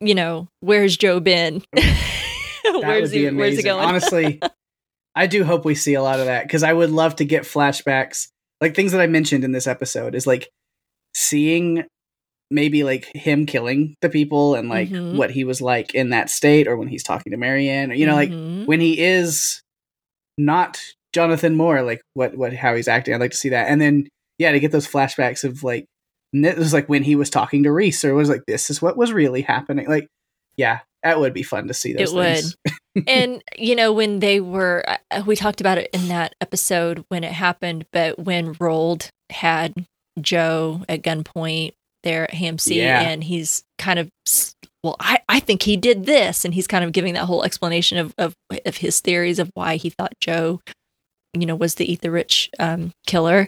[SPEAKER 2] you know, where's Joe been? Where's he? Where's he going?
[SPEAKER 3] Honestly, I do hope we see a lot of that because I would love to get flashbacks, like things that I mentioned in this episode, is like seeing maybe like him killing the people and like
[SPEAKER 2] Mhm.
[SPEAKER 3] what he was like in that state, or when he's talking to Marianne, or you know, like
[SPEAKER 2] Mhm.
[SPEAKER 3] when he is not Jonathan Moore, like what what how he's acting. I'd like to see that, and then yeah, to get those flashbacks of like it was like when he was talking to Rhys, or was like this is what was really happening. Like, yeah, that would be fun to see. Those
[SPEAKER 2] It would. and you know when they were uh, we talked about it in that episode when it happened but when Roald had joe at gunpoint there at hamsey
[SPEAKER 3] Yeah.
[SPEAKER 2] and he's kind of well I, I think he did this and he's kind of giving that whole explanation of, of of his theories of why he thought joe you know was the ether rich um, killer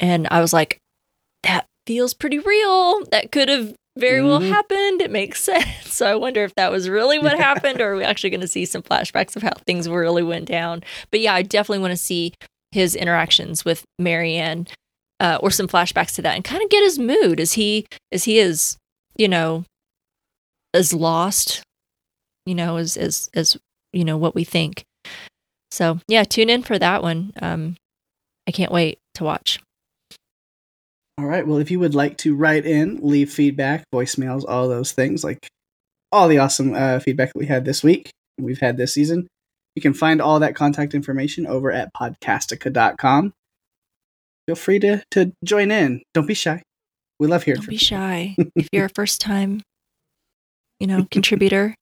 [SPEAKER 2] and i was like that feels pretty real that could have very well
[SPEAKER 3] Mhm.
[SPEAKER 2] happened it makes sense so i wonder if that was really what
[SPEAKER 3] Yeah.
[SPEAKER 2] happened or are we actually going to see some flashbacks of how things really went down but yeah i definitely want to see his interactions with marianne uh, or some flashbacks to that, and kind of get his mood. Is he is he is, you know as lost, you know, as as as you know what we think. So yeah, tune in for that one. Um, I can't wait to watch.
[SPEAKER 3] All right. Well, if you would like to write in, leave feedback, voicemails, all those things, like all the awesome uh, feedback that we had this week, we've had this season, you can find all that contact information over at podcastica.com. Feel free to, to join in. Don't be shy. We love hearing
[SPEAKER 2] Don't be
[SPEAKER 3] people.
[SPEAKER 2] shy. if you're a first time, you know, contributor,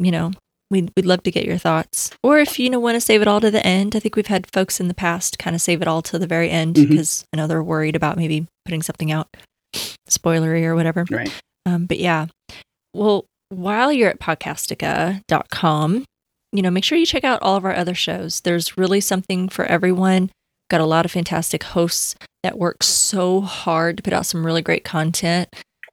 [SPEAKER 2] you know, we'd, we'd love to get your thoughts. Or if you know want to save it all to the end, I think we've had folks in the past kind of save it all to the very end because I know they're worried about maybe putting something out spoilery or whatever.
[SPEAKER 3] Right.
[SPEAKER 2] Um, but yeah, well, while you're at podcastica.com, you know, make sure you check out all of our other shows. There's really something for everyone. Got a lot of fantastic hosts that work so hard to put out some really great content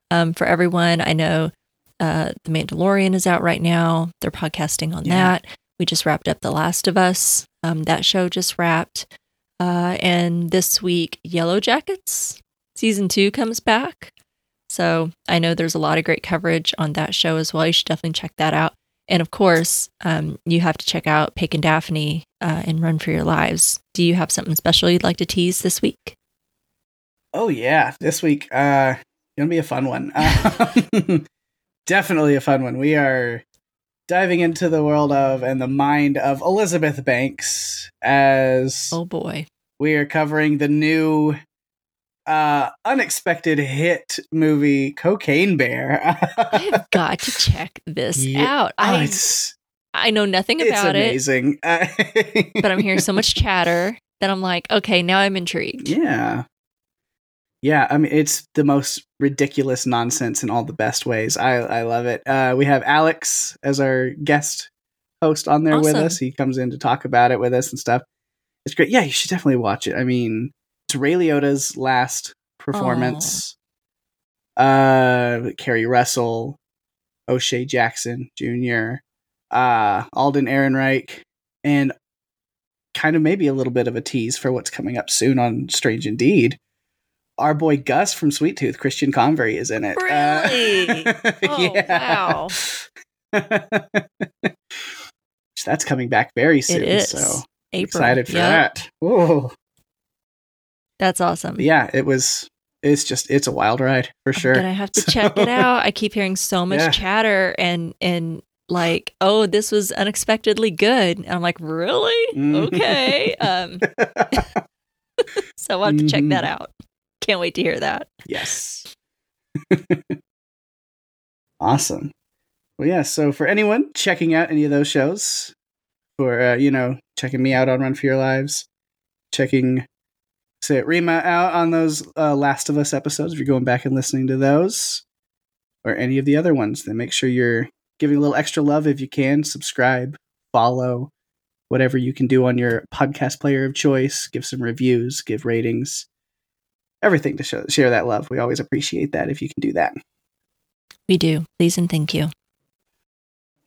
[SPEAKER 2] um, for everyone. I know uh, The Mandalorian is out right now. They're podcasting on
[SPEAKER 3] Yeah.
[SPEAKER 2] that. We just wrapped up The Last of Us. Um, that show just wrapped. Uh, and this week, Yellow Jackets season two comes back. So I know there's a lot of great coverage on that show as well. You should definitely check that out. And of course, um, you have to check out Pake and Daphne uh, and Run for Your Lives. Do you have something special you'd like to tease this week?
[SPEAKER 3] Oh yeah, this week uh gonna be a fun one. Uh, definitely a fun one. We are diving into the world of and the mind of Elizabeth Banks as
[SPEAKER 2] Oh boy.
[SPEAKER 3] we are covering the new uh unexpected hit movie Cocaine Bear.
[SPEAKER 2] I've got to check this
[SPEAKER 3] Yeah.
[SPEAKER 2] out.
[SPEAKER 3] Oh,
[SPEAKER 2] I I know nothing about it,
[SPEAKER 3] amazing.
[SPEAKER 2] but I'm hearing so much chatter that I'm like, okay, now I'm intrigued.
[SPEAKER 3] Yeah. Yeah, I mean it's the most ridiculous nonsense in all the best ways. I I love it. Uh we have Alex as our guest host on there with us. He comes in to talk about it with us and stuff. It's great. Yeah, you should definitely watch it. I mean, it's Ray Liotta's last performance. Uh Keri Russell, O'Shea Jackson Jr., uh Alden Ehrenreich, and kind of maybe a little bit of a tease for what's coming up soon on Strange Indeed. Our boy Gus from Sweet Tooth, Christian Convery, is in it.
[SPEAKER 2] Really?
[SPEAKER 3] Uh,
[SPEAKER 2] Oh, wow.
[SPEAKER 3] So That's coming back very soon.
[SPEAKER 2] It is.
[SPEAKER 3] So
[SPEAKER 2] April.
[SPEAKER 3] excited for
[SPEAKER 2] Yep.
[SPEAKER 3] that. Whoa.
[SPEAKER 2] That's awesome.
[SPEAKER 3] Yeah, it was. It's just it's a wild ride for sure.
[SPEAKER 2] And gonna have to check it out. I keep hearing so much
[SPEAKER 3] Yeah.
[SPEAKER 2] chatter and and like, oh, this was unexpectedly good. And I'm like, really?
[SPEAKER 3] Mhm.
[SPEAKER 2] Okay. Um, so I'll have to check that
[SPEAKER 3] Mhm.
[SPEAKER 2] out. Can't wait to hear that.
[SPEAKER 3] Yes. awesome. Well, yeah. So for anyone checking out any of those shows, for uh, you know checking me out on Run for Your Lives, checking say Rima out on those uh, Last of Us episodes, if you're going back and listening to those, or any of the other ones, then make sure you're giving a little extra love if you can. Subscribe, follow, whatever you can do on your podcast player of choice. Give some reviews, give ratings everything to show, share that love. We always appreciate that if you can do that.
[SPEAKER 2] We do. Please and thank you.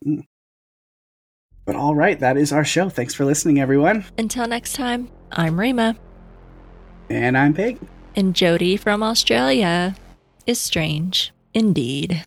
[SPEAKER 2] Mm.
[SPEAKER 3] But all right, that is our show. Thanks for listening, everyone.
[SPEAKER 2] Until next time, I'm Rima,
[SPEAKER 3] And I'm Pake.
[SPEAKER 2] and Jody from Australia is strange indeed.